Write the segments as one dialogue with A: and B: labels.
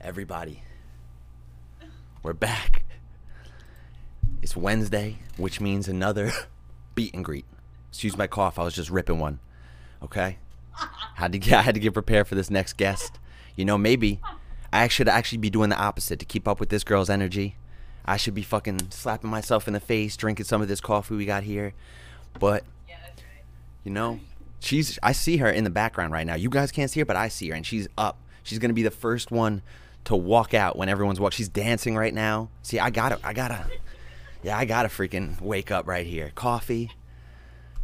A: Everybody, we're back. It's Wednesday, which means another beat and greet. Excuse my cough. I was just ripping one. Okay. Had to get. I had to get prepared for this next guest. You know, maybe I should actually be doing the opposite to keep up with this girl's energy. I should be fucking slapping myself in the face, drinking some of this coffee we got here. But
B: Yeah, right.
A: you know, she's. I see her in the background right now. You guys can't see her, but I see her, and she's up. She's gonna be the first one to walk out when everyone's walking. She's dancing right now. See, I gotta. I gotta. Yeah, I gotta freaking wake up right here. Coffee,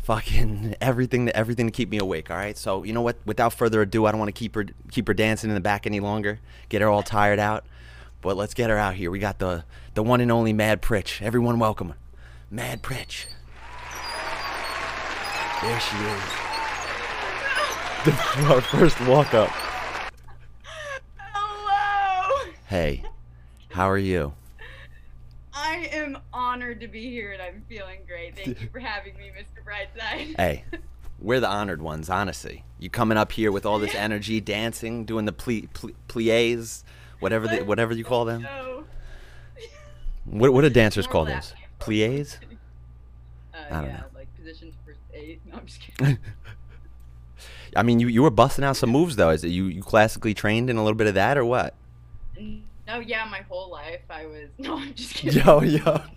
A: fucking everything. Everything to keep me awake. All right. So you know what? Without further ado, I don't want to keep her keep her dancing in the back any longer. Get her all tired out. But let's get her out here. We got the the one and only Mad Pritch. Everyone, welcome. Mad Pritch. There she is. Our first walk up.
B: Hello.
A: Hey, how are you?
B: I am honored to be here and I'm feeling great. Thank you for having me, Mr. Brightside.
A: Hey, we're the honored ones, honestly. You coming up here with all this energy, dancing, doing the pli- pli- plies, whatever the, whatever you call them.
B: So,
A: What what do dancers
B: More
A: call those? Plies?
B: uh,
A: I don't
B: yeah,
A: know.
B: like positions for eight. No, I'm just kidding.
A: I mean, you you were busting out some moves though. Is it you you classically trained in a little bit of that or what?
B: No, yeah, my whole life I was. No, I'm just kidding.
A: Yo yo.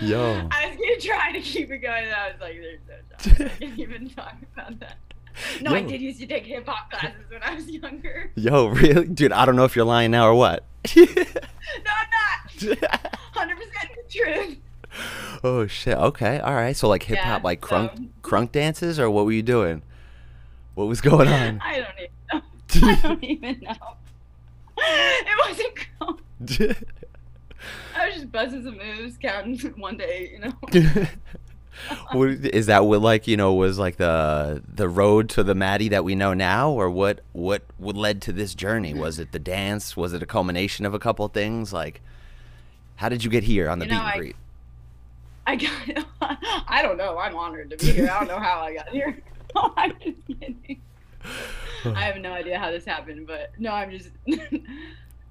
A: Yo.
B: I was gonna try to keep it going, and I was like, "There's no shot. I can't even talk about that." No, I did used to take hip hop classes when I was younger.
A: Yo, really? Dude, I don't know if you're lying now or what.
B: No, I'm not. Hundred percent the truth.
A: oh shit. Okay. All right. So like hip hop
B: Yeah,
A: like crunk
B: so-
A: crunk dances or what were you doing? What was going on?
B: I don't even know. I don't even know. It wasn't. I was just buzzing some moves, counting one to eight, you know.
A: what, is that what like you know was like the the road to the Maddie that we know now, or what what what led to this journey? Was it the dance? Was it a culmination of a couple things? Like, how did you get here on the
B: You
A: beat and
B: I-
A: greet?
B: I got. I don't know. I'm honored to be here. I don't know how I got here. I'm just kidding. I have no idea how this happened, but no, I'm just.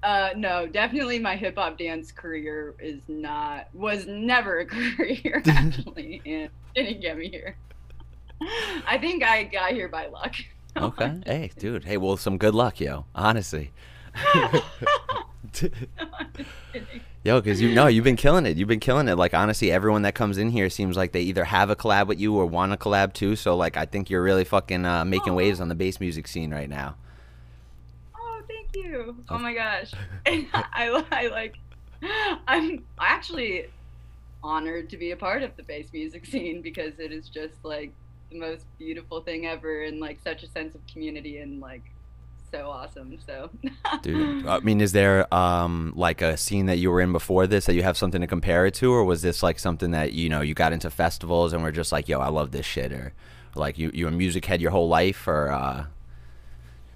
B: Uh, no, definitely my hip hop dance career is not was never a career actually, and didn't get me here. I think I got here by luck.
A: Okay. Hey, dude. Hey, well, some good luck, yo. Honestly. Yo, because you know you've been killing it. You've been killing it. Like honestly, everyone that comes in here seems like they either have a collab with you or want to collab too. So like, I think you're really fucking uh, making
B: Aw.
A: waves on the bass music scene right now.
B: Oh, thank you.
A: Oh.
B: Oh my gosh. I, I like, I'm actually honored to be a part of the bass music scene because it is just like the most beautiful thing ever and like such a sense of community and like so awesome. So,
A: Dude, I mean, is there um like a scene that you were in before this that you have something to compare it to, or was this like something that you know you got into festivals and were just like, yo, I love this shit, or like you you a music head your whole life, or uh,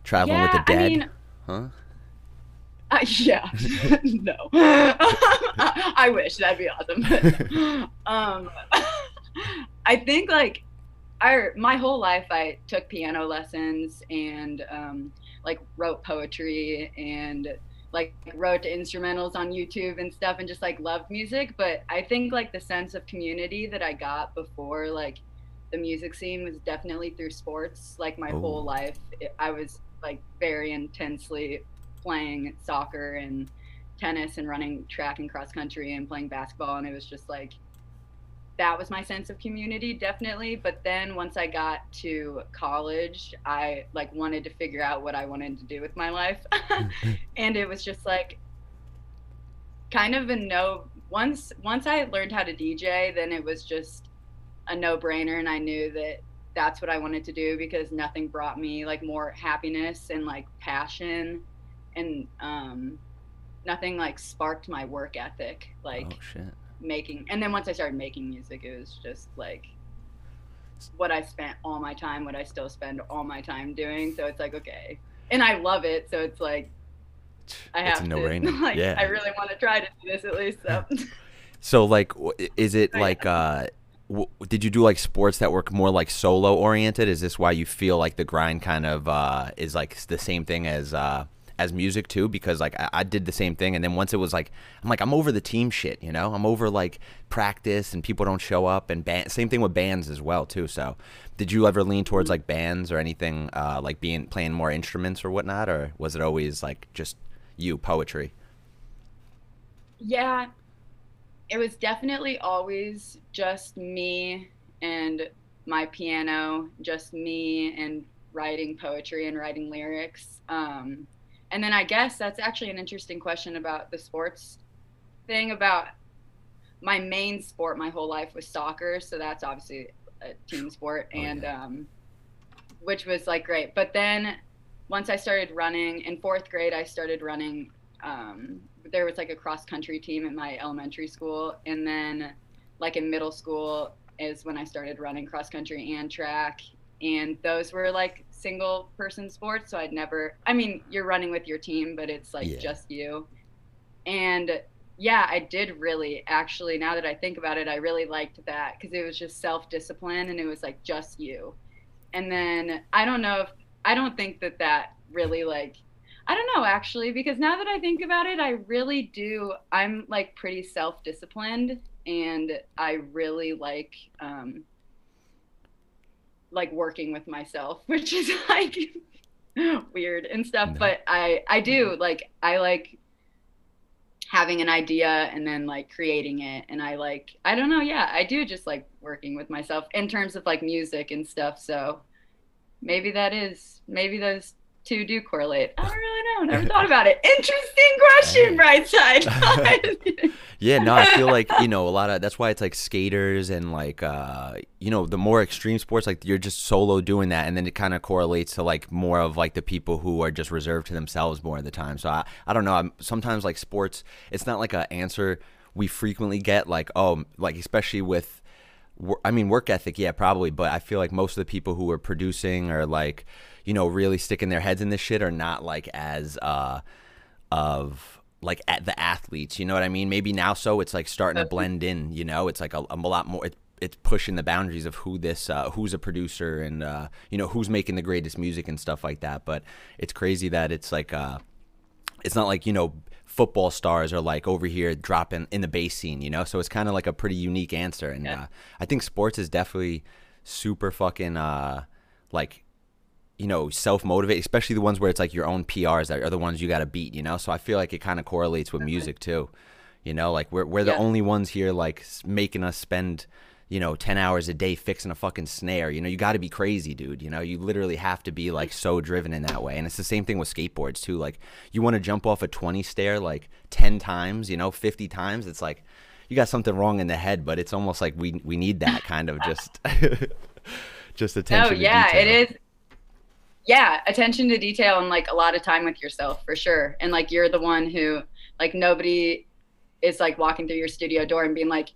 A: traveling with the
B: Yeah, I
A: dead,
B: mean-
A: huh?
B: Uh, yeah, no. I, I wish that'd be awesome. um, I think like I my whole life I took piano lessons and um, like wrote poetry and like wrote instrumentals on YouTube and stuff and just like loved music. But I think like the sense of community that I got before like the music scene was definitely through sports. Like my
A: Oh.
B: whole life, I was like very intensely playing soccer and tennis and running track and cross country and playing basketball and it was just like that was my sense of community definitely but then once i got to college i like wanted to figure out what i wanted to do with my life and it was just like kind of a no once once i learned how to dj then it was just a no-brainer and i knew that that's what i wanted to do because nothing brought me like more happiness and like passion and um nothing like sparked my work ethic like
A: oh shit.
B: Making and then once i started making music it was just like what i spent all my time what i still spend all my time doing so it's like okay and i love it so it's like i
A: It's
B: have
A: a
B: to
A: no-brainer.
B: like
A: Yeah.
B: i really want to try to do this at least so
A: So like, is it like uh? W- did you do like sports that were more like solo oriented? Is this why you feel like the grind kind of uh is like the same thing as uh as music too because like I, I, did the same thing. And then once it was like I'm like I'm over the team shit you know? I'm over like practice and people don't show up and band, same thing with bands as well too. So did you ever lean towards like bands or anything uh, like being playing more instruments or whatnot? Or was it always like just you poetry?
B: Yeah. It was definitely always just me and my piano just me and writing poetry and writing lyrics. Um, and then I guess that's actually an interesting question about the sports thing. About my main sport my whole life was soccer, so that's obviously a team sport, oh, and yeah. um, which was like great. But then once I started running in fourth grade, I started running. Um, there was like a cross country team at my elementary school, and then like in middle school is when I started running cross country and track, and those were like single person sports so i'd never i mean you're running with your team but it's like yeah. just you and yeah i did really actually now that i think about it i really liked that because it was just self-discipline and it was like just you and then i don't know if i don't think that that really like i don't know actually because now that i think about it i really do i'm like pretty self-disciplined and i really like um like working with myself, which is like weird and stuff. No. But I I do mm-hmm. like I like having an idea and then like creating it and I like I don't know, yeah, I do just like working with myself in terms of like music and stuff. So maybe that is maybe those two do correlate. I don't really know. Never thought about it. Interesting question, right side.
A: yeah, no, I feel like you know a lot of that's why it's like skaters and like uh, you know the more extreme sports like you're just solo doing that, and then it kind of correlates to like more of like the people who are just reserved to themselves more of the time. So I I don't know. I'm, sometimes like sports, it's not like an answer we frequently get like oh like especially with I mean work ethic, yeah, probably, but I feel like most of the people who are producing are like you know, really sticking their heads in this shit are not like as uh of like at the athletes, you know what I mean? Maybe now so it's like starting to blend in, you know, it's like a, a lot more it, it's pushing the boundaries of who this uh, who's a producer and uh, you know who's making the greatest music and stuff like that. But it's crazy that it's like uh, it's not like you know football stars are like over here dropping in the bass scene, you know. So it's kind of like a pretty unique answer, and yeah. Uh, I think sports is definitely super fucking uh, like you know, self motivate, especially the ones where it's like your own PRs that are the ones you got to beat, you know? So I feel like it kind of correlates with music too. You know, like we're, we're the yeah. only ones here like making us spend, you know, 10 hours a day fixing a fucking snare. You know, you got to be crazy, dude. You know, you literally have to be like so driven in that way. And it's the same thing with skateboards too. Like you want to jump off a 20 stair like 10 times, you know, 50 times. It's like you got something wrong in the head, but it's almost like we, we need that kind of just. just attention. To detail Oh
B: yeah, it is yeah attention to detail and like a lot of time with yourself for sure and like you're the one who like nobody is like walking through your studio door and being like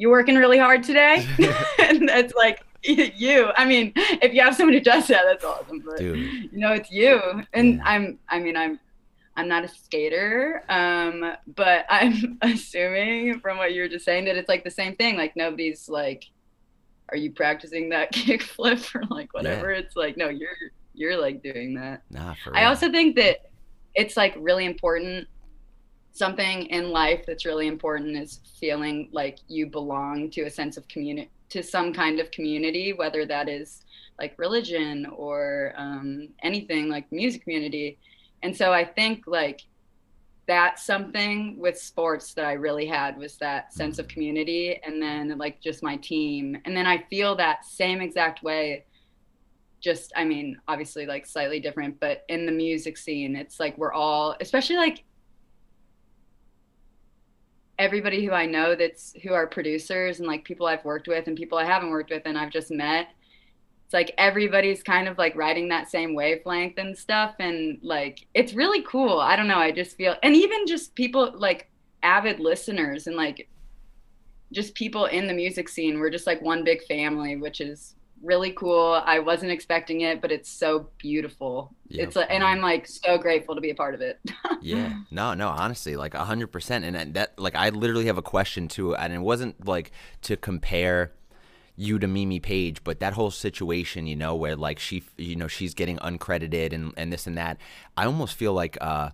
B: you working really hard today and that's like you i mean if you have someone who does that that's awesome but Dude. you know it's you and yeah. i'm i mean i'm i'm not a skater um but i'm assuming from what you were just saying that it's like the same thing like nobody's like are you practicing that kickflip or like whatever yeah. it's like no you're you're like doing that.
A: Nah, for
B: I also think that it's like really important. Something in life that's really important is feeling like you belong to a sense of community, to some kind of community, whether that is like religion or um, anything like music community. And so I think like that's something with sports that I really had was that sense of mm. community and then like just my team. And then I feel that same exact way just i mean obviously like slightly different but in the music scene it's like we're all especially like everybody who i know that's who are producers and like people i've worked with and people i haven't worked with and i've just met it's like everybody's kind of like riding that same wavelength and stuff. And like it's really cool. I don't know. I just feel and even just people like avid listeners and like just people in the music scene. We're just like one big family which is really cool. I wasn't expecting it, but it's so beautiful. Yep. It's and I'm like so grateful to be a part of it.
A: yeah. No, no, honestly, like 100% and that like I literally have a question too and it wasn't like to compare you to Mimi Page, but that whole situation, you know, where like she, you know, she's getting uncredited and and this and that. I almost feel like, uh,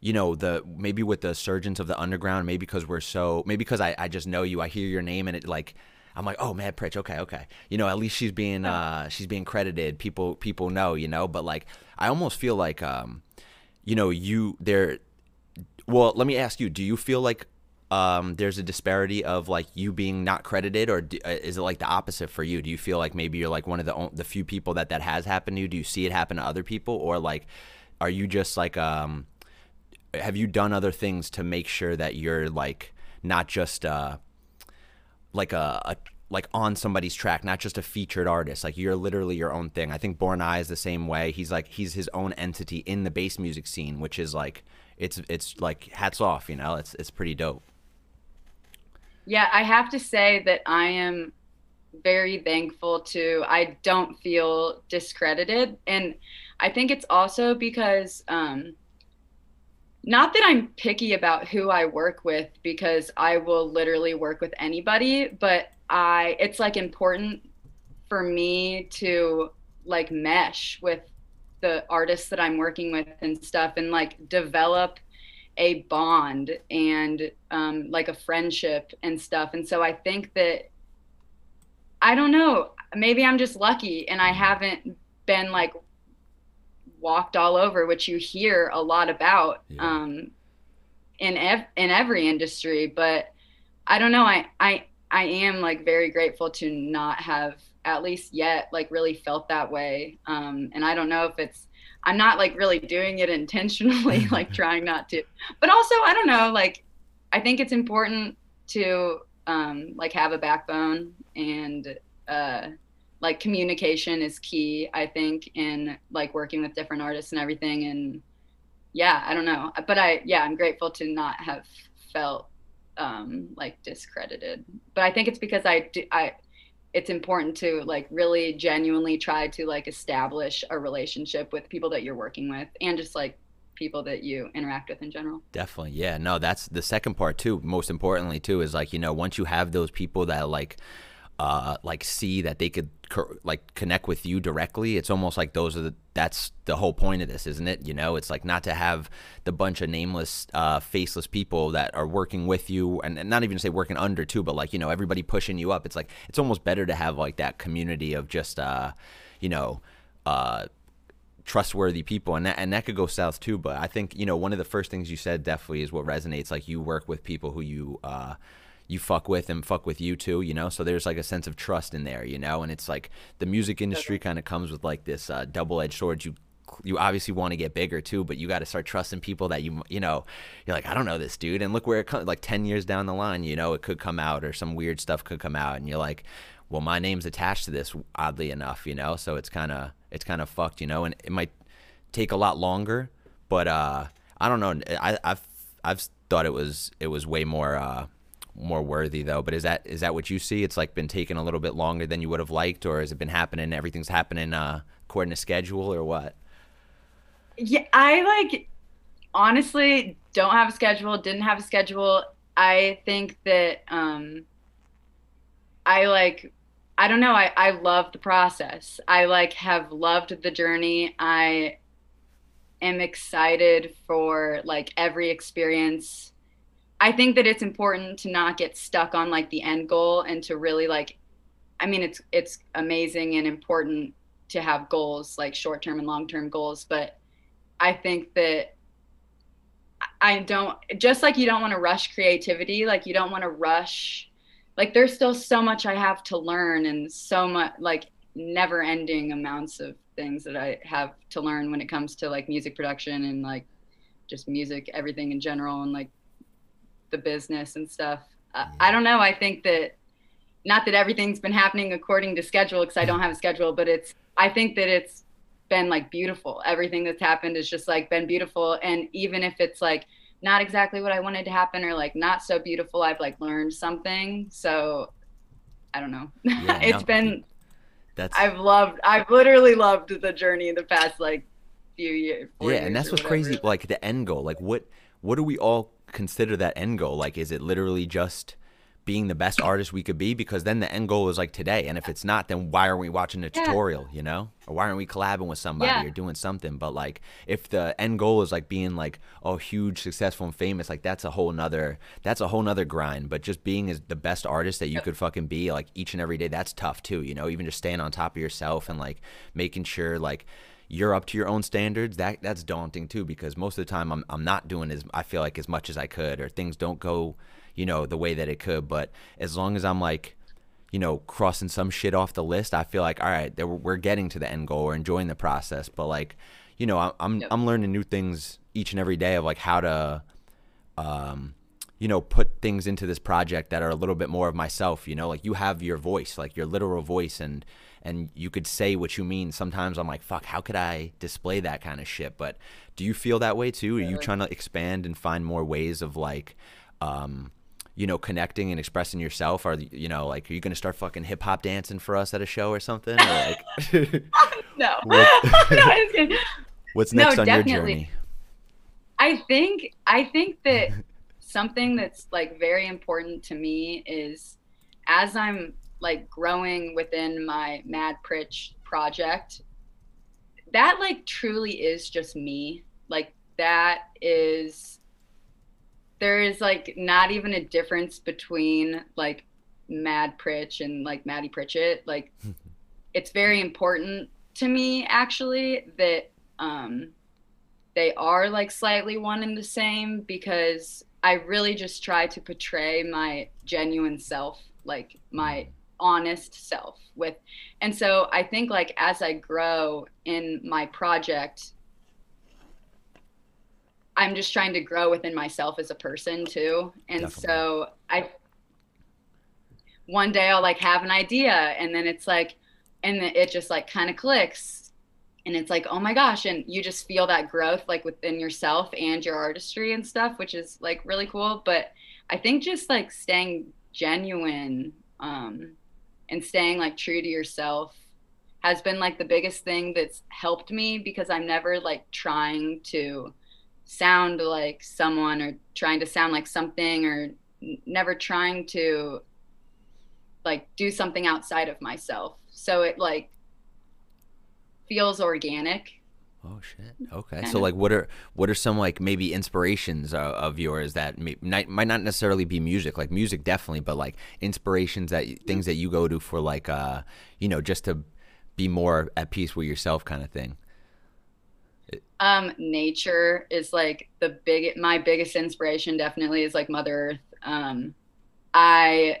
A: you know, the maybe with the surgeons of the underground, maybe because we're so, maybe because I I just know you, I hear your name and it like. I'm like, oh, Mad Pritch, okay, okay. You know, at least she's being uh, she's being credited. People people know, you know. But like, I almost feel like, um, you know, you there. Well, let me ask you: Do you feel like um, there's a disparity of like you being not credited, or do, uh, is it like the opposite for you? Do you feel like maybe you're like one of the the few people that that has happened to you? Do you see it happen to other people, or like are you just like um, have you done other things to make sure that you're like not just uh, like a, a like on somebody's track, not just a featured artist. Like you're literally your own thing. I think Born Eye is the same way. He's like he's his own entity in the bass music scene, which is like it's it's like hats off, you know. It's it's pretty dope.
B: Yeah, I have to say that I am very thankful to I don't feel discredited and I think it's also because um not that I'm picky about who I work with because I will literally work with anybody, but I it's like important for me to like mesh with the artists that I'm working with and stuff and like develop a bond and um, like a friendship and stuff. And so I think that I don't know, maybe I'm just lucky and I haven't been like walked all over, which you hear a lot about yeah. um, in ev- in every industry. But I don't know. I I I am like very grateful to not have at least yet like really felt that way. Um, and I don't know if it's I'm not like really doing it intentionally, like trying not to. But also, I don't know, like I think it's important to um, like have a backbone and uh, like communication is key. I think in like working with different artists and everything. And yeah, I don't know, but I yeah, I'm grateful to not have felt um, like discredited. But I think it's because I do I it's important to like really genuinely try to like establish a relationship with people that you're working with and just like people that you interact with in general.
A: Definitely. Yeah. No, that's the second part too. Most importantly too is like, you know, once you have those people that like uh, like see that they could co- like connect with you directly. It's almost like those are the that's the whole point of this, isn't it? You know, it's like not to have the bunch of nameless, uh, faceless people that are working with you, and, and not even say working under too, but like you know everybody pushing you up. It's like it's almost better to have like that community of just uh, you know. Uh, trustworthy people and that and that could go south too but i think you know one of the first things you said definitely is what resonates like you work with people who you uh you fuck with and fuck with you too, you know. So there's like a sense of trust in there, you know. And it's like the music industry kind of comes with like this uh, double-edged sword. You you obviously want to get bigger too, but you got to start trusting people that you you know you're like I don't know this dude, and look where it comes. Like ten years down the line, you know, it could come out or some weird stuff could come out, and you're like, well, my name's attached to this, oddly enough, you know. So it's kind of it's kind of fucked, you know, and it might take a lot longer, but uh, I don't know. I, I've I've thought it was it was way more uh, more worthy though. But is that is that what you see? It's like been taking a little bit longer than you would have liked, or has it been happening? Everything's happening uh, according to schedule, or what?
B: Yeah, I like honestly don't have a schedule. Didn't have a schedule. I think that um, I like I don't know. I, I love the process. I like have loved the journey. I am excited for like every experience I think that it's important to not get stuck on like the end goal and to really like I mean it's it's amazing and important to have goals like short-term and long-term goals, but I think that I don't just like you don't want to rush creativity, like you don't want to rush like there's still so much I have to learn and so much like never ending amounts of things that I have to learn when it comes to like music production and like just music everything in general and like the business and stuff. Uh, I don't know. I think that not that everything's been happening according to schedule because I don't have a schedule, but it's I think that it's been like beautiful. Everything that's happened has just like been beautiful, and even if it's like not exactly what I wanted to happen or like not so beautiful, I've like learned something. So I don't know. Yeah, it's no, been. That's. I've loved. I've literally loved the journey the past like few years.
A: Yeah,
B: years
A: and that's what's crazy. Like the end goal. Like what? What are we all consider that end goal? Like, is it literally just being the best artist we could be? Because then the end goal is like today. And if it's not then why aren't we watching a
B: Yeah.
A: tutorial you know? Or why aren't we collabing with somebody
B: Yeah.
A: or doing something? But like if the end goal is like being like oh huge successful and famous like that's a whole nother that's a whole nother grind. But just being as the best artist that you could fucking be like each and every day that's tough too you know? Even just staying on top of yourself and like making sure like you're up to your own standards that that's daunting too because most of the time I'm, I'm not doing as i feel like as much as i could or things don't go you know the way that it could. But as long as i'm like you know crossing some shit off the list i feel like all right there- we're getting to the end goal we're enjoying the process. But like you know i'm
B: Yep.
A: i'm learning new things each and every day of like how to um you know put things into this project that are a little bit more of myself you know? Like you have your voice like your literal voice. And and you could say what you mean. Sometimes i'm like fuck how could i display that kind of shit? But do you feel that way too? Are you trying to expand and find more ways of like um you know connecting and expressing yourself? Are you know like are you gonna start fucking hip-hop dancing for us at a show or something or like
B: No,
A: What-
B: no, I was kidding.
A: what's
B: No,
A: next on your
B: definitely.
A: journey?
B: I think I think that something that's like very important to me is as I'm like growing within my Mad Pritch project, that like truly is just me. Like that is there is like not even a difference between like Mad Pritch and like Maddie Pritchett. Like it's very important to me actually that um they are like slightly one and the same because I really just try to portray my genuine self, like my honest self with and so I think like as I grow in my project I'm just trying to grow within myself as a person too. And
A: Definitely.
B: so I one day I'll like have an idea and then it's like and it just like kind of clicks and it's like oh my gosh and you just feel that growth like within yourself and your artistry and stuff which is like really cool but i think just like staying genuine um and staying like true to yourself has been like the biggest thing that's helped me because i'm never like trying to sound like someone or trying to sound like something or never trying to like do something outside of myself. So it like feels organic
A: Oh shit. Okay.
B: Kind
A: So
B: of.
A: like, what are what are some like maybe inspirations of, of yours that may, might might not necessarily be music, like music definitely, but like inspirations that things that you go to for like uh you know just to be more at peace with yourself, kind of thing.
B: um nature is like the big my biggest inspiration definitely is like mother earth um i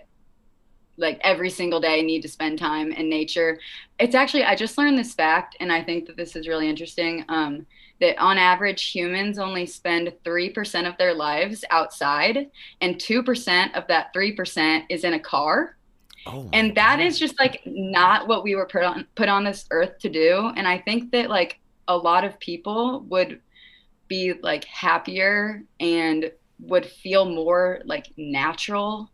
B: like every single day need to spend time in nature it's actually i just learned this fact and i think that this is really interesting um that on average humans only spend 3% of their lives outside and 2% of that 3% is in a car
A: Oh.
B: and that
A: God.
B: is just like not what we were put on put on this earth to do and i think that like a lot of people would be like happier and would feel more like natural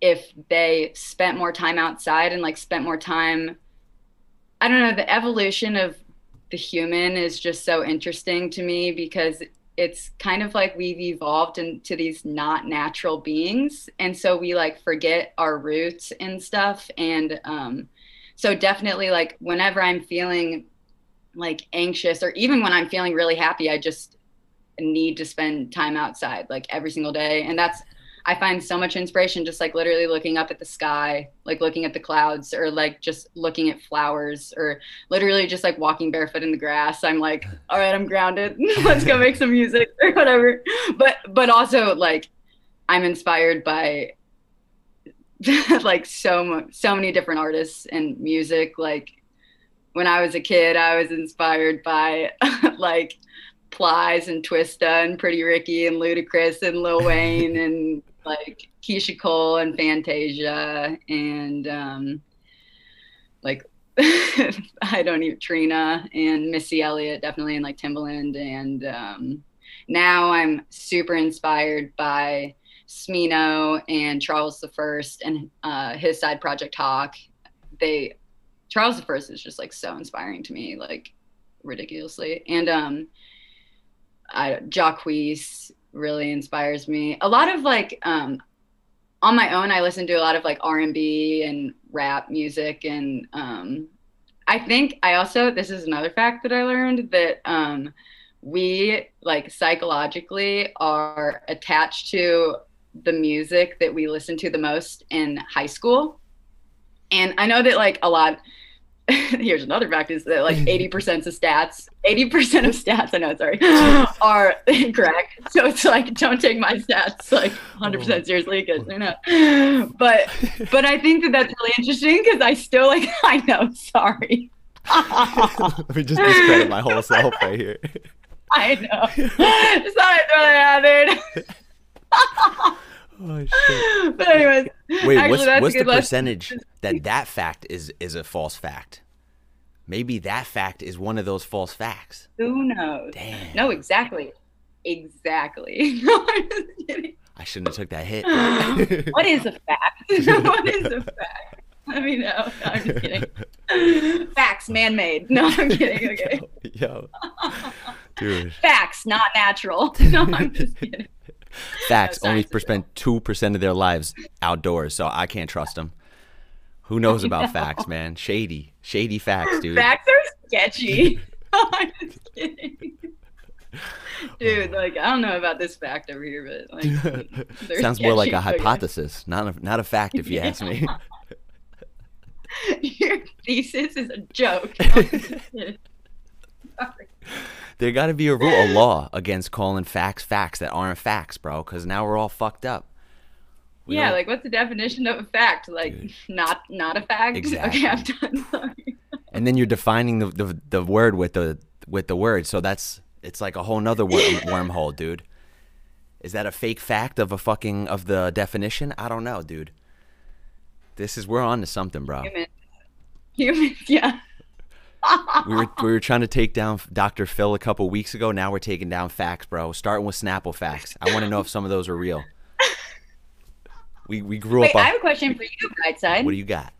B: if they spent more time outside and like spent more time i don't know the evolution of the human is just so interesting to me because it's kind of like we've evolved into these not natural beings. And so we like forget our roots and stuff. And um so definitely like whenever i'm feeling like anxious or even when i'm feeling really happy i just need to spend time outside like every single day. And that's i find so much inspiration just like literally looking up at the sky like looking at the clouds or like just looking at flowers or literally just like walking barefoot in the grass. I'm like all right i'm grounded. Let's go make some music or whatever. But but also like i'm inspired by like so so many different artists and music. Like when i was a kid i was inspired by like plies and twista and pretty ricky and ludacris and lil wayne and like keyshia cole and fantasia and um like I don't even Trina and Missy Elliott definitely and like Timbaland and um, now I'm super inspired by Smino and Charles the First and uh, his side project Hawk. They Charles the First is just like so inspiring to me, like ridiculously. And um, I really inspires me. A lot of like um, on my own, I listen to a lot of like R and B and rap music, and um, I think I also this is another fact that I learned that um, we like psychologically are attached to the music that we listen to the most in high school, and I know that like a lot here's another fact is that like mm. 80% of stats 80% of stats i know sorry are incorrect. So it's like don't take my stats like 100% seriously because you know. But but i think that that's really interesting because i still like i know sorry.
A: Let me just discredit my whole self right here.
B: I know. I'd throw that out there Oh, shit. But anyways,
A: wait, actually, what's, what's the percentage that that fact is is a false fact? Maybe that fact is one of those false facts.
B: Who knows? Damn. No, exactly, exactly. No, I'm just kidding.
A: I shouldn't have took that hit.
B: what is a fact? what is a fact? Let me know. No, I'm just kidding. Facts, man-made. No, I'm kidding. Okay. Yo, dude. Facts, not natural. No, I'm just kidding.
A: Facts only spend two percent of their lives outdoors, so I can't trust them. Who knows about facts, man? Shady, shady facts, dude.
B: Facts are sketchy. I'm just kidding. Dude, like I don't know about this fact over here, but like
A: sounds more like a hypothesis, not a not a fact, if you yeah. ask me.
B: Your thesis is a joke.
A: There got to be a rule, a law against calling facts facts that aren't facts, bro. Because now we're all fucked up.
B: We yeah, like what's the definition of a fact? Like Dude. not not a fact. Exactly. Okay, I'm done. Sorry.
A: and then you're defining the, the the word with the with the word, so that's it's like a whole nother worm, wormhole, dude. Is that a fake fact of a fucking of the definition? I don't know, dude. This is we're on to something, bro.
B: Human. humans, yeah
A: we were we were trying to take down Dr. Phil a couple weeks ago. Now we're taking down facts, bro. Starting with Snapple facts. I want to know if some of those are real. We we grew
B: Wait,
A: up.
B: I have a question for you, Brightside.
A: What do you got?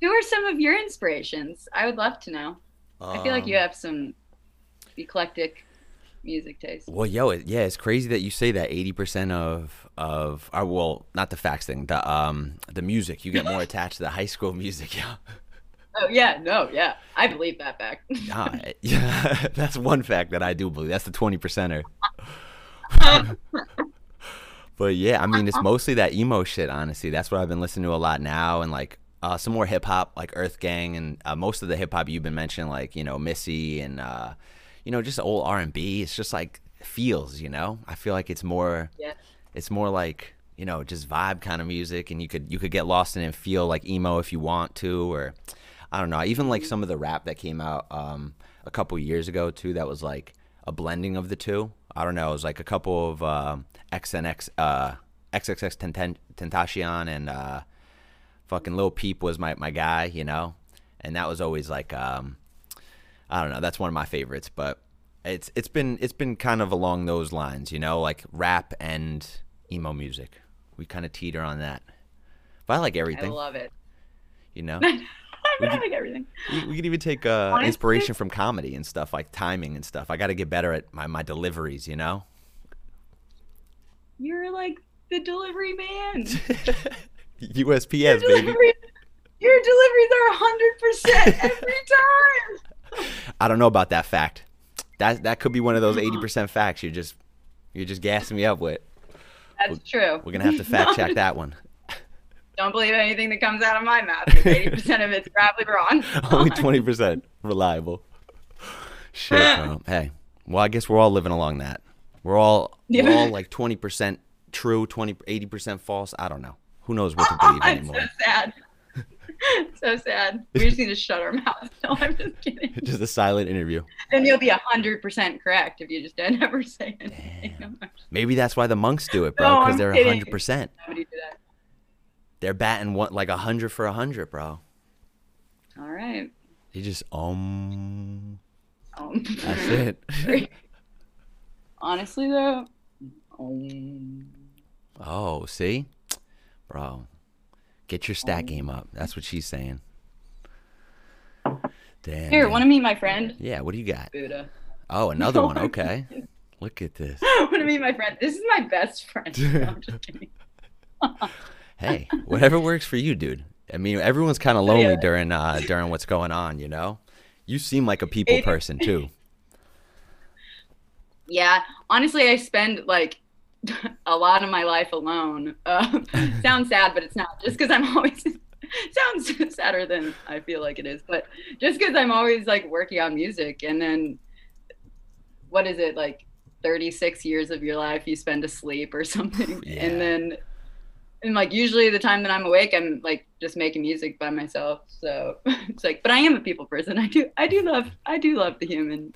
B: Who are some of your inspirations? I would love to know. Um, I feel like you um, have some eclectic music taste.
A: Well, yo, it, yeah, it's crazy that you say that. Eighty percent of of uh, well, not the facts thing, the um the music. You get more attached to the high school music, yeah.
B: Oh yeah, no, yeah, I believe that fact.
A: ah, yeah, that's one fact that I do believe. That's the twenty percenter. but yeah, I mean, it's mostly that emo shit. Honestly, that's what I've been listening to a lot now, and like uh, some more hip hop, like Earth Gang, and uh, most of the hip hop you've been mentioning, like you know Missy and uh, you know just old R and B. It's just like feels, you know. I feel like it's more. Yeah. It's more like you know just vibe kind of music, and you could you could get lost in it and feel like emo if you want to, or I don't know. Even like some of the rap that came out um, a couple years ago too. That was like a blending of the two. I don't know. It was like a couple of uh, XNX, uh, XXX Tentacion and uh, fucking Lil Peep was my, my guy, you know, and that was always like um, I don't know. That's one of my favorites, but it's it's been it's been kind of along those lines, you know, like rap and emo music. We kind of teeter on that. But I like everything. I
B: love it.
A: You know.
B: we could, like everything.
A: We, we could even take uh, inspiration from comedy and stuff, like timing and stuff. I got to get better at my, my deliveries, you know?
B: You're like the delivery man.
A: USPS, your baby.
B: Your deliveries are 100% every time.
A: I don't know about that fact. That that could be one of those 80% facts you're just you're just gassing me up with.
B: That's
A: we're,
B: true.
A: We're going to have to fact check that one
B: don't believe anything that comes out of my mouth. Eighty percent of it's probably wrong.
A: Only twenty percent reliable. Shit, bro. hey, well, I guess we're all living along that. We're all yeah. we're all like twenty percent true, 20, 80 percent false. I don't know. Who knows what to believe anymore?
B: so sad. so sad. We just need to shut our mouths. No, I'm just kidding.
A: Just a silent interview.
B: Then you'll be hundred percent correct if you just don't ever say anything. Damn.
A: Maybe that's why the monks do it, bro, because no, they're hundred percent. They're batting what like a hundred for a hundred, bro.
B: All right.
A: He just um. Um. That's it.
B: Honestly, though. Um.
A: Oh, see, bro, get your stat um. game up. That's what she's saying. Damn.
B: Here, want to meet my friend?
A: Yeah. What do you got?
B: Buddha.
A: Oh, another no, one. Okay. Look at this.
B: want to meet my friend? This is my best friend. No, I'm just kidding.
A: Hey, whatever works for you, dude. I mean, everyone's kind of lonely
B: Yeah.
A: during uh during what's going on, you know. You seem like a people
B: It-
A: person too.
B: Yeah, honestly, I spend like a lot of my life alone. Uh, sounds sad, but it's not. Just because I'm always sounds sadder than I feel like it is, but just because I'm always like working on music, and then what is it like? 36 years of your life you spend asleep or something
A: Yeah.
B: and then and like usually the time that i'm awake i'm like just making music by myself so it's like but i am a people person i do i do love i do love the human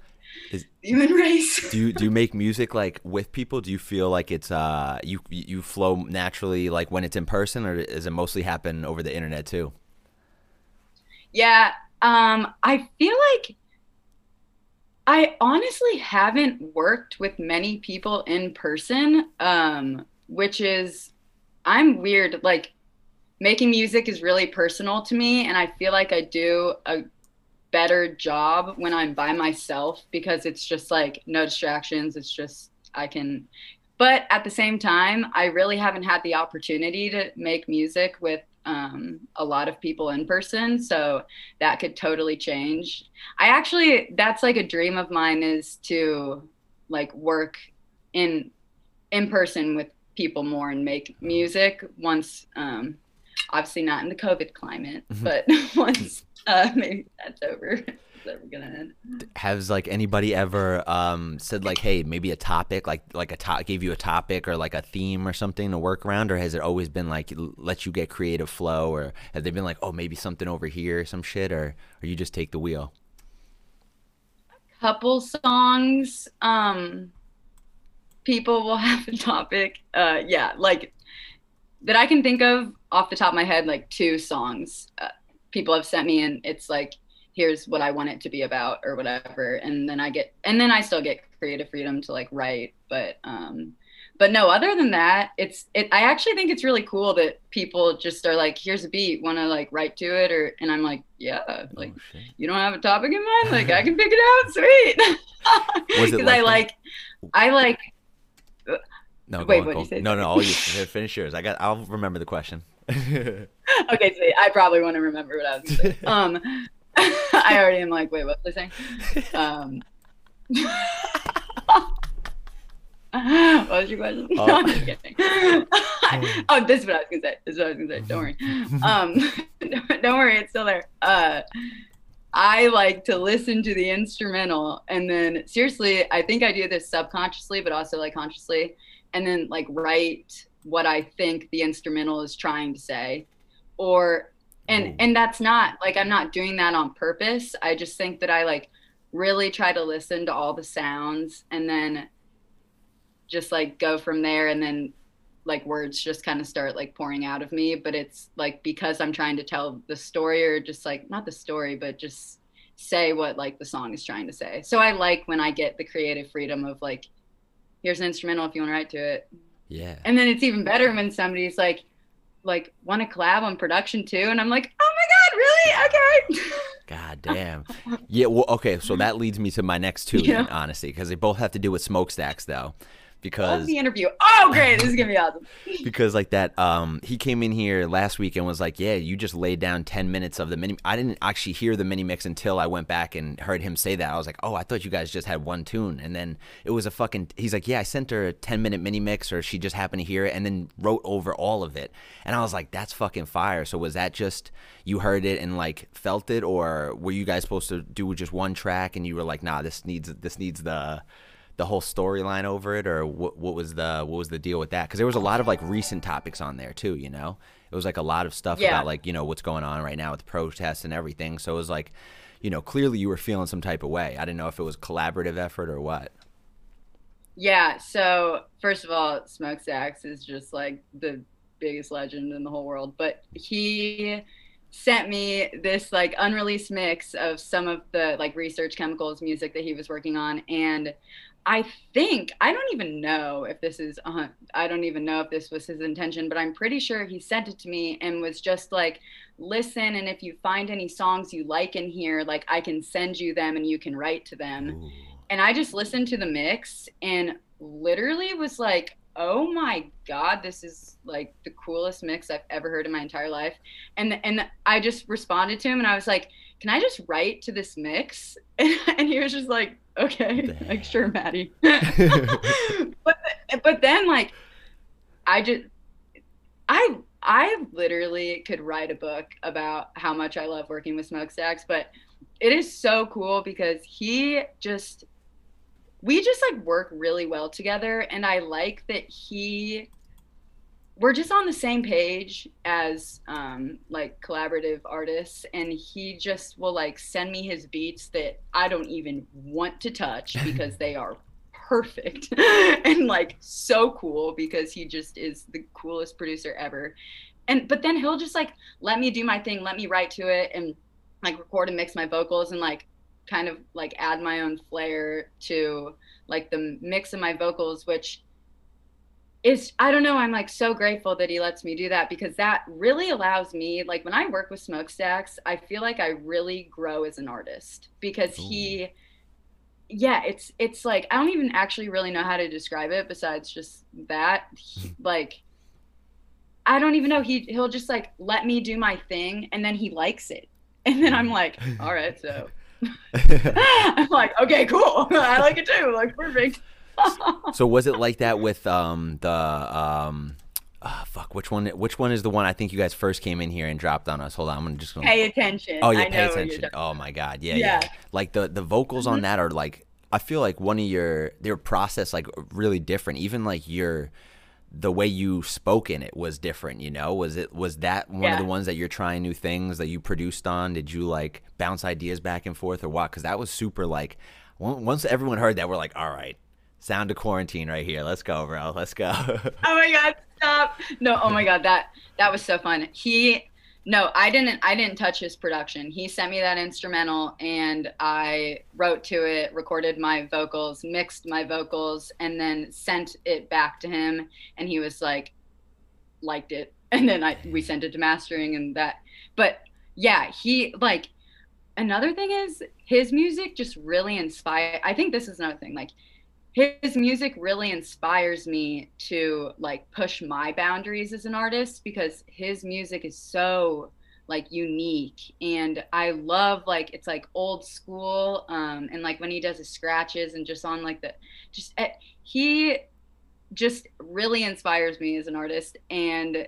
A: Is-
B: human race
A: Do you do you make music like with people? Do you feel like it's uh you you flow naturally like when it's in person, or does it mostly happen over the internet too?
B: Yeah, um, I feel like I honestly haven't worked with many people in person, um, which is I'm weird. Like making music is really personal to me, and I feel like I do a better job when I'm by myself because it's just like no distractions. It's just I can. But at the same time, I really haven't had the opportunity to make music with um, a lot of people in person. So that could totally change. I actually, that's like a dream of mine is to like work in in person with people more and make music once um obviously not in the covid climate
A: Mhm.
B: but once uh maybe that's over. Gonna end.
A: Has like anybody ever um said like, hey, maybe a topic like like a top gave you a topic or like a theme or something to work around, or has it always been like let you get creative flow, or have they been like, oh, maybe something over here, some shit, or or you just take the wheel?
B: A couple songs um people will have a topic uh yeah like that i can think of off the top of my head like two songs uh, people have sent me and it's like here's what i want it to be about or whatever and then i get and then i still get creative freedom to like write but um but no other than that it's it i actually think it's really cool that people just are like here's a beat want to like write to it or and i'm like yeah like
A: oh,
B: you don't have a topic in mind? Like i can pick it out? Sweet.
A: Was it
B: because
A: like
B: i
A: that?
B: like i like
A: No, go
B: Wait,
A: on,
B: what'd you say?
A: No, no, all you finish yours. I got. I'll remember the question.
B: okay sweet i probably want to remember what i was gonna say um i already am like wait what was i saying um what was your question?
A: Oh.
B: No, I'm just kidding. oh, this is what I was gonna say. This is what I was gonna say. Don't worry. Um, don't worry, it's still there. Uh, I like to listen to the instrumental, and then seriously, I think I do this subconsciously, but also like consciously, and then like write what I think the instrumental is trying to say, or and and that's not like I'm not doing that on purpose. I just think that I like really try to listen to all the sounds and then just like go from there. And then like words just kind of start like pouring out of me. But it's like because i'm trying to tell the story or just like not the story but just say what like the song is trying to say. So i like when i get the creative freedom of like here's an instrumental if you want to write to it
A: yeah.
B: and then it's even better when somebody's like like want to collab on production too and i'm like oh my god really okay
A: God damn. Yeah. Well, okay. So that leads me to my next two,
B: Yeah.
A: then, honestly, because they both have to do with smokestacks, though.
B: Love
A: Because
B: the interview. Oh great. This is gonna be awesome.
A: Because like that um he came in here last week and was like yeah you just laid down 10 minutes of the mini i didn't actually hear the mini mix until i went back and heard him say that. I was like oh i thought you guys just had one tune. And then it was a fucking he's like yeah i sent her a 10 minute mini mix or she just happened to hear it and then wrote over all of it. And i was like that's fucking fire. So was that just you heard it and like felt it or were you guys supposed to do just one track and you were like nah this needs this needs the the whole storyline over it, or what? What was the what was the deal with that? Because there was a lot of like recent topics on there too. You know, it was like a lot of stuff
B: Yeah.
A: about like you know what's going on right now with the protests and everything. So it was like, you know, clearly you were feeling some type of way. I didn't know if it was collaborative effort or what.
B: Yeah. So first of all, Smokestacks is just like the biggest legend in the whole world. But he sent me this like unreleased mix of some of the like research chemicals music that he was working on and I think I don't even know if this is uh, I don't even know if this was his intention, but I'm pretty sure he sent it to me and was just like, listen, and if you find any songs you like in here, like I can send you them and you can write to them
A: Ooh.
B: and I just listened to the mix and literally was like, oh my god, this is like the coolest mix I've ever heard in my entire life. And and I just responded to him and I was like, can I just write to this mix? And, he was just like, okay, like sure, Maddie. but but then like I just I I literally could write a book about how much I love working with Smokestacks, but it is so cool because he just we just like work really well together and I like that he we're just on the same page as um, like collaborative artists and he just will like send me his beats that i don't even want to touch because they are perfect and like so cool because he just is the coolest producer ever. And but then he'll just like let me do my thing let me write to it and like record and mix my vocals and like kind of like add my own flair to like the mix of my vocals which is I don't know. I'm like so grateful that he lets me do that because that really allows me, like when I work with Smokestacks, I feel like I really grow as an artist because Ooh. he, yeah, it's it's like I don't even actually really know how to describe it besides just that. He, hmm. like, I don't even know. He he'll just like let me do my thing and then he likes it, and then I'm like, all right, so. I'm like, okay, cool. I like it too. Like, perfect
A: so was it like that with um, the um, oh, fuck which one which one is the one I think you guys first came in here and dropped on us? Hold on, I'm just gonna
B: pay attention.
A: Oh yeah, pay attention. Oh my god, yeah, yeah. yeah. Like the the vocals mm-hmm. on that are like I feel like one of your their process like really different. Even like your the way you spoke in it was different you know was it was that one yeah. of the ones that you're trying new things that you produced on did you like bounce ideas back and forth or what because that was super like once everyone heard that we're like all right Sound of quarantine right here. Let's go, bro. Let's go.
B: oh my god, stop. No, oh my god, that that was so fun. He no, I didn't I didn't touch his production. He sent me that instrumental and I wrote to it, recorded my vocals, mixed my vocals and then sent it back to him and he was like liked it. And then I we sent it to mastering and that but yeah, he like another thing is his music just really inspired I think this is another thing. Like his music really inspires me to like push my boundaries as an artist because his music is so like unique. And i love like it's like old school um and like when he does his scratches and just on like the just uh, he just really inspires me as an artist. And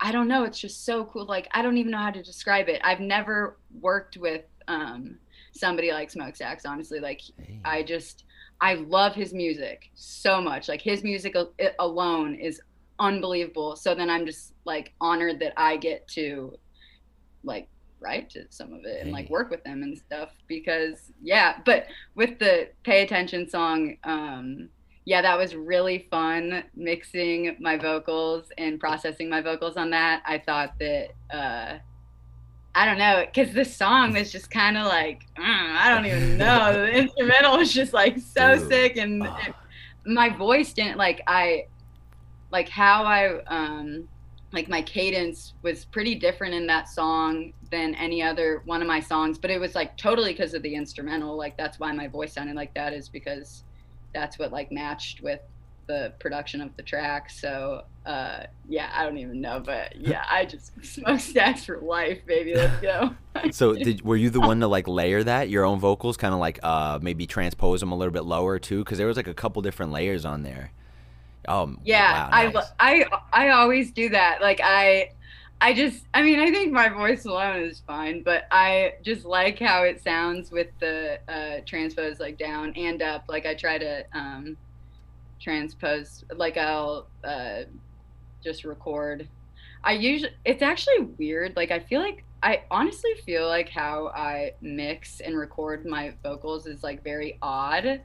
B: i don't know it's just so cool like i don't even know how to describe it. I've never worked with um somebody like smokestacks honestly like hey. i just I love his music so much. Like his music alone is unbelievable. So then I'm just like honored that I get to like write to some of it and like work with them and stuff because yeah, but with the pay attention song um yeah, that was really fun mixing my vocals and processing my vocals on that. I thought that uh I don't know, because the song was just kind of like mm, I don't even know. the instrumental was just like so sick, and it, my voice didn't like I like how I um like my cadence was pretty different in that song than any other one of my songs, but it was like totally because of the instrumental. Like that's why my voice sounded like that is because that's what like matched with the production of the track. So uh, yeah, I don't even know, but yeah, I just smoke smokestacks for life, baby. Let's go.
A: so did were you the one to like layer that your own vocals, kind of like uh, maybe transpose them a little bit lower too? Because there was like a couple different layers on there.
B: Oh yeah, wow, nice. I I I always do that. Like I. I just, I mean, I think my voice alone is fine, but I just like how it sounds with the uh, transpose like down and up. Like I try to um, transpose like i'll uh, just record. I usually it's actually weird like i feel like i honestly feel like how i mix and record my vocals is like very odd.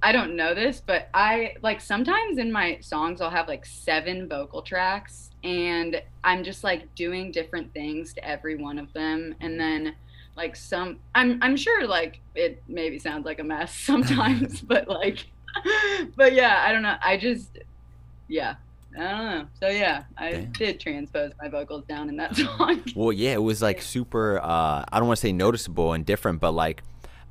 B: I don't know this but i like sometimes in my songs i'll have like seven vocal tracks and i'm just like doing different things to every one of them and then like some i'm i'm sure like it maybe sounds like a mess sometimes but like but yeah, I don't know. I just, yeah, I don't know. So yeah, I Damn. did transpose my vocals down in that song.
A: well, yeah, it was like super. Uh, I don't want to say noticeable and different, but like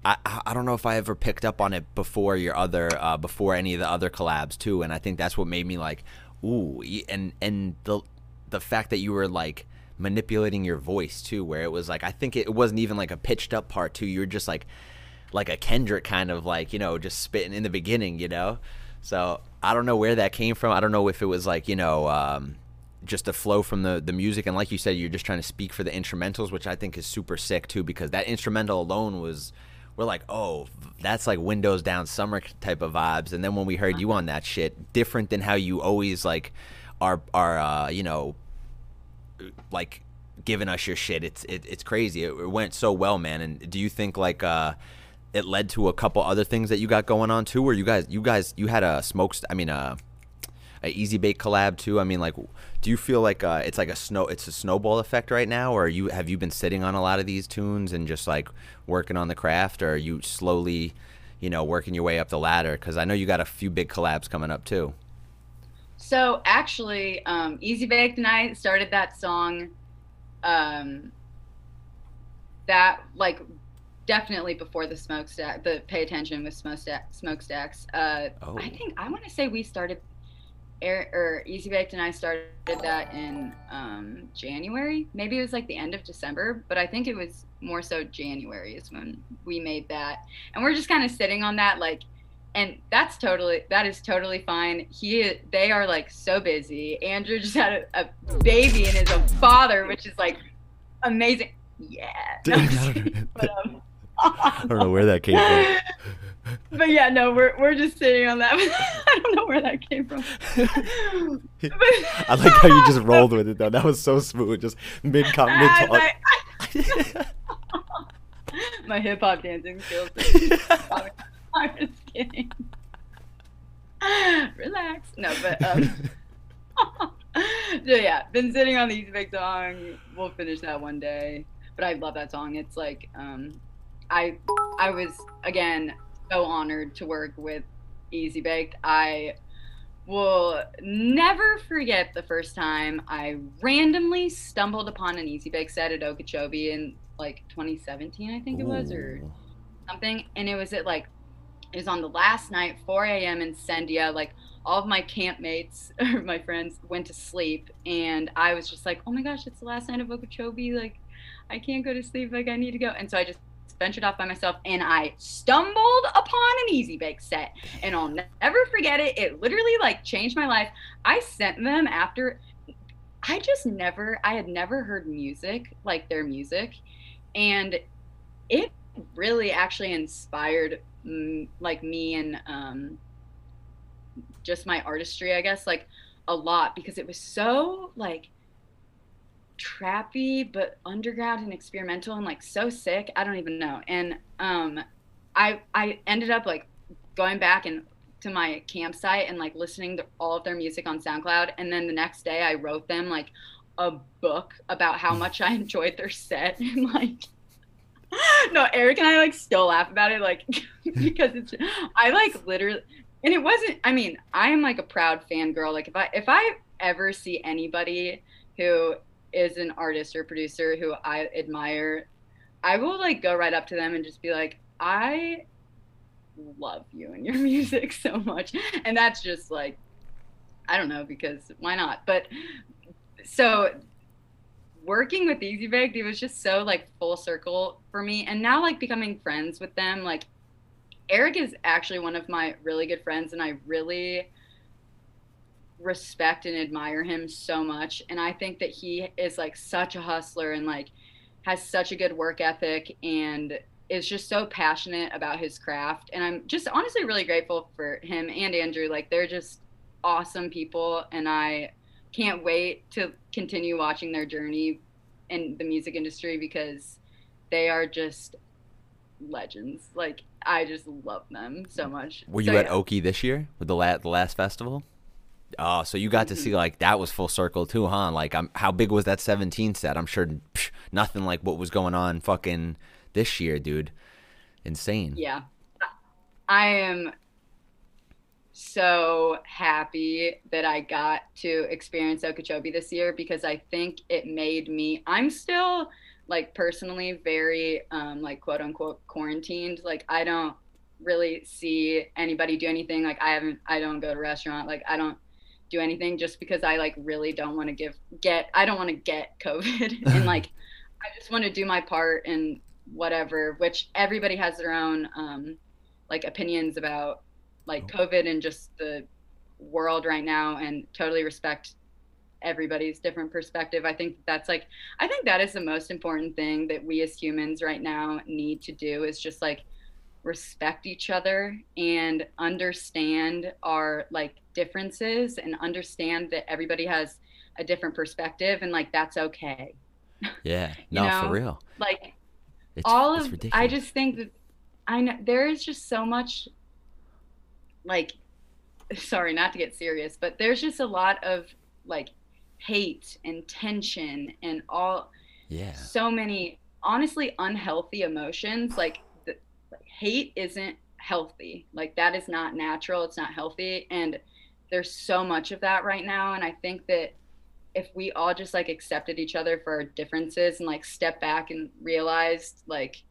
A: I, I don't know if I ever picked up on it before your other uh, before any of the other collabs too, and I think that's what made me like, ooh, and and the the fact that you were like manipulating your voice too, where it was like I think it, it wasn't even like a pitched up part too. You were just like like a Kendrick kind of like you know just spitting in the beginning, you know. So I don't know where that came from. I don't know if it was like you know. Um, just a flow from the the music and like you said you're just trying to speak for the instrumentals which i think is super sick too because that instrumental alone was we're like oh that's like windows down summer type of vibes and then when we heard you on that shit different than how you always like are are uh you know like giving us your shit it's it, it's crazy it, it went so well man and do you think like uh it led to a couple other things that you got going on too where you guys you guys you had a smokes i mean uh a easy bake collab too? I mean like do you feel like uh, it's like a snow it's a snowball effect right now or you have you been sitting on a lot of these tunes and just like working on the craft or are you slowly you know working your way up the ladder? Because i know you got a few big collabs coming up too.
B: So actually um, easy baked and i started that song um, that like definitely before the smokestack the pay attention with smokestack smokestacks uh, oh. i think i want to say we started Air, or Easy Baked and I started that in um, January. Maybe it was like the end of December, but I think it was more so January is when we made that. And we're just kind of sitting on that, like, and that's totally that is totally fine. He they are like so busy. Andrew just had a, a baby and is a father, which is like amazing. Yeah. No,
A: but, um, I don't know where that came from.
B: but yeah, no, we're we're just sitting on that. I don't know where that came from.
A: I like how you just rolled with it though. That was so smooth, just mid mid talk.
B: My hip hop dancing skills. I'm just kidding. Relax. No, but um. so yeah, been sitting on the Easy Bake song. We'll finish that one day. But I love that song. It's like um, I I was again so honored to work with Easy Baked. I will never forget the first time I randomly stumbled upon an Easy Bake set at Okeechobee in like 2017, I think it was, or something. And it was at like, it was on the last night, 4 a.m. in Sendia. Like all of my campmates or my friends went to sleep. And I was just like, oh my gosh, it's the last night of Okeechobee. Like, I can't go to sleep. Like, I need to go. And so I just ventured off by myself and I stumbled upon an easy bake set and I'll never forget it. It literally like changed my life. I sent them after I just never I had never heard music like their music and it really actually inspired like me and um just my artistry I guess like a lot because it was so like trappy but underground and experimental and like so sick i don't even know. And um i i ended up like going back and to my campsite and like listening to all of their music on soundcloud. And then the next day i wrote them like a book about how much i enjoyed their set. And like no eric and i like still laugh about it like because it's i like literally and it wasn't i mean i am like a proud fangirl like if i if i ever see anybody who is an artist or producer who I admire, I will like go right up to them and just be like, I love you and your music so much. And that's just like, I don't know, because why not? But so working with Easy Baked, it was just so like full circle for me. And now like becoming friends with them, like Eric is actually one of my really good friends and I really respect and admire him so much. And i think that he is like such a hustler and like has such a good work ethic and is just so passionate about his craft. And i'm just honestly really grateful for him and andrew. Like they're just awesome people and i can't wait to continue watching their journey in the music industry because they are just legends. Like i just love them so much.
A: Were you
B: so,
A: at yeah. oki this year with the, la- the last festival Oh, so you got to see mm-hmm. like that was full circle too, huh? Like, I'm, how big was that 17 set? I'm sure psh, nothing like what was going on fucking this year, dude. Insane.
B: Yeah, I am so happy that I got to experience Okeechobee this year because I think it made me. I'm still like personally very um like quote unquote quarantined. Like I don't really see anybody do anything. Like I haven't I don't go to restaurant. Like I don't do anything just because I like really don't want to give get I don't want to get COVID and like I just want to do my part and whatever, which everybody has their own um like opinions about like
A: Oh.
B: COVID and just the world right now and totally respect everybody's different perspective. I think that's like I think that is the most important thing that we as humans right now need to do is just like respect each other and understand our like differences and understand that everybody has a different perspective and like that's okay.
A: Yeah. No, for real.
B: Like
A: It's,
B: all
A: it's
B: of
A: ridiculous.
B: I just think that I know there is just so much like sorry not to get serious but there's just a lot of like hate and tension and all
A: yeah.
B: so many honestly unhealthy emotions like hate isn't healthy like that is not natural it's not healthy and there's so much of that right now and i think that if we all just like accepted each other for our differences and like step back and realized like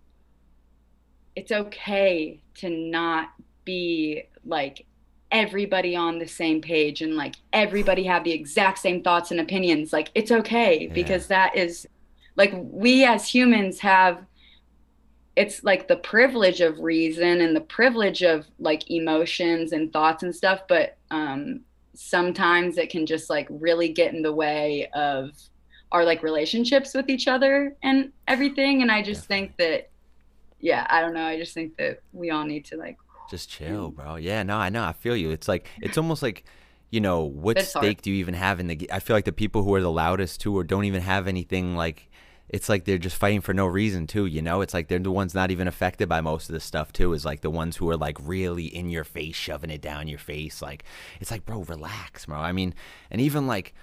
B: it's okay to not be like everybody on the same page and like everybody have the exact same thoughts and opinions like it's okay
A: Yeah.
B: because that is like we as humans have it's like the privilege of reason and the privilege of like emotions and thoughts and stuff but um sometimes it can just like really get in the way of our like relationships with each other and everything and i just think that yeah i don't know i just think that we all need to like
A: Just chill, bro. Yeah, no, I know. I feel you. It's like it's almost like, you know, what
B: It's hard.
A: stake do you even have in the? i feel like the people who are the loudest too, or don't even have anything like. It's like they're just fighting for no reason too, you know. It's like they're the ones not even affected by most of this stuff too. Is like the ones who are like really in your face, shoving it down your face. Like it's like, bro, relax, bro. I mean, and even like,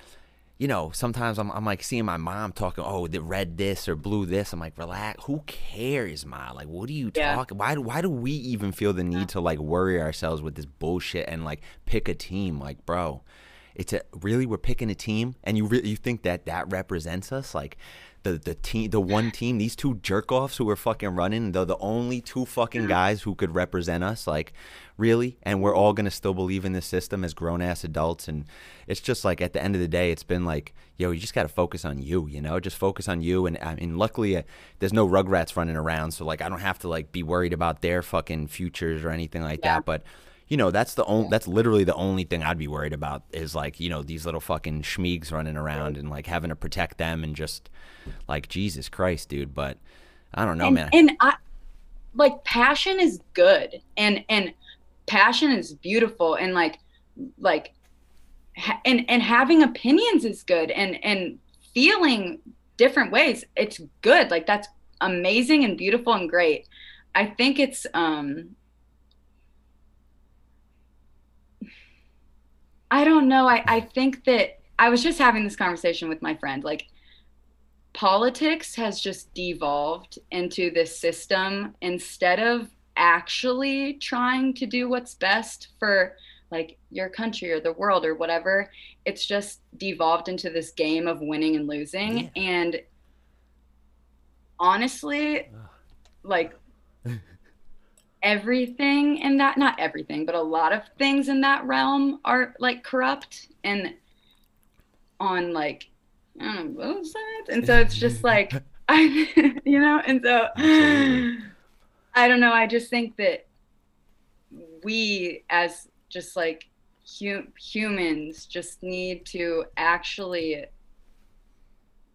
A: you know, sometimes I'm, I'm like seeing my mom talking, oh, the red this or blue this. I'm like, relax. Who cares, ma? Like, what are you
B: Yeah.
A: talking? Why do why do we even feel the need to like worry ourselves with this bullshit and like pick a team? Like, bro, it's a really we're picking a team, and you re- you think that that represents us? Like, the the team, the one team, these two jerk offs who were fucking running, they're the only two fucking guys who could represent us. Like, really? And we're all gonna still believe in this system as grown ass adults, and it's just like at the end of the day, it's been like, yo, you just gotta focus on you, you know, just focus on you. And I mean, luckily, uh, there's no rugrats running around, so like I don't have to like be worried about their fucking futures or anything like
B: Yeah.
A: that. But you know, that's the only that's literally the only thing I'd be worried about is like, you know, these little fucking schmeegs running around and like having to protect them and just like Jesus Christ, dude. But I don't know,
B: and,
A: man.
B: and I like passion is good and and passion is beautiful and like like ha- and and having opinions is good and and feeling different ways it's good like that's amazing and beautiful and great i think it's um i don't know. I i think that i was just having this conversation with my friend. Like politics has just devolved into this system instead of actually trying to do what's best for like your country or the world or whatever. It's just devolved into this game of winning and losing.
A: Yeah.
B: and honestly like everything in that not everything but a lot of things in that realm are like corrupt and on like I don't know, both sides and so it's just like I you know and so
A: Absolutely.
B: I don't know I just think that we as just like hu- humans just need to actually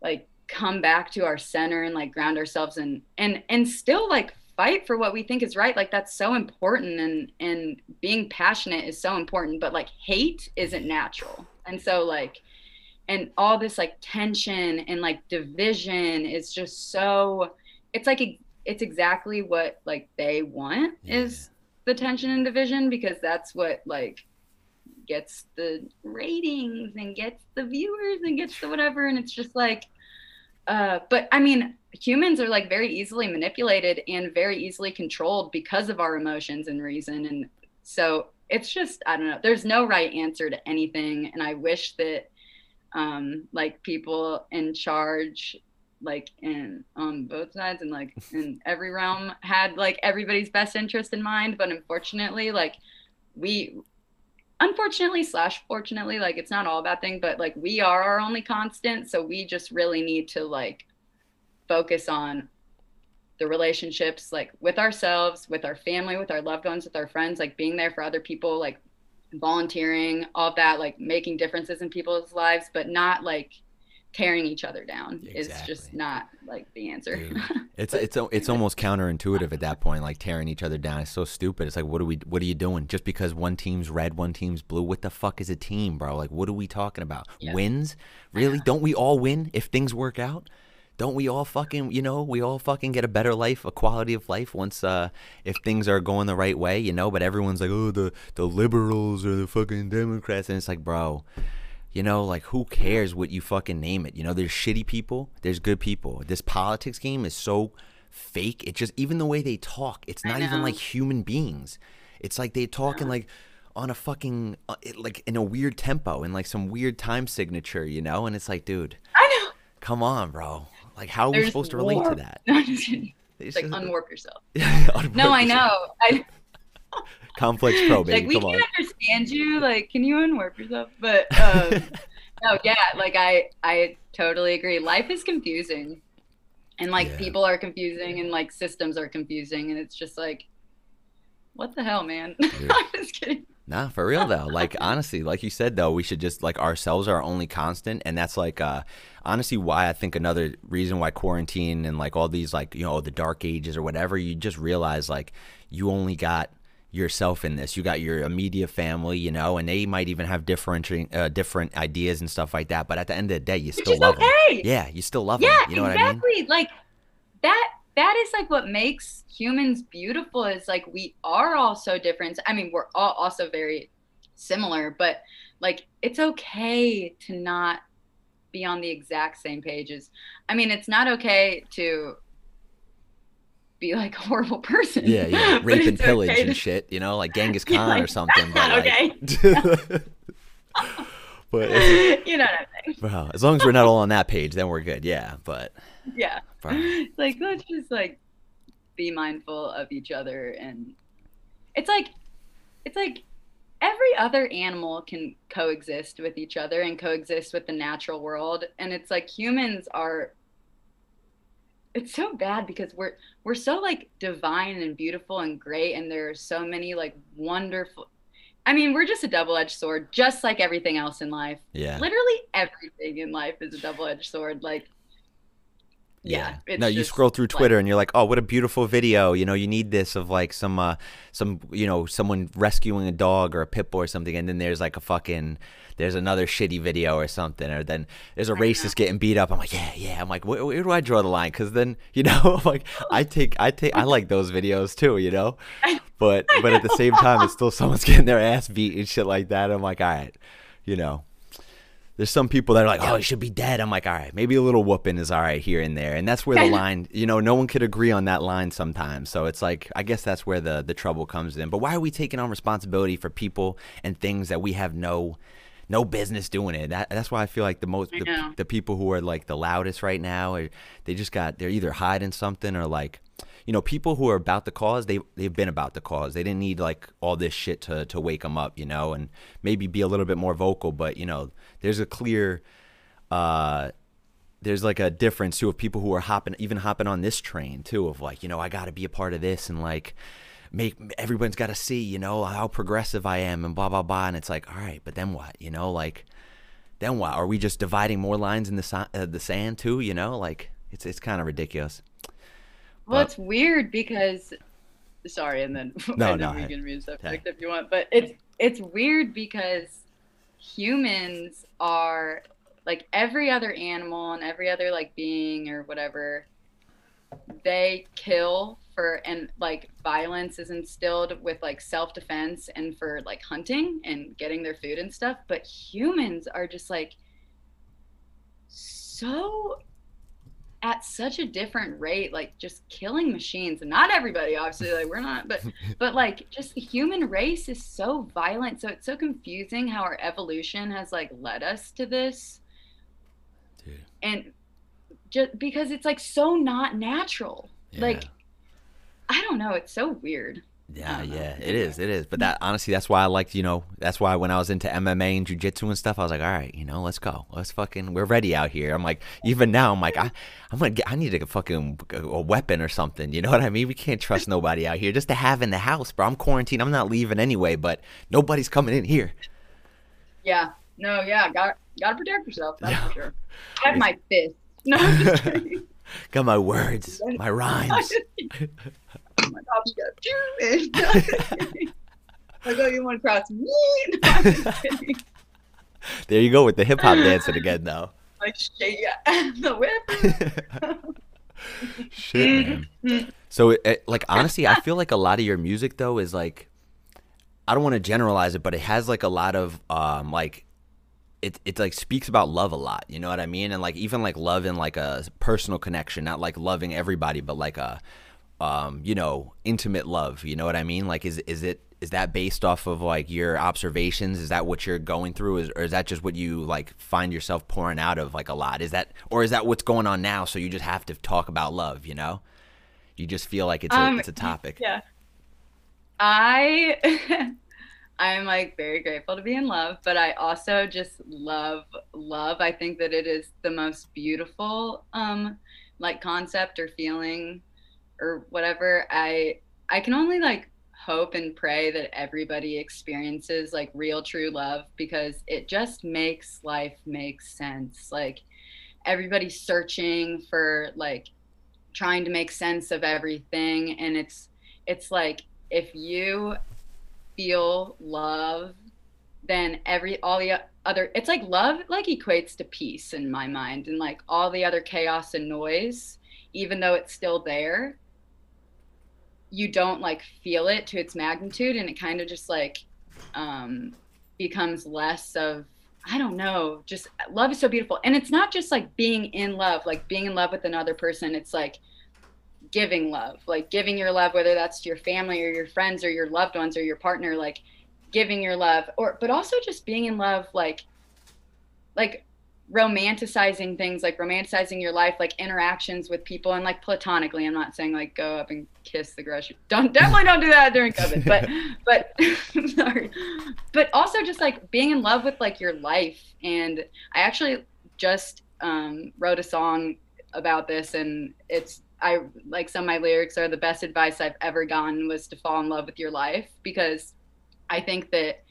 B: like come back to our center and like ground ourselves and and and still like fight for what we think is right. Like that's so important and and being passionate is so important but like hate isn't natural. And so like and all this like tension and like division is just so it's like it's exactly what like they want is the tension and division because that's what like gets the ratings and gets the viewers and gets the whatever. And it's just like uh but i mean humans are like very easily manipulated and very easily controlled because of our emotions and reason and so it's just i don't know there's no right answer to anything and i wish that um like people in charge like in on both sides and like in every realm had like everybody's best interest in mind but unfortunately like we unfortunately slash fortunately like it's not all a bad thing but like we are our only constant so we just really need to like focus on the relationships like with ourselves with our family with our loved ones with our friends like being there for other people like volunteering all of that like making differences in people's lives but not like tearing each other down is just not like the answer
A: Dude, it's it's it's almost counterintuitive at that point, like tearing each other down. It's so stupid. It's like, what are we? What are you doing? Just because one team's red, one team's blue? What the fuck is a team, bro? Like, what are we talking about?
B: Yeah.
A: Wins? Really? Don't we all win if things work out? Don't we all fucking, you know, we all fucking get a better life, a quality of life once, uh, if things are going the right way, you know. But everyone's like, oh, the the liberals or the fucking Democrats, and it's like, bro, you know, like who cares what you fucking name it? You know, there's shitty people, there's good people. This politics game is so fake. It just even the way they talk, it's not even like human beings. It's like they talking like on a fucking uh, it- like in a weird tempo and like some weird time signature, you know? And it's like, dude,
B: i know
A: come on, bro. Like how are we
B: There's
A: supposed to relate to that?
B: no, I'm just kidding.
A: It's
B: like
A: just-
B: unwarp yourself
A: Unwarp
B: no i know i
A: Complex Pro,
B: like we
A: come
B: can
A: on.
B: understand you. Like can you unwarp yourself? But um no yeah like i i totally agree. Life is confusing. And like
A: Yeah.
B: people are confusing and like systems are confusing. And it's just like what the hell man? I'm just kidding.
A: Nah, for real though. Like honestly, like you said though, we should just like ourselves are our only constant, and that's like uh honestly why I think another reason why quarantine and like all these like you know the dark ages or whatever, you just realize like you only got yourself in this. You got your immediate family, you know, and they might even have different uh, different ideas and stuff like that. But at the end of the day, you still love them. Yeah, you still love
B: yeah
A: them. You know what I mean?
B: exactly like that that is like what makes humans beautiful is like we are all so different i mean we're all also very similar but like it's okay to not be on the exact same pages i mean it's not okay to be like a horrible person
A: Yeah, yeah,
B: but
A: rape and pillage
B: okay
A: and shit. You know, like Genghis
B: Yeah,
A: Khan or something. But like,
B: okay.
A: but it's-
B: you know what i'm saying
A: bro, as long as we're not all on that page, then we're good. Yeah, but
B: yeah
A: bro,
B: like let's just like be mindful of each other and it's like it's like every other animal can coexist with each other and coexist with the natural world and it's like humans are it's so bad because we're we're so like divine and beautiful and great and there are so many like wonderful I mean, we're just a double-edged sword, just like everything else in life.
A: yeah.
B: Literally everything in life is a double-edged sword. Like, yeah. it's
A: no, you scroll through
B: like-
A: Twitter and you're like, oh, what a beautiful video. You know, you need this of like some, uh, some, you know, someone rescuing a dog or a pit bull or something, and then there's like a fucking, there's another shitty video or something, or then there's a racist getting beat up. I'm like, yeah, yeah. I'm like, where, where do I draw the line? Because then, you know, I'm like I take, I take, I like those videos too, you know. But, but at the same time, it's still someone's getting their ass beat and shit like that. I'm like, all right, you know. There's some people that are like, oh, he should be dead. I'm like, all right, maybe a little whooping is all right here and there, and that's where the line, you know, no one could agree on that line sometimes. So it's like, I guess that's where the the trouble comes in. But why are we taking on responsibility for people and things that we have no no business doing it? That, that's why I feel like the most the, the people who are like the loudest right now, are, they just got they're either hiding something or like. You know, people who are about the cause, they they've been about the cause. They didn't need like all this shit to to wake them up, you know, and maybe be a little bit more vocal. But you know, there's a clear uh there's like a difference too of people who are hopping even hopping on this train too of like you know i gotta be a part of this and like make everyone's gotta see you know how progressive i am and blah blah blah and it's like all right but then what you know like then what are we just dividing more lines in the, si- uh, the sand too you know like it's it's kind of ridiculous
B: Well,
A: But-
B: it's weird because, sorry, and then
A: No,
B: and
A: no,
B: then we
A: hey.
B: can move subject
A: Hey.
B: if you want. But it's it's weird because humans are like every other animal and every other like being or whatever. They kill for and like violence is instilled with like self defense and for like hunting and getting their food and stuff. But humans are just like so at such a different rate like just killing machines and not everybody obviously like we're not but but like just the human race is so violent so it's so confusing how our evolution has like led us to this
A: Dude.
B: and just because it's like so not natural.
A: Yeah.
B: Like I don't know, it's so weird.
A: Yeah, yeah, it is, it is. But that honestly, that's why I liked, you know, that's why when I was into MMA and jujitsu and stuff, I was like, all right, you know, let's go, let's fucking, we're ready out here. I'm like, even now, I'm like, I, I'm gonna get, I need a fucking a weapon or something. You know what I mean? We can't trust nobody out here just to have in the house, bro. I'm quarantined. I'm not leaving anyway, but nobody's coming in here.
B: Yeah. No, yeah, got gotta protect yourself, that's
A: Yeah.
B: for sure. I have my fist. No, I'm just kidding.
A: Got my words, my rhymes.
B: oh my gosh, you got two I go, you want to cross me? No, I'm just kidding.
A: there you go with the hip hop dancing again, though.
B: Like, shake ya- the whip.
A: Shit, man. So, it, it- like, honestly, I feel like a lot of your music though is like, I don't want to generalize it, but it has like a lot of um, like, it it like speaks about love a lot. You know what I mean? And like even like love in like a personal connection, not like loving everybody, but like a, um, you know, intimate love. You know what I mean? Like, is is it is that based off of like your observations? Is that what you're going through? Is or is that just what you like find yourself pouring out of like a lot? Is that or is that what's going on now? So you just have to talk about love. You know, you just feel like it's a
B: Um,
A: it's a topic.
B: Yeah. I I'm like very grateful to be in love, but I also just love love. I think that it is the most beautiful um like concept or feeling or whatever. I I can only like hope and pray that everybody experiences like real true love because it just makes life make sense. Like everybody's searching for like trying to make sense of everything and it's it's like if you feel love then every all the other it's like love like equates to peace in my mind and like all the other chaos and noise even though it's still there you don't like feel it to its magnitude and it kind of just like um becomes less of I don't know, just love is so beautiful. And it's not just like being in love, like being in love with another person. It's like giving love, like giving your love, whether that's to your family or your friends or your loved ones or your partner, like giving your love, or but also just being in love, like like romanticizing things, like romanticizing your life, like interactions with people, and like platonically. I'm not saying like go up and kiss the grocery. Don't definitely don't do that during COVID, but but sorry, but also just like being in love with like your life. And I actually just um, wrote a song about this, and it's I like some of my lyrics are the best advice I've ever gotten was to fall in love with your life because I think that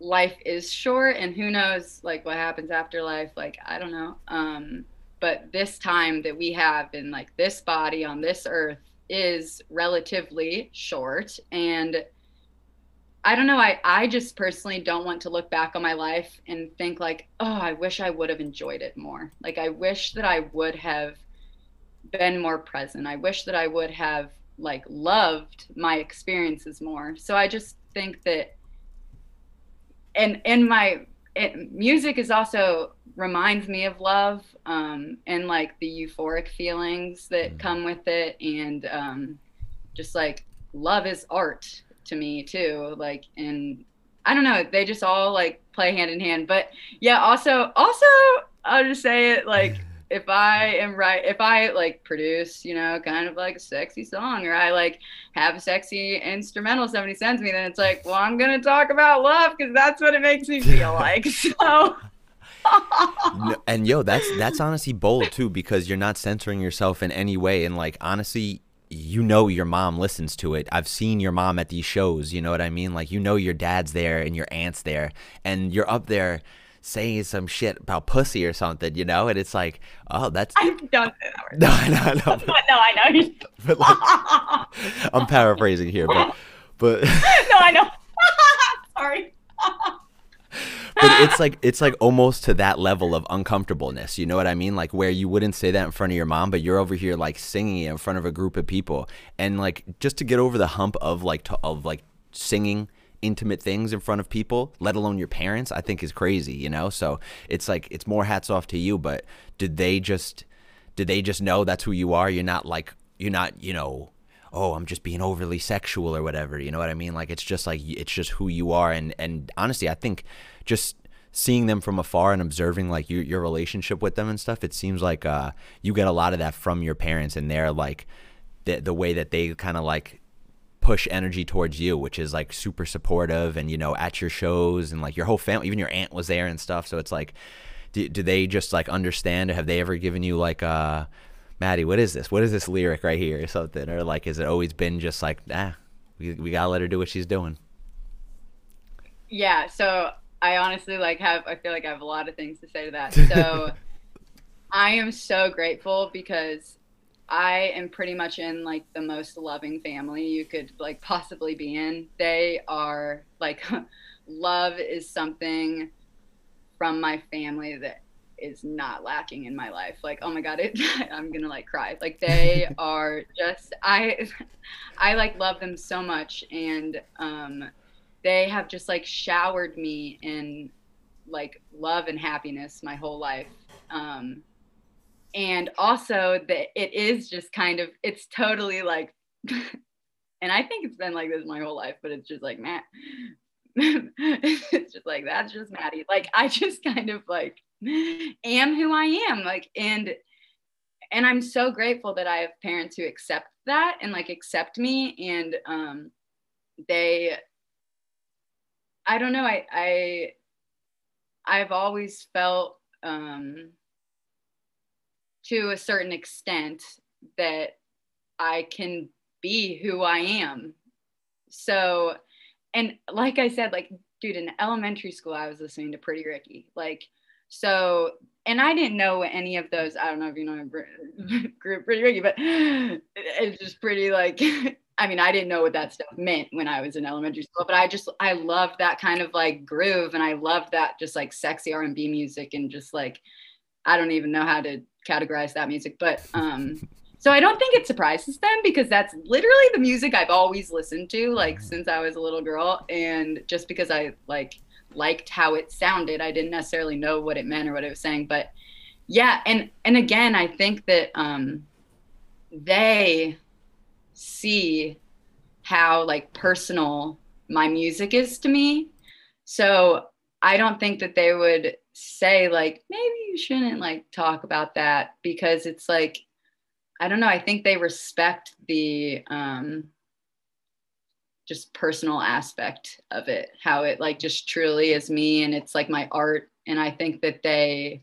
B: life is short and who knows like what happens after life like I don't know um but this time that we have in like this body on this earth is relatively short and I don't know I I just personally don't want to look back on my life and think like oh I wish I would have enjoyed it more. Like I wish that I would have been more present. I wish that I would have like loved my experiences more. So I just think that and and my it, music is also reminds me of love um, and like the euphoric feelings that
A: Mhm.
B: come with it and um, just like love is art to me too like and i don't know they just all like play hand in hand but yeah also also i'll just say it like if i am right if i like produce you know kind of like a sexy song or i like have a sexy instrumental somebody sends me then it's like well i'm gonna talk about love because that's what it makes me feel like so
A: No, and yo, that's that's honestly bold too because you're not censoring yourself in any way. And like honestly, you know your mom listens to it. I've seen your mom at these shows. You know what I mean? Like you know your dad's there and your aunt's there, and you're up there saying some shit about pussy or something. You know, and it's like, oh, that's
B: i don't say that word
A: no, no, no.
B: but no i know
A: But like, I'm paraphrasing here, but but.
B: no i know sorry
A: but it's like it's like almost to that level of uncomfortableness you know what i mean? Like where you wouldn't say that in front of your mom but you're over here like singing in front of a group of people. And like just to get over the hump of like to, of like singing intimate things in front of people let alone your parents i think is crazy you know? So it's like it's more hats off to you but did they just did they just know that's who you are? You're not like you're not you know oh i'm just being overly sexual or whatever you know what i mean like it's just like it's just who you are and and honestly i think just seeing them from afar and observing like your your relationship with them and stuff, it seems like uh, you get a lot of that from your parents and they're like the the way that they kind of like push energy towards you, which is like super supportive and you know at your shows and like your whole family, even your aunt was there and stuff. So it's like, do, do they just like understand? Or have they ever given you like uh, Maddie, what is this? What is this lyric right here or something? Or like, has it always been just like, ah, we we gotta let her do what she's doing?
B: Yeah. So I honestly like have I feel like I have a lot of things to say to that. So I am so grateful because I am pretty much in like the most loving family you could like possibly be in. They are like love is something from my family that is not lacking in my life. Like, oh my god, it, I'm gonna like cry. Like they are just I I like love them so much and um they have just like showered me in like love and happiness my whole life. Um, and also that it is just kind of it's totally like and I think it's been like this my whole life, but it's just like Matt it's just like that's just Maddie. Like I just kind of like am who I am. Like and and I'm so grateful that I have parents who accept that and like accept me and um they I don't know. I I I've always felt um, to a certain extent that I can be who I am. So, and like I said, like, dude, in elementary school, I was listening to Pretty Ricky. Like, so, and I didn't know any of those. I don't know if you know group Pretty Ricky, but it's just pretty like I mean, I didn't know what that stuff meant when I was in elementary school, but I just I love that kind of like groove and I love that just like sexy R&B music and just like I don't even know how to categorize that music, but um so I don't think it surprises them because that's literally the music I've always listened to like since I was a little girl and just because I like liked how it sounded, I didn't necessarily know what it meant or what it was saying, but yeah, and and again, I think that um they see how like personal my music is to me. So I don't think that they would say like maybe you shouldn't like talk about that because it's like I don't know, I think they respect the um just personal aspect of it, how it like just truly is me and it's like my art and I think that they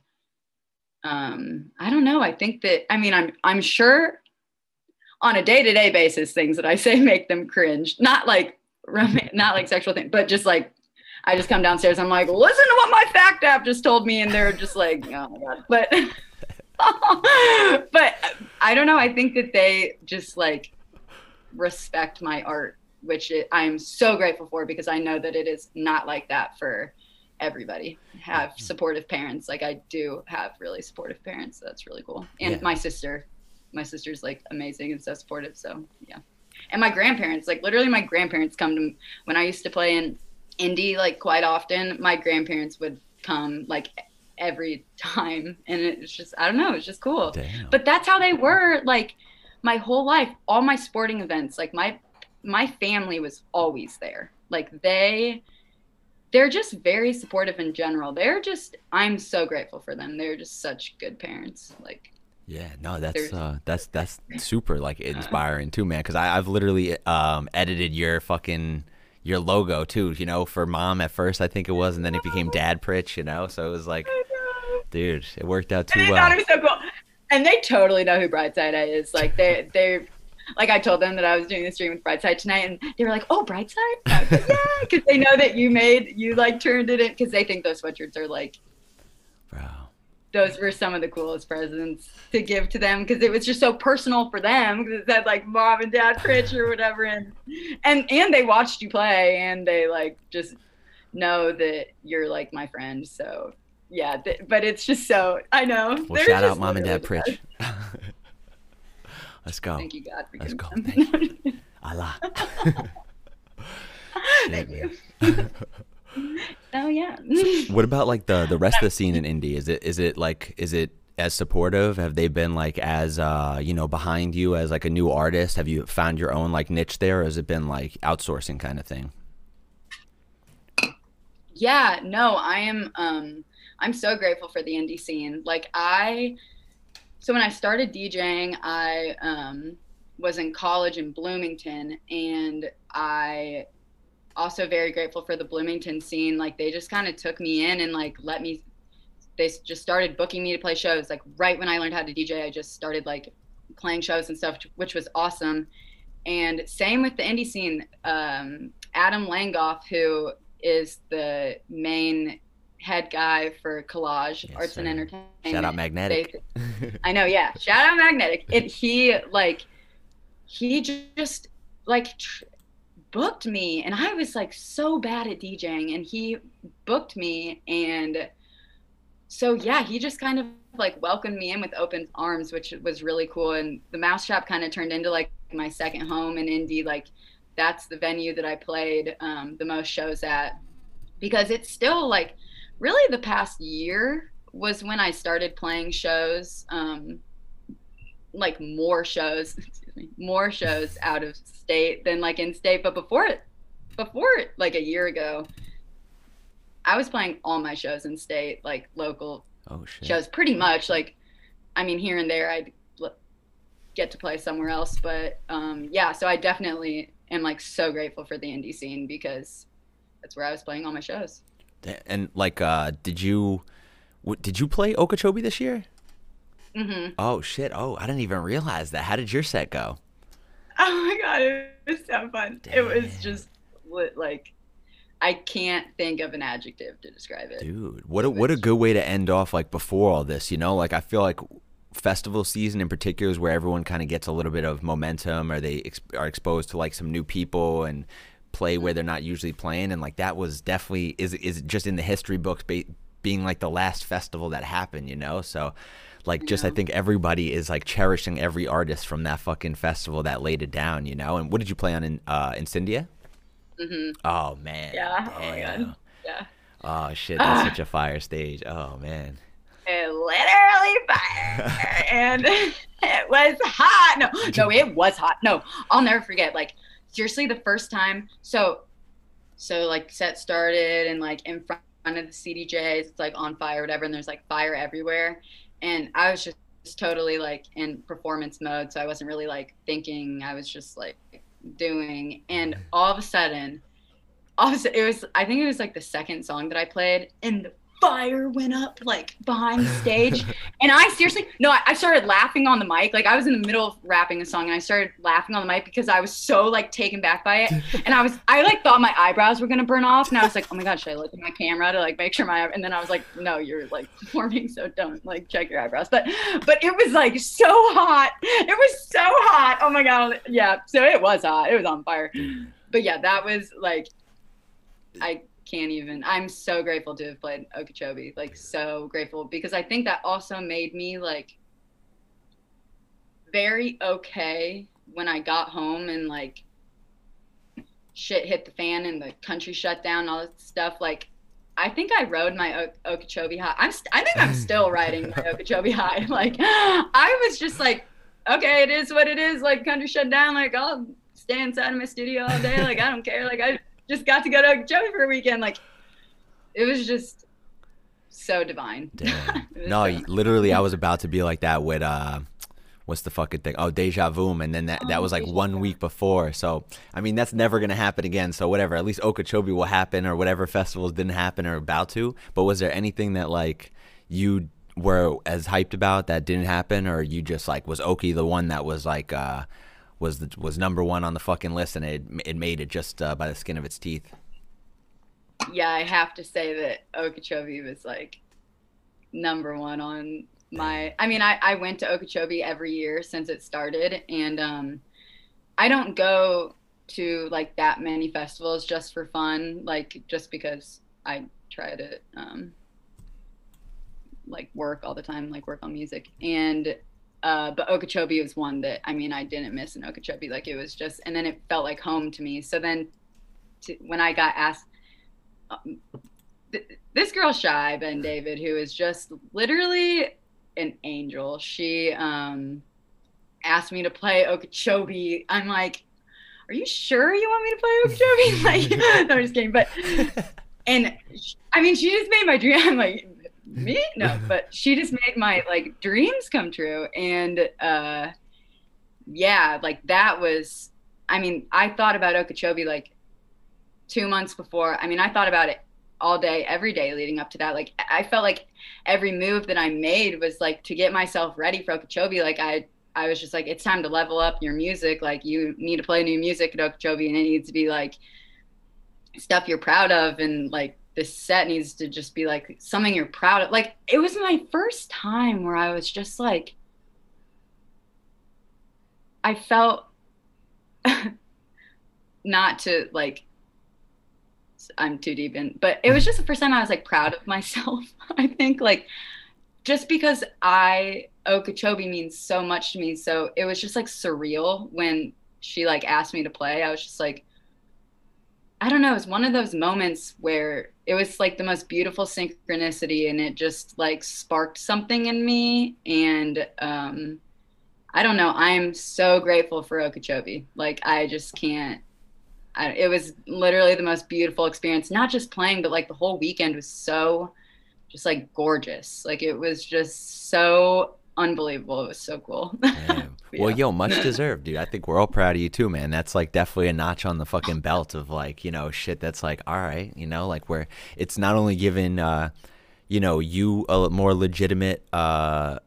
B: um I don't know, I think that I mean I'm I'm sure on a day-to-day basis things that I say make them cringe. Not like not like sexual things, but just like I just come downstairs. I'm like, listen to what my fact app just told me, and they're just like, oh my god. But but I don't know. I think that they just like respect my art, which it, I'm so grateful for because I know that it is not like that for everybody. Have mm-hmm. supportive parents. Like I do have really supportive parents. So that's really cool. And yeah. my sister my sister's like amazing and so supportive. So yeah. And my grandparents, like literally my grandparents come to when I used to play in Indy like quite often, my grandparents would come like every time and it's just I don't know, it's just cool. Damn. But that's how they were like my whole life, all my sporting events, like my my family was always there. Like they they're just very supportive in general. They're just I'm so grateful for them. They're just such good parents. Like
A: yeah, no, that's uh, that's that's super like inspiring too, man. Because I've literally um, edited your fucking your logo too. You know, for mom at first, I think it was, and then it became Dad Pritch. You know, so it was like, dude, it worked out too well.
B: Thought it was so cool, and they totally know who Brightside is. Like they they like I told them that I was doing the stream with Brightside tonight, and they were like, "Oh, Brightside!" Like, yeah, because they know that you made you like turned it in because they think those sweatshirts are like,
A: bro.
B: those were some of the coolest presents to give to them because it was just so personal for them because it said like mom and dad Pritch or whatever and and and they watched you play and they like just know that you're like my friend so yeah th- but it's just so i know.
A: Well shout out mom and dad Pritch let's go
B: thank you god for
A: let's go allah
B: thank you Oh yeah.
A: what about like the the rest of the scene in Indy? Is it is it like is it as supportive? Have they been like as uh, you know behind you as like a new artist? Have you found your own like niche there, or has it been like outsourcing kind of thing?
B: Yeah, no, I am um I'm so grateful for the Indy scene. Like I so when I started DJing, I um was in college in Bloomington and I also very grateful for the Bloomington scene. Like they just kind of took me in and like let me they just started booking me to play shows. Like right when I learned how to DJ, I just started like playing shows and stuff, which was awesome. And same with the Indy scene. Um, Adam Langoff, who is the main head guy for Collage yes, Arts sir. and Entertainment.
A: Shout out Magnetic.
B: They, I know, yeah. Shout out Magnetic. It, he like he just like tr- booked me, and I was like so bad at DJing, and he booked me, and so yeah, he just kind of like welcomed me in with open arms, which was really cool. And the Mouse Shop kind of turned into like my second home in Indy. Like that's the venue that I played um, the most shows at because it's still like really the past year was when I started playing shows, um, like more shows, excuse me, more shows out of state than like in state. But before it, before it, like a year ago, I was playing all my shows in state, like local
A: oh, shit.
B: shows, pretty much. Like, I mean, here and there, I'd get to play somewhere else, but um, yeah. So I definitely am like so grateful for the Indy scene because that's where I was playing all my shows.
A: And like, uh, did you did you play Okeechobee this year?
B: Mm-hmm.
A: Oh shit! Oh, I didn't even realize that. How did your set go?
B: Oh my god, it was so fun. Damn. It was just like I can't think of an adjective to describe it.
A: Dude, what a, what a good way to end off like before all this, you know? Like I feel like festival season in particular is where everyone kind of gets a little bit of momentum or they ex- are exposed to like some new people and play where they're not usually playing and like that was definitely is is just in the history books be, being like the last festival that happened, you know? So like just I think everybody is like cherishing every artist from that fucking festival that laid it down, you know? And what did you play on in uh Incendia?
B: Mm-hmm.
A: Oh man.
B: Yeah. Damn. Oh my god. Yeah.
A: Oh shit, that's such a fire stage. Oh man.
B: It literally fire, and it was hot. No, no, it was hot. No, I'll never forget. Like seriously, the first time. So, so like set started and like in front of the CDJs, it's like on fire, whatever, and there's like fire everywhere, and I was just totally like in performance mode, so I wasn't really like thinking. I was just like doing, and all of a sudden, all of a sudden, it was I think it was like the second song that I played, and the fire went up like behind the stage, and I seriously no, I, I started laughing on the mic. Like I was in the middle of rapping a song, and I started laughing on the mic because I was so like taken back by it, and I was I like thought my eyebrows were gonna burn off, and I was like, oh my god, should I look at my camera to like make sure my and then I was like, no, you're like performing, so don't like check your eyebrows. But but it was like so hot. It was so hot. Oh my god, yeah. So it was hot. It was on fire. But yeah, that was like I can't even. I'm so grateful to have played Okeechobee. Like so grateful because I think that also made me like very okay when I got home and like shit hit the fan and the country shut down all that stuff. Like I think I rode my o- Okeechobee high. I'm st- I think I'm still riding my Okeechobee high. Like I was just like, okay, it is what it is. Like country shut down. Like I'll stay inside of my studio all day. Like I don't care. Like I just got to go to Joey for a weekend. Like it was just so divine.
A: no, so literally, I was about to be like that with uh, what's the fucking thing? Oh, Deja Vu, and then that, oh, that was like one week before. So I mean, that's never gonna happen again. So whatever, at least Okeechobee will happen, or whatever festivals didn't happen or about to. But was there anything that like you were as hyped about that didn't happen, or you just like was Okie the one that was like uh was the, was number one on the fucking list, and it it made it just uh, by the skin of its teeth.
B: Yeah, I have to say that Okeechobee was like number one on my. I mean, I I went to Okeechobee every year since it started, and um, I don't go to like that many festivals just for fun, like just because I try to um like work all the time, like work on music. And uh, but Okeechobee was one that I mean I didn't miss in Okeechobee. Like it was just, and then it felt like home to me. So then, to, when I got asked, um, th- this girl Shy Ben David, who is just literally an angel. She um, asked me to play Okeechobee. I'm like, are you sure you want me to play Okeechobee? like, no, I'm just kidding. But and I mean, she just made my dream. I'm like, me? No, but she just made my like dreams come true. And uh, yeah, like that was. I mean, I thought about Okeechobee like two months before. I mean, I thought about it all day, every day leading up to that. Like, I felt like every move that I made was like to get myself ready for Okeechobee. Like, I I was just like, it's time to level up your music. Like, you need to play new music at Okeechobee, and it needs to be like stuff you're proud of and like this set needs to just be like something you're proud of. Like it was my first time where I was just like I felt not to like I'm too deep in, but it was just the first time I was like proud of myself. I think like just because I Okeechobee means so much to me, so it was just like surreal when she like asked me to play. I was just like I don't know, it was one of those moments where it was like the most beautiful synchronicity and it just like sparked something in me. And um, I don't know, I'm so grateful for Okeechobee. Like, I just can't. I, it was literally the most beautiful experience, not just playing, but like the whole weekend was so just like gorgeous. Like, it was just so unbelievable. It was so cool.
A: well, yeah. yo, much deserved, dude. I think we're all proud of you too, man. That's like definitely a notch on the fucking belt of like, you know, shit that's like, all right, you know, like where it's not only given uh, you know, you a more legitimate uh,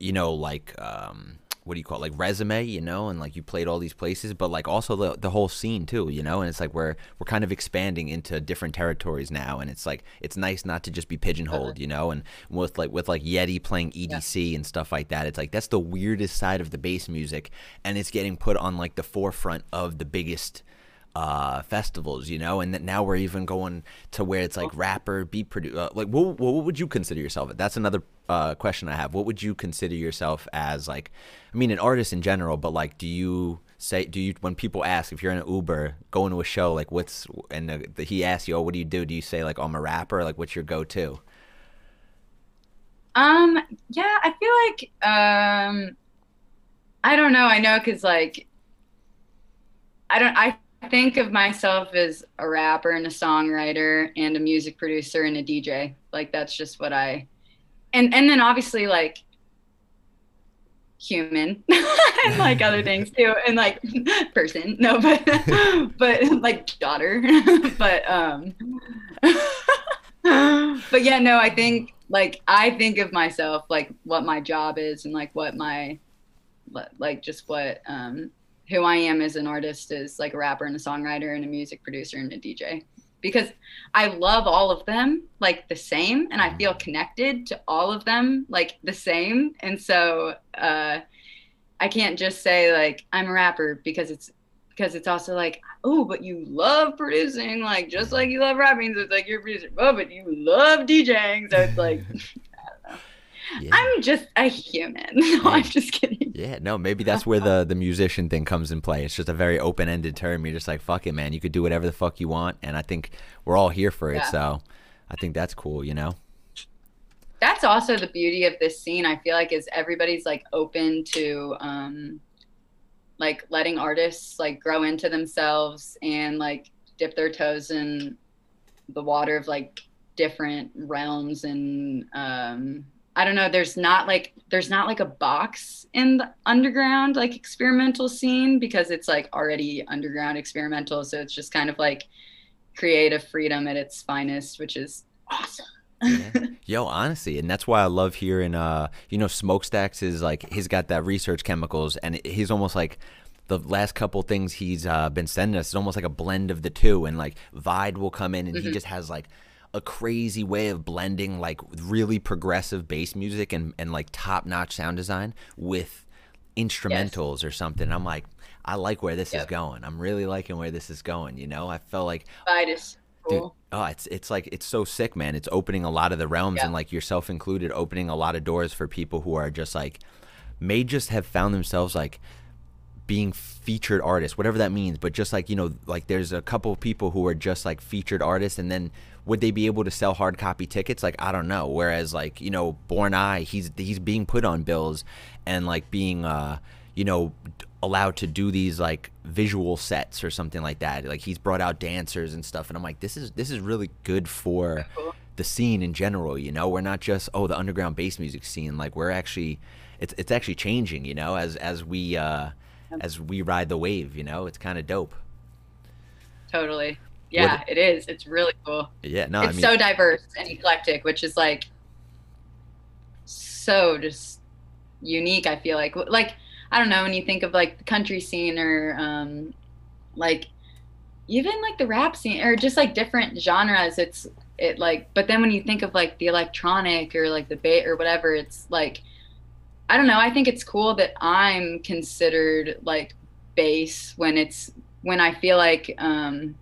A: you know, like um what do you call it, like resume, you know, and like you played all these places, but like also the the whole scene too, you know, and it's like we're we're kind of expanding into different territories now, and it's like it's nice not to just be pigeonholed, uh-huh. you know, and with like with like Yheti playing EDC yeah. and stuff like that, it's like that's the weirdest side of the bass music, and it's getting put on like the forefront of the biggest uh, festivals, you know, and that now we're even going to where it's like rapper, beat producer. Uh, like, what, what would you consider yourself? That's another uh, question I have. What would you consider yourself as? Like, I mean, an artist in general, but like, do you say, do you when people ask if you're in an Uber going to a show, like, what's and the, the, he asks you, oh, what do you do? Do you say like, oh, I'm a rapper? Like, what's your go-to?
B: Um, yeah, I feel like um, I don't know. I know because like I don't. I think of myself as a rapper and a songwriter and a music producer and a DJ. Like that's just what I and and then obviously like human and like other things too and like person no but but like daughter but um but yeah no i think like i think of myself like what my job is and like what my like just what um who I am as an artist is like a rapper and a songwriter and a music producer and a DJ because I love all of them like the same and I feel connected to all of them like the same. And so uh I can't just say like I'm a rapper because it's because it's also like oh but you love producing like just like you love rapping so it's like you're a producer. Oh but you love DJing so it's like Yeah. I'm just a human. No, I'm just kidding.
A: Yeah, no, maybe that's where the the musician thing comes in play. It's just a very open ended term. You're just like, fuck it, man. You could do whatever the fuck you want, and I think we're all here for it. Yeah. So, I think that's cool. You know.
B: That's also the beauty of this scene. I feel like is everybody's like open to um, like letting artists like grow into themselves and like dip their toes in the water of like different realms and um I don't know, there's not like there's not like a box in the underground like experimental scene because it's like already underground experimental. So it's just kind of like creative freedom at its finest, which is awesome.
A: yeah. Yo, honestly, and that's why I love hearing uh you know, smokestacks is like he's got that research chemicals and he's almost like the last couple things he's uh, been sending us is almost like a blend of the two and like Vide will come in and mm-hmm. he just has like a crazy way of blending like really progressive bass music and, and like top notch sound design with instrumentals yes. or something. I'm like, I like where this yep. is going. I'm really liking where this is going. You know, I felt like
B: Vitus. Cool.
A: Dude, oh, it's it's like it's so sick, man. It's opening a lot of the realms yep. and like yourself included, opening a lot of doors for people who are just like may just have found themselves like being featured artists, whatever that means. But just like you know, like there's a couple of people who are just like featured artists, and then would they be able to sell hard copy tickets? Like I don't know. Whereas like you know, Born Eye, he's he's being put on bills, and like being uh you know, allowed to do these like visual sets or something like that. Like he's brought out dancers and stuff, and I'm like, this is this is really good for the scene in general. You know, we're not just oh the underground bass music scene. Like we're actually, it's it's actually changing. You know, as as we uh, as we ride the wave. You know, it's kind of dope.
B: Totally. Yeah, it is. It's really cool.
A: Yeah, no,
B: it's
A: I mean,
B: so diverse and eclectic, which is like so just unique. I feel like like I don't know when you think of like the country scene or um, like even like the rap scene or just like different genres. It's it like but then when you think of like the electronic or like the bait or whatever, it's like I don't know. I think it's cool that I'm considered like bass when it's when I feel like um,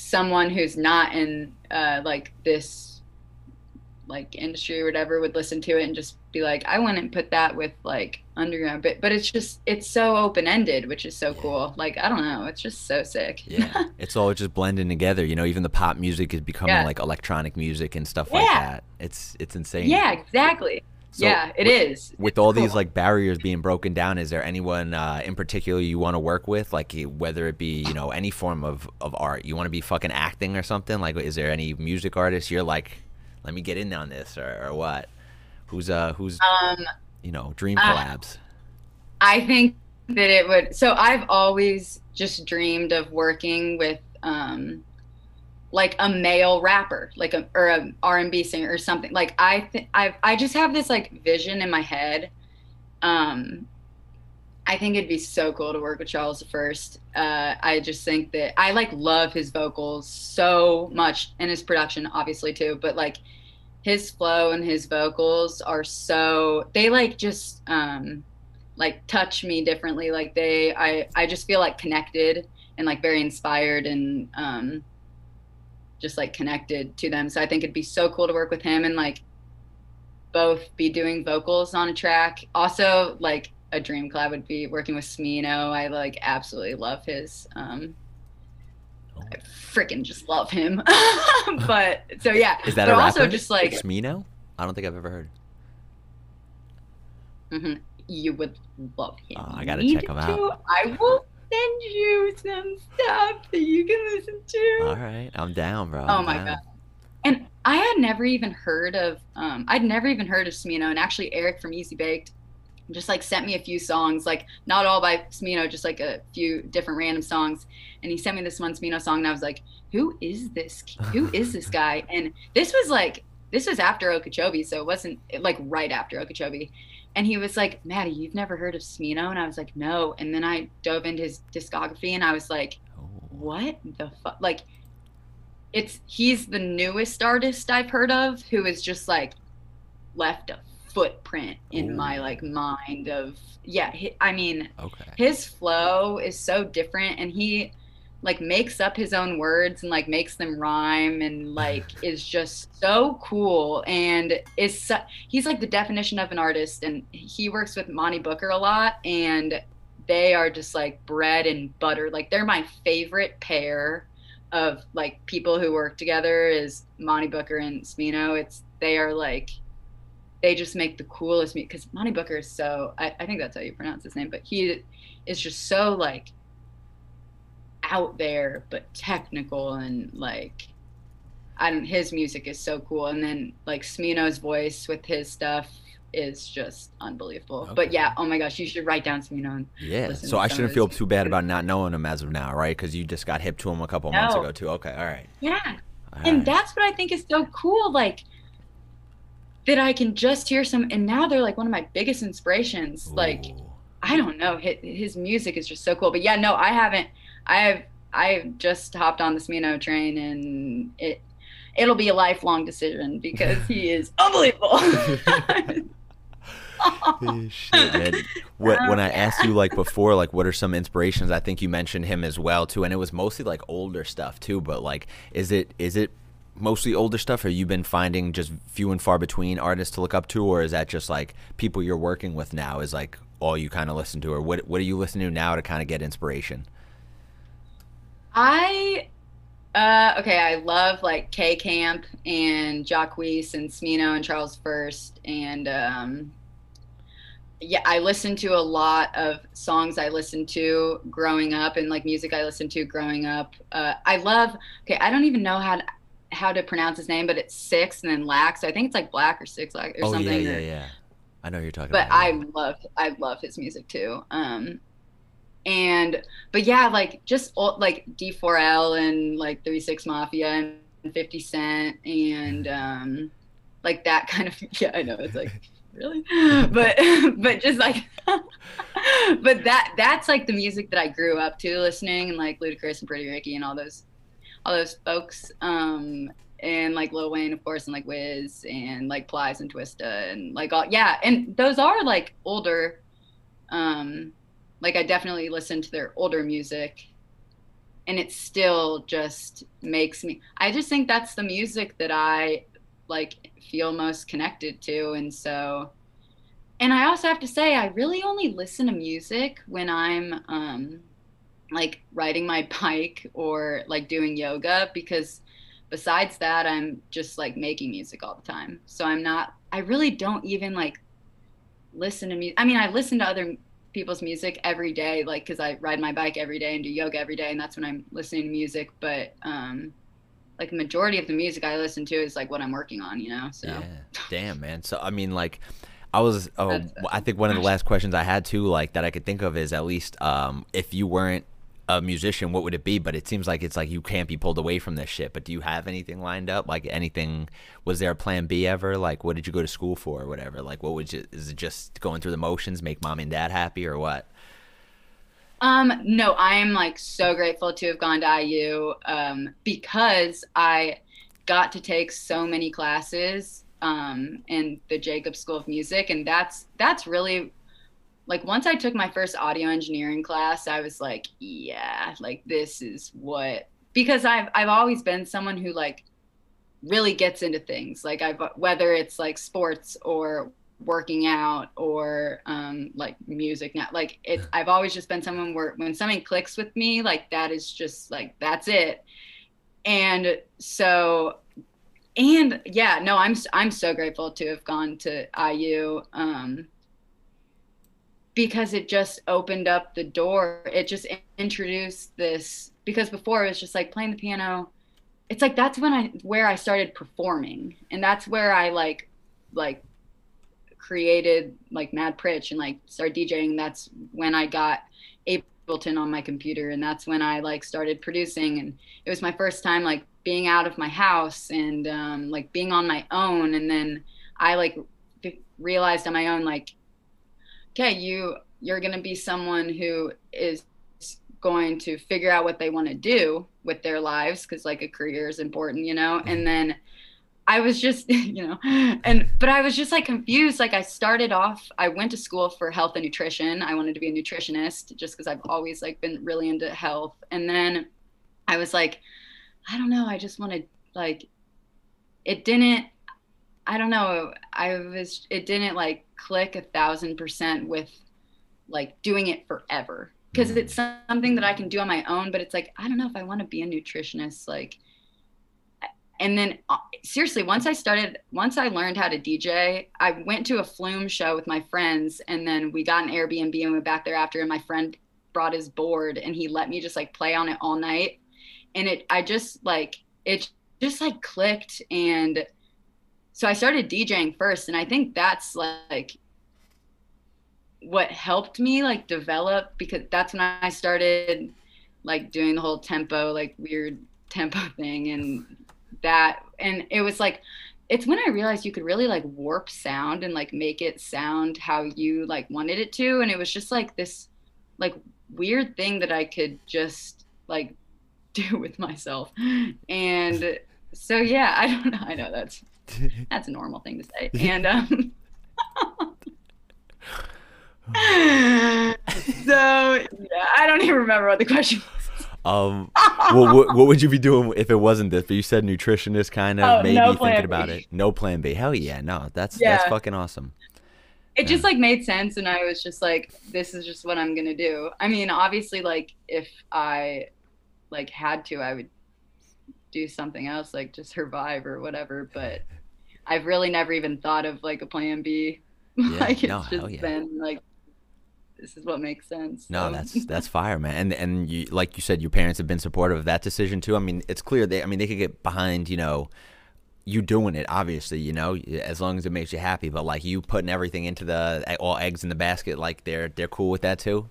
B: someone who's not in uh, like this like industry or whatever would listen to it and just be like, I wouldn't put that with like underground, but but it's just it's so open ended, which is so
A: Yeah.
B: cool. Like I don't know, it's just so sick.
A: yeah, it's all just blending together. You know, even the pop music is becoming
B: Yeah.
A: like electronic music and stuff like
B: Yeah.
A: that. It's it's insane.
B: yeah, exactly.
A: So
B: yeah, it
A: with-
B: is.
A: With all these like barriers being broken down, is there anyone uh, in particular you want to work with? Like whether it be you know any form of of art, you want to be fucking acting or something? Like, is there any music artist you're like, let me get in on this or, or what? Who's uh who's
B: Um,
A: you know dream
B: uh,
A: collabs?
B: I think that it would. So I've always just dreamed of working with, um, like a male rapper, like a or a R and B singer or something. Like I, th- I, I just have this like vision in my head. Um, I think it'd be so cool to work with Charles the First. Uh, I just think that I like love his vocals so much and his production, obviously too. But like his flow and his vocals are so they like just um like touch me differently like they i i just feel like connected and like very inspired and um just like connected to them so i think it'd be so cool to work with him and like both be doing vocals on a track also like a dream collab would be working with smino i like absolutely love his um I freaking just love him but so yeah
A: Is that
B: but
A: a
B: also
A: rapper?
B: just like
A: Smino? I don't think I've ever heard.
B: hmm You would love him.
A: Oh, I gotta
B: Need
A: check him
B: to.
A: out.
B: I will send you some stuff that you can listen to.
A: All right, I'm down, bro.
B: Oh
A: I'm
B: my
A: down.
B: god. And I had never even heard of um I'd never even heard of Smino and actually Eric from Eazybaked just like sent me a few songs, like not all by Smino, just like a few different random songs. And he sent me this one Smino song and I was like, Who is this who is this guy? And this was like this was after Okeechobee, so it wasn't like right after Okeechobee. And he was like, Maddie, you've never heard of Smino? And I was like, No. And then I dove into his discography and I was like,
A: Oh.
B: what the fuck like it's he's the newest artist i've heard of who has just like left a footprint in oh.
A: my
B: like mind of yeah hi i mean
A: Okay.
B: his flow is so different and he like makes up his own words and like makes them rhyme and like is just so cool. And is su- he's like the definition of an artist and he works with Monte Booker a lot and they are just like bread and butter. Like they're my favorite pair of like people who work together is Monte Booker and Smino. It's they are like they just make the coolest music because Monte Booker is so I, I think that's how you pronounce his name but he is just so like out there but technical and like I don't his music is so cool and then like Smino's voice with his stuff is just unbelievable. But yeah, oh my gosh, you should write down Smino. And,
A: Yeah. So I shouldn't feel too bad about not knowing him as of now, right? Because you just got hip to him a couple months ago too. Okay. All right.
B: yeah,
A: All
B: and
A: right.
B: that's what I think is so cool. Like that I can just hear some, and now they're like one of my biggest inspirations. Like I don't know, his, his music is just so cool. But yeah, no, I haven't. I have. I just hopped on the Smino train, and it it'll be a lifelong decision because he is unbelievable.
A: Shit. What, um, when I asked you like before, like what are some inspirations? I think you mentioned him as well too, and it was mostly like older stuff too. But like, is it is it mostly older stuff, or you been finding just few and far between artists to look up to, or is that just like people you're working with now is like all you kind of listen to, or what what are you listening to now to kind of get inspiration?
B: I uh okay, I love like K Camp and Jacquees and Smino and Charles First and um yeah, I listened to a lot of songs I listened to growing up and like music I listened to growing up. Uh, I love. Okay, I don't even know how to, how to pronounce his name, but it's Six and then Lax. So I think it's like Black or Six Lax or
A: oh
B: something.
A: yeah, yeah, yeah. I know you're talking
B: but
A: about.
B: I love I love his music too. Um, and but yeah, like just old, like D4L and like Three Six Mafia and Fifty Cent and um, like that kind of yeah. I know it's like really, but but just like but that that's like the music that I grew up to listening and like Ludacris and Pretty Ricky and all those all those folks. Um, and like Lil Wayne, of course, and like Wiz and like Plies and Twista and like all yeah, and those are like older. Um, like I definitely listen to their older music, and it still just makes me. I just think that's the music that I like feel most connected to, and so. And I also have to say, I really only listen to music when I'm um, like riding my bike or like doing yoga because besides that i'm just like making music all the time so i'm not i really don't even like listen to music i mean i listen to other people's music every day like because i ride my bike every day and do yoga every day and that's when i'm listening to music but um like the majority of the music i listen to is like what i'm working on you know so
A: Yeah. Damn, man. So I mean, like, I was. Oh, I think one of the last questions I had too, like that I could think of, is at least um, if you weren't a musician, what would it be? But it seems like it's like you can't be pulled away from this shit. But do you have anything lined up? Like anything? Was there a plan B ever? Like, what did you go to school for, or whatever? Like, what would you? Is it just going through the motions, make mom and dad happy, or what?
B: Um, no, I am like so grateful to have gone to IU um, because I got to take so many classes um, in the Jacobs School of Music, and that's that's really like once I took my first audio engineering class, I was like, yeah, like this is what because I've I've always been someone who like really gets into things. Like I've whether it's like sports or working out or um, like music now like it i've always just been someone where when something clicks with me like that is just like that's it. And so and yeah no i'm i'm so grateful to have gone to iu um, because it just opened up the door it just introduced this because before it was just like playing the piano it's like that's when i where i started performing and that's where i like like created like Mad Pritch and like started DJing. That's when I got Ableton on my computer, and that's when I like started producing. And it was my first time like being out of my house and um, like being on my own. And then I like realized on my own like, okay, you you're gonna be someone who is going to figure out what they want to do with their lives because like a career is important, you know. And mm-hmm. then I was just, you know, and but I was just like confused. Like I started off, I went to school for health and nutrition. I wanted to be a nutritionist just because I've always like been really into health. And then I was like, I don't know, I just wanted like it didn't I don't know, I was it didn't like click a thousand percent with like doing it forever. Because it's something that I can do on my own, but it's like, I don't know if I want to be a nutritionist. Like and then uh, seriously once i started once i learned how to dj i went to a flume show with my friends and then we got an airbnb and went back there after and my friend brought his board and he let me just like play on it all night and it i just like it just like clicked and so i started djing first and i think that's like what helped me like develop because that's when i started like doing the whole tempo like weird tempo thing and that. And it was like it's when i realized you could really like warp sound and like make it sound how you like wanted it to. And it was just like this like weird thing that i could just like do with myself. And so yeah i don't know. I know that's that's a normal thing to say and um so yeah i don't even remember what the question was.
A: Um, well, what, what would you be doing if it wasn't this? But you said nutritionist, kind of
B: Oh,
A: maybe
B: no
A: thinking about it. No plan B. Hell yeah, no, that's
B: Yeah.
A: that's fucking awesome.
B: it just like made sense and i was just like this is just what i'm gonna do i mean obviously like if i like had to i would do something else like just survive or whatever but i've really never even thought of like a plan b
A: Yeah,
B: like it's
A: no, hell
B: just
A: yeah.
B: been like this is what makes sense.
A: No,
B: so.
A: that's that's fire, man. And and you like you said, your parents have been supportive of that decision too. I mean, it's clear they. I mean, they could get behind, you know, you doing it. Obviously, you know, as long as it makes you happy. But like you putting everything into the all eggs in the basket, like they're they're cool with that too.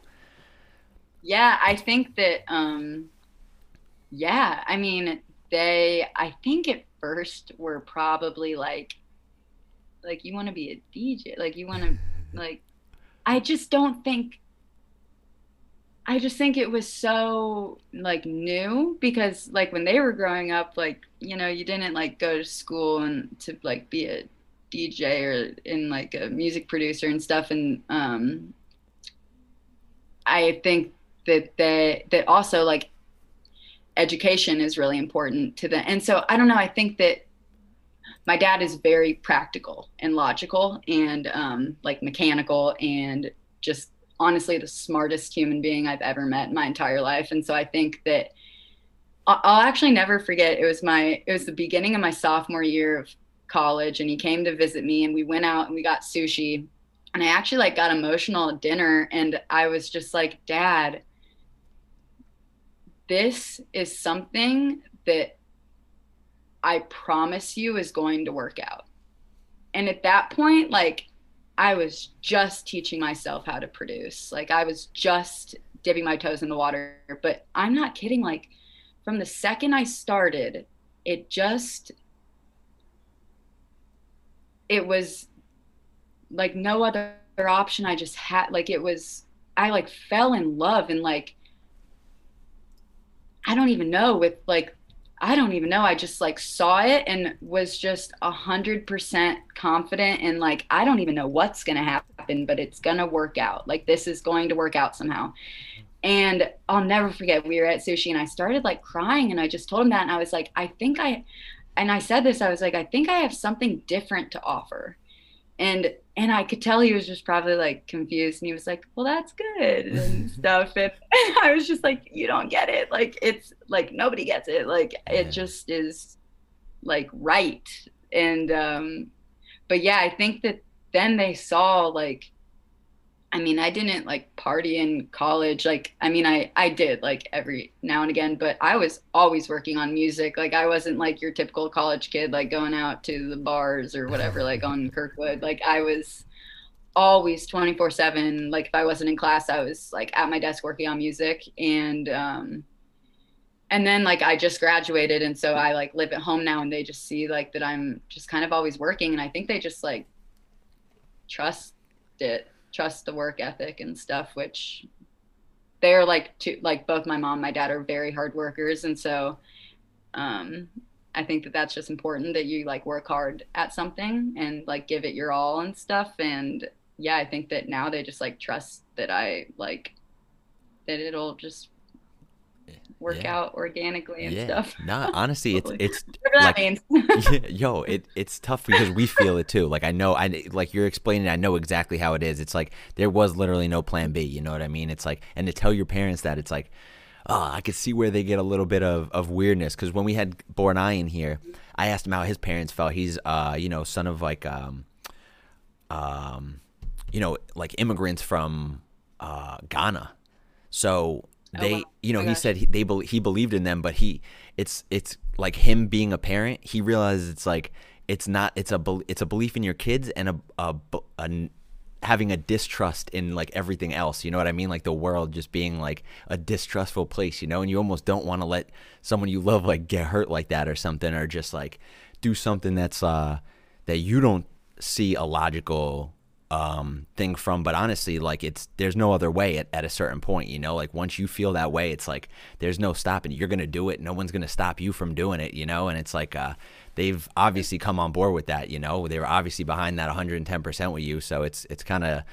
B: Yeah, I think that. um Yeah, I mean, they. I think at first were probably like, like you want to be a DJ, like you want to, like. I just don't think I just think it was so like new because like when they were growing up like you know you didn't like go to school and to like be a DJ or in like a music producer and stuff and um I think that they that also like education is really important to them and so I don't know I think that my dad is very practical and logical and um, like mechanical and just honestly the smartest human being I've ever met in my entire life. And so I think that I'll actually never forget. It was my it was the beginning of my sophomore year of college, and he came to visit me, and we went out and we got sushi. And I actually like got emotional at dinner, and I was just like, Dad, this is something that I promise you is going to work out. And at that point, like I was just teaching myself how to produce. Like I was just dipping my toes in the water. But I'm not kidding. Like from the second I started, it just, it was like no other option. I just had, like, it was, I like fell in love and like, I don't even know with like I don't even know. I just like saw it and was just a hundred percent confident and like I don't even know what's gonna happen, but it's gonna work out. Like this is going to work out somehow. And I'll never forget we were at sushi and I started like crying and I just told him that and I was like, I think I and I said this, I was like, I think I have something different to offer. And and I could tell he was just probably like confused and he was like, Well that's good and stuff. And I was just like, You don't get it. Like it's like nobody gets it. Like
A: Yeah.
B: it just is like right. And um but yeah, I think that then they saw like I mean, I didn't like party in college. Like, I mean, I I did like every now and again, but I was always working on music. Like, I wasn't like your typical college kid, like going out to the bars or whatever, like on Kirkwood. Like, I was always 24 7. Like, if I wasn't in class, I was like at my desk working on music. And, um, and then like I just graduated, and so I like live at home now, and they just see like that I'm just kind of always working, and I think they just like trust it trust the work ethic and stuff which they're like two like both my mom and my dad are very hard workers. And so um i think that that's just important that you like work hard at something and like give it your all and stuff. And yeah i think that now they just like trust that i like that it'll just work
A: Yeah.
B: out organically and
A: yeah.
B: stuff
A: No, honestly, it's it's
B: whatever that
A: like-
B: means
A: yo, it it's tough because we feel it too. Like I know, I like you're explaining. I know exactly how it is. It's like there was literally no plan B. You know what I mean? It's like, and to tell your parents that, it's like, oh, I could see where they get a little bit of of weirdness. Because when we had Born Eye in here, I asked him how his parents felt. He's uh, you know, son of like um, um, you know, like immigrants from uh Ghana. So
B: Oh,
A: they,
B: wow.
A: you know,
B: Oh
A: he
B: gosh.
A: said he, they bel he believed in them, but he, it's it's like him being a parent. He realizes it's like it's not it's a it's a belief in your kids and a a, a having a distrust in like everything else. You know what I mean? Like the world just being like a distrustful place. You know, and you almost don't want to let someone you love like get hurt like that or something, or just like do something that's uh that you don't see a logical um thing from but honestly like it's there's no other way at, at a certain point you know? Like once you feel that way it's like there's no stopping. You're gonna do it. No one's gonna stop you from doing it you know? And it's like uh they've obviously come on board with that you know? They were obviously behind that 110% with you. So it's it's kind of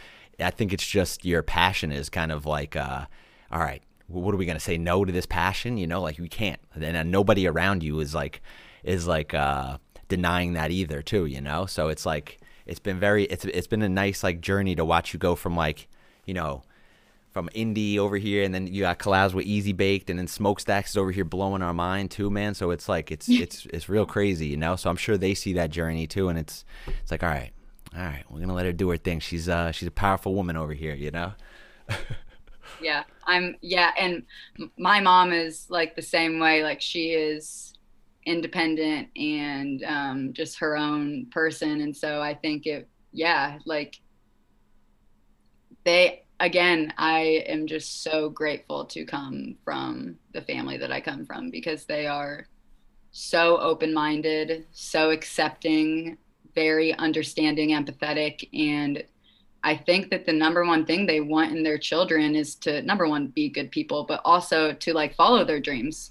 A: i think it's just your passion is kind of like uh all right what are we gonna say no to this passion? You know like we can't. And then nobody around you is like is like uh denying that either too you know? So it's like it's been very it's it's been a nice like journey to watch you go from like you know from Indy over here and then you got collabs with Eazybaked and then smokestacks is over here blowing our mind too man so it's like it's it's it's real crazy you know so i'm sure they see that journey too and it's it's like all right All right, we're gonna let her do her thing. She's uh she's a powerful woman over here, you know.
B: yeah, I'm yeah, and my mom is like the same way. Like she is independent and um, just her own person, and so I think it yeah like they again I am just so grateful to come from the family that I come from because they are so open-minded, so accepting very understanding, empathetic, and I think that the number one thing they want in their children is to number one be good people, but also to like follow their dreams.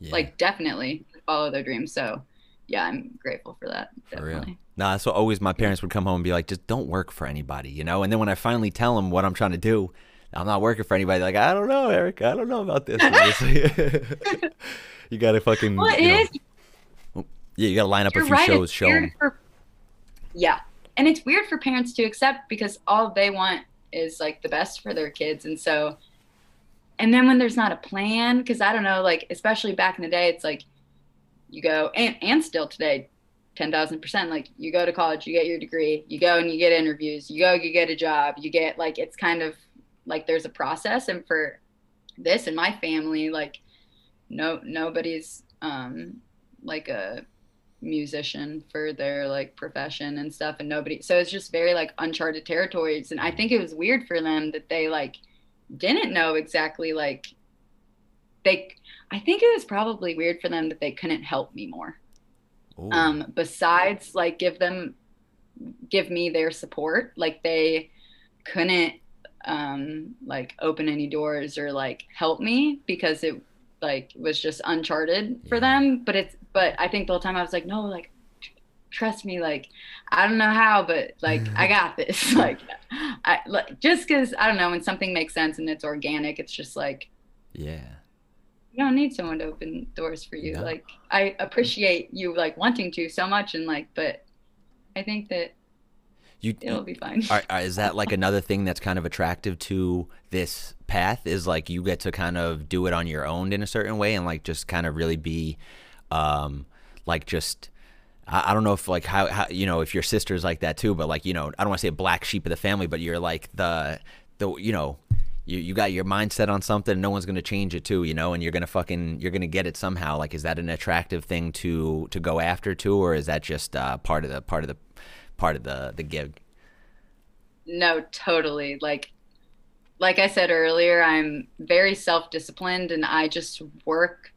B: Yeah. Like definitely follow their dreams. So yeah, I'm grateful for that. Definitely. For real.
A: No, that's what always my parents would come home and be like, just don't work for anybody, you know? And then when I finally tell them what I'm trying to do, I'm not working for anybody. Like, I don't know, Eric. I don't know about this. you got to fucking. Well, you know, yeah, you got to line up a few right. shows, show them. For,
B: yeah, and it's weird for parents to accept because all they want is like the best for their kids, and so, and then when there's not a plan, because I don't know, like especially back in the day, it's like you go and and still today, ten thousand percent. Like you go to college, you get your degree, you go and you get interviews, you go, you get a job, you get like it's kind of like there's a process, and for this and my family, like no nobody's um like a musician for their like profession and stuff and nobody so it's just very like uncharted territories and i think it was weird for them that they like didn't know exactly like they i think it was probably weird for them that they couldn't help me more. Ooh. um besides like give them give me their support like they couldn't um like open any doors or like help me because it like was just uncharted for them. But it's but i think the whole time i was like no like trust me like i don't know how but like i got this. Like i like just because i don't know when something makes sense and it's organic it's just like
A: yeah
B: you don't need someone to open doors for you no. like i appreciate you like wanting to so much and like but i think that you it'll be fine.
A: Are, are, is that like another thing that's kind of attractive to this path? Is like you get to kind of do it on your own in a certain way, and like just kind of really be, um, like just. I, I don't know if like how, how you know if your sister's like that too, but like you know I don't want to say a black sheep of the family, but you're like the the you know you, you got your mindset on something no one's going to change it too you know and you're going to fucking you're going to get it somehow like is that an attractive thing to to go after too or is that just uh, part of the part of the part of the the gig.
B: No, totally. Like like I said earlier, I'm very self-disciplined and I just work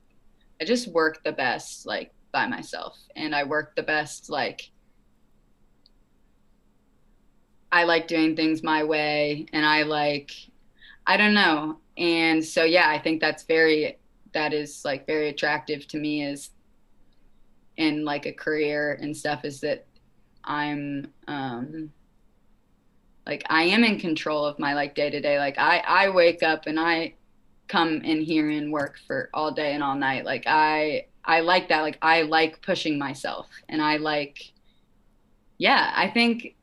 B: I just work the best like by myself and I work the best like I like doing things my way and I like I don't know. And so yeah, I think that's very that is like very attractive to me is in like a career and stuff is that I'm um like I am in control of my like day to day. Like I I wake up and I come in here and work for all day and all night. Like I I like that. Like I like pushing myself and I like yeah, I think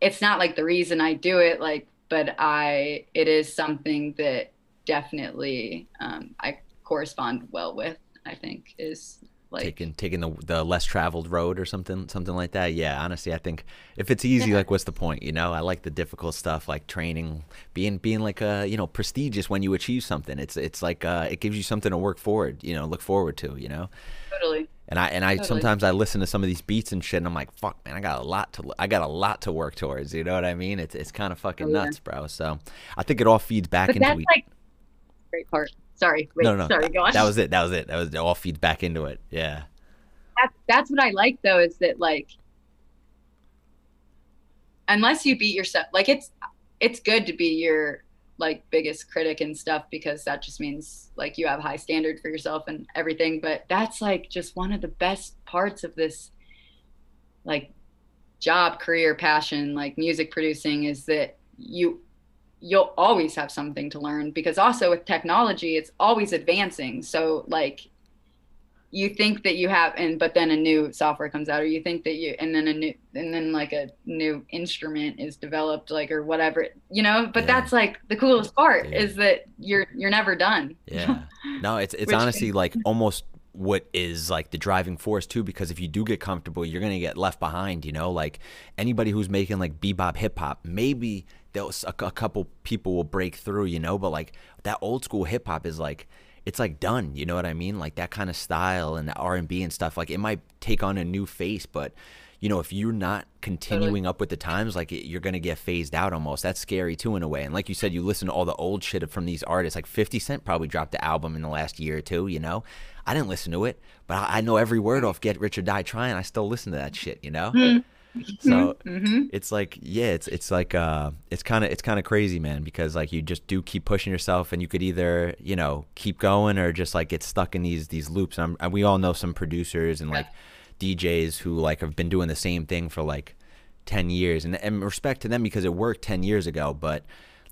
B: it's not like the reason I do it like but I it is something that definitely um I correspond well with, I think is like
A: taking taking the the less traveled road or something something like that. Yeah, honestly, I think if it's easy, yeah. like what's the point? You know, I like the difficult stuff, like training, being being like a uh, you know prestigious when you achieve something. It's it's like uh, it gives you something to work forward, you know, look forward to. You know.
B: Totally.
A: And I and I totally. sometimes I listen to some of these beats and shit, and I'm like, fuck, man, I got a lot to I got a lot to work towards. You know what I mean? It's it's kind of fucking oh, yeah. nuts, bro. So I think it all feeds back
B: but
A: into.
B: That's like great part. Sorry. Wait, no, no, Sorry. Go on.
A: That was it. That was it. That was it all feeds back into it. Yeah.
B: That's that's what I like though is that like unless you beat yourself like it's it's good to be your like biggest critic and stuff because that just means like you have high standard for yourself and everything. But that's like just one of the best parts of this like job career passion like music producing is that you you'll always have something to learn because also with technology it's always advancing. So like you think that you have and but then a new software comes out or you think that you and then a new and then like a new instrument is developed like or whatever you know? But yeah. that's like the coolest part yeah. is that you're you're never done.
A: Yeah. No it's it's honestly like almost what is like the driving force too because if you do get comfortable you're gonna get left behind you know? Like anybody who's making like bebop hip hop maybe there's a, a couple people will break through you know? But like that old school hip hop is like it's like done you know what i mean like that kind of style and the r&b and stuff like it might take on a new face but you know if you're not continuing totally. up with the times like you're gonna get phased out almost that's scary too in a way and like you said you listen to all the old shit from these artists like 50 cent probably dropped the album in the last year or two you know I didn't listen to it, but I, I know every word off Get Rich or Die Trying. I still listen to that shit, you know? Mm-hmm. So mm-hmm. it's like, yeah, it's it's like uh, it's kind of it's kind of crazy, man, because like you just do keep pushing yourself, and you could either you know keep going or just like get stuck in these these loops. And, and we all know some producers and like DJs who like have been doing the same thing for like ten years, and and respect to them because it worked ten years ago, but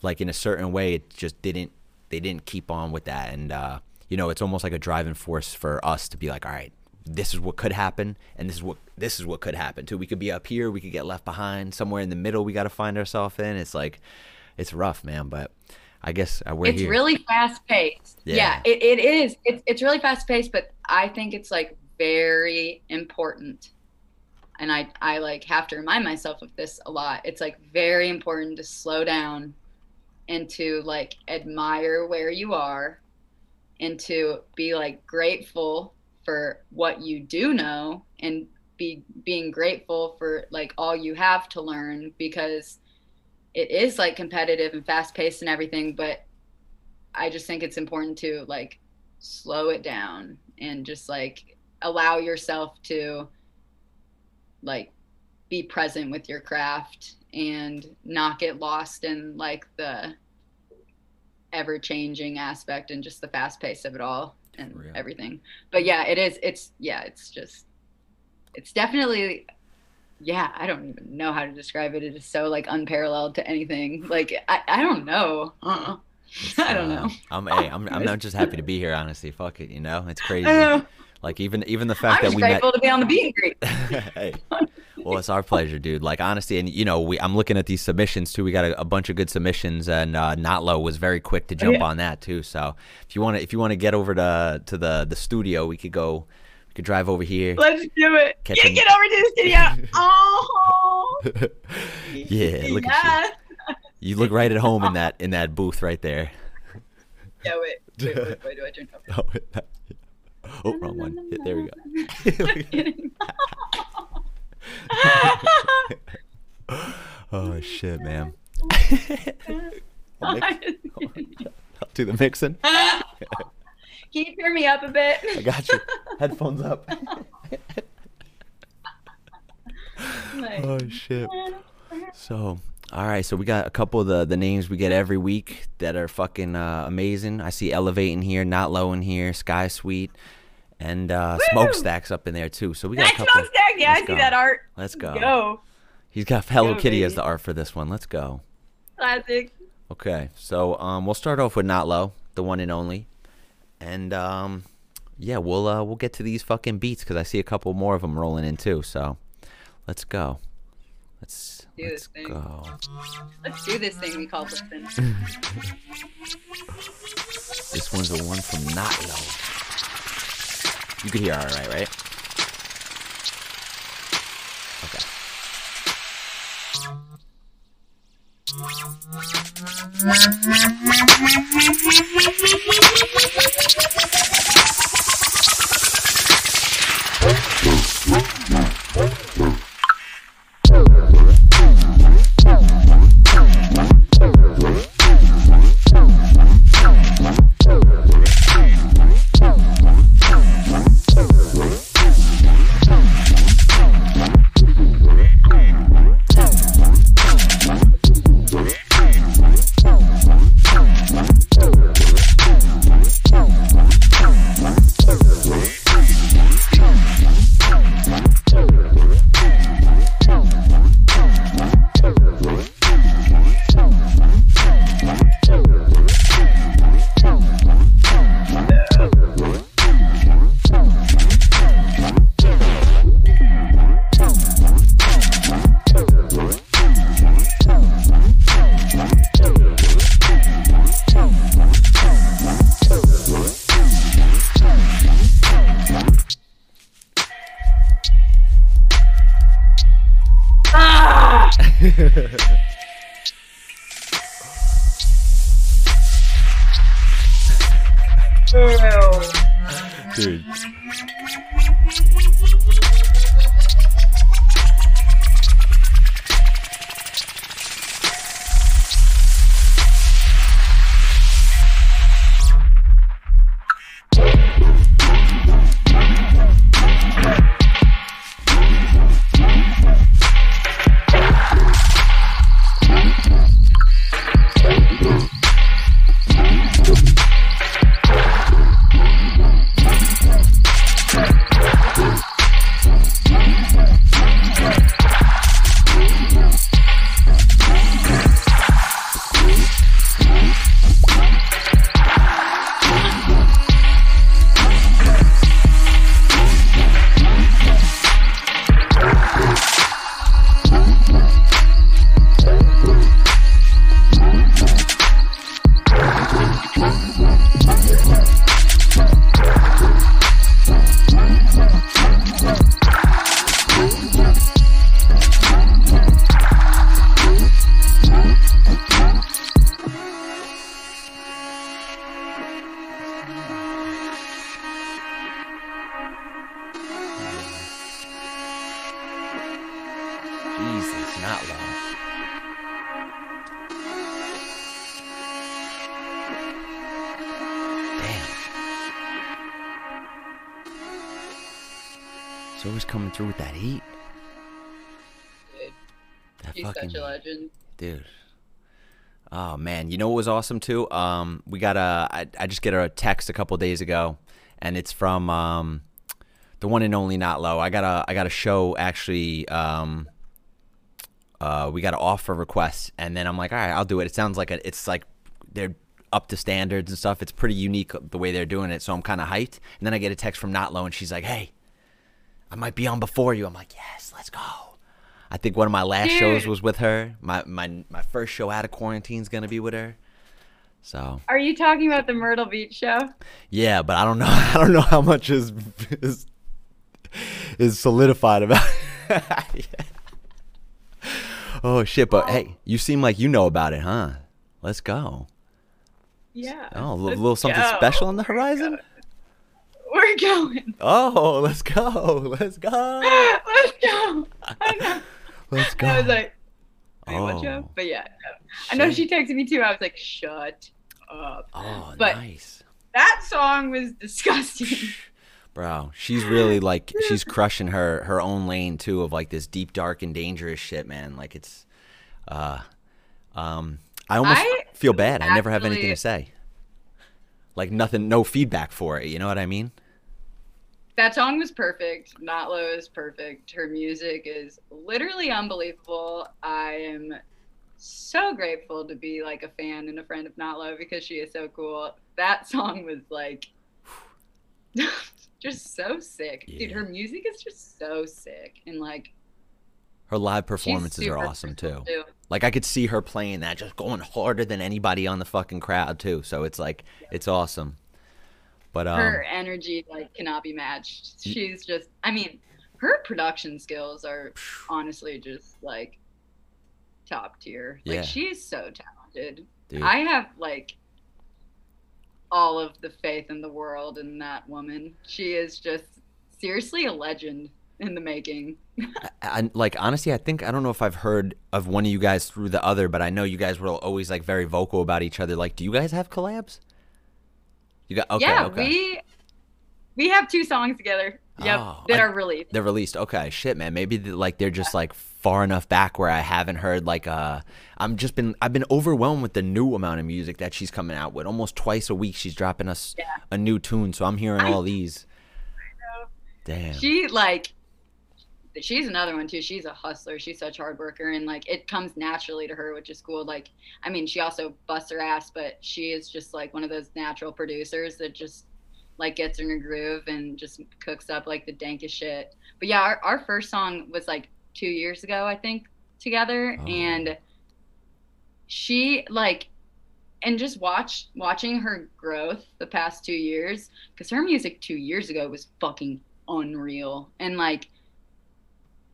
A: like in a certain way, it just didn't. They didn't keep on with that, and uh, you know, it's almost like a driving force for us to be like, all right, this is what could happen, and this is what this is what could happen too. We could be up here, we could get left behind somewhere in the middle. We got to find ourselves in. It's like, it's rough, man. But I guess uh, we're
B: it's
A: here.
B: really fast paced. Yeah, yeah it, it is. It's it's really fast paced, but I think it's like very important. And I I like have to remind myself of this a lot. It's like very important to slow down and to like admire where you are and to be like grateful for what you do know and be being grateful for like all you have to learn because it is like competitive and fast paced and everything but i just think it's important to like slow it down and just like allow yourself to like be present with your craft and not get lost in like the ever changing aspect and just the fast pace of it all and everything. But yeah, it is. It's yeah, it's just, it's definitely, yeah. I don't even know how to describe it. It is so like unparalleled to anything. Like I, I don't know. Uh-uh. I don't know.
A: Uh, I'm, hey, I'm, I'm not just happy to be here. Honestly, fuck it. You know, it's crazy. Like even, even the fact
B: I'm
A: that we
B: grateful
A: met.
B: to be on the beat great.
A: hey, well, it's our pleasure, dude. Like honestly, and you know, we I'm looking at these submissions too. We got a, a bunch of good submissions, and uh, Notlow was very quick to jump yeah. on that too. So if you want to, if you want to get over to to the the studio, we could go. We could drive over here.
B: Let's do it. Catch yeah, get over to the studio. oh.
A: yeah, look at you. You look right at home in that in that booth right there.
B: Yeah, wait, wait, wait, wait do I turn up?
A: Oh, oh wrong one. There we go. oh shit, man. I'll, mix, I'll do the mixing.
B: Can you turn me up a bit?
A: I got you. Headphones up. oh shit. So, all right. So we got a couple of the the names we get every week that are fucking uh, amazing. I see Elevate in here, Notlow in here, Sky Sweet and uh, smokestacks up in there too. So we got
B: that
A: a couple.
B: smokestack, yeah, Let's I go. see that art.
A: Let's go.
B: go.
A: He's got Hello go, Kitty baby. as the art for this one. Let's go.
B: Classic.
A: Okay, so um, we'll start off with Notlow, the one and only, and um, yeah, we'll uh, we'll get to these fucking beats because I see a couple more of them rolling in too. So let's go. Let's
B: do
A: let's go.
B: Let's do this thing we call listen.
A: this one's the one from Notlow. You could hear all right, right? Okay. awesome too? Um, we got a. I, I just get a text a couple days ago, and it's from um, the one and only Not Low. I got a. I got a show actually. Um, uh, we got an offer request, and then I'm like, all right, I'll do it. It sounds like a, it's like they're up to standards and stuff. It's pretty unique the way they're doing it, so I'm kind of hyped. And then I get a text from Not Low, and she's like, hey, I might be on before you. I'm like, yes, let's go. I think one of my last shows was with her. My my my first show out of quarantine is gonna be with her. So
B: Are you talking about the Myrtle Beach show?
A: yeah, but I don't know. I don't know how much is is is solidified about. It. Oh shit! But hey, you seem like you know about it, huh? Let's go.
B: Yeah.
A: Oh, a little something
B: go.
A: special on the horizon.
B: We're going.
A: Oh, let's go. Let's go.
B: Let's go. I know.
A: Let's go.
B: I was like, wait?
A: Oh,
B: But yeah, no. I know she texted me too. I was like, shut up.
A: Oh,
B: but-
A: nice.
B: That song was disgusting.
A: Bro, she's really like she's crushing her her own lane too of like this deep, dark, and dangerous shit, man. Like it's, uh, um, I almost
B: I
A: feel bad. I never have anything to say. Like nothing, no feedback for it. You know what I mean?
B: that song was perfect. Not Low is perfect. Her music is literally unbelievable. I am so grateful to be like a fan and a friend of Not Low because she is so cool. That song was like just so sick. Dude, her music is just so sick. And like
A: Her live performances are awesome
B: versatile,
A: too. Like I could see her playing that, just going harder than anybody on the fucking crowd too. So it's like it's awesome. But um,
B: her energy like cannot be matched. She's just I mean, her production skills are honestly just like top tier. Like
A: Yeah.
B: she's so talented.
A: dude,
B: I have like all of the faith in the world in that woman. She is just seriously a legend in the making.
A: I, I- like honestly, I think I don't know if I've heard of one of you guys through the other, but I know you guys were always like very vocal about each other. Like, do you guys have collabs? You got okay,
B: yeah,
A: okay.
B: we we have two songs together. Yep,
A: Oh,
B: that
A: I-
B: are released.
A: They're released. Okay, shit, man. Maybe like they're just like far enough back where I haven't heard like uh I'm just been I've been overwhelmed with the new amount of music that she's coming out with. Almost twice a week she's dropping us
B: Yeah.
A: a new tune, so I'm hearing
B: I-
A: all these.
B: know.
A: Damn.
B: She like she's another one too. She's a hustler. She's such a hard worker and like it comes naturally to her, which is cool. Like I mean, she also busts her ass, but she is just like one of those natural producers that just like gets in her groove and just cooks up like the dankest shit. But yeah, our, our first song was like two years ago, I think, together.
A: Oh.
B: And she like and just watch watching her growth the past two years because her music two years ago was fucking unreal and like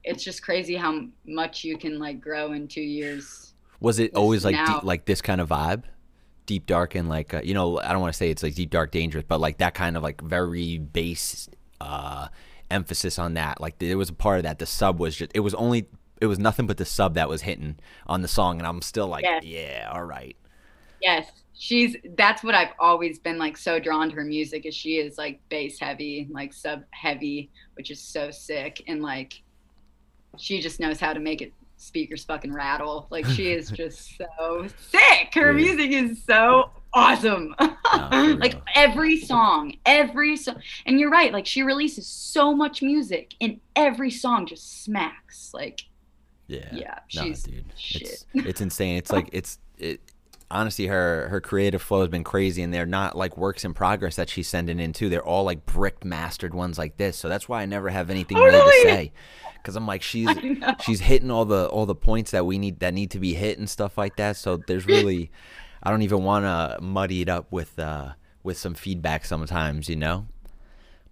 B: it's just crazy how much you can like grow in two years.
A: Was it always like deep, like this kind of vibe? Deep dark and like uh, you know, I don't want to say it's like deep dark dangerous, but like that kind of like very base uh emphasis on that. Like there was a part of that the sub was just it was only it was nothing but the sub that was hitting on the song and I'm still like,
B: Yes.
A: yeah, all right.
B: Yes, she's that's what I've always been like so drawn to her music is she is like bass heavy, like sub heavy, which is so sick and like she just knows how to make it speakers fucking rattle. Like she is just so sick. Her music is so awesome.
A: for
B: like every song, every song. And you're right, like she releases so much music and every song just smacks. Like
A: Yeah.
B: yeah,
A: No,
B: she's
A: dude.
B: shit.
A: It's it's insane. It's like it's it honestly her her creative flow has been crazy and they're not like works in progress that she's sending in too. They're all like brick mastered ones like this. So that's why I never have anything oh, really to say. Cuz I'm like she's she's hitting all the all the points that we need that need to be hit and stuff like that. So there's really I don't even want to muddy it up with uh with some feedback sometimes, you know?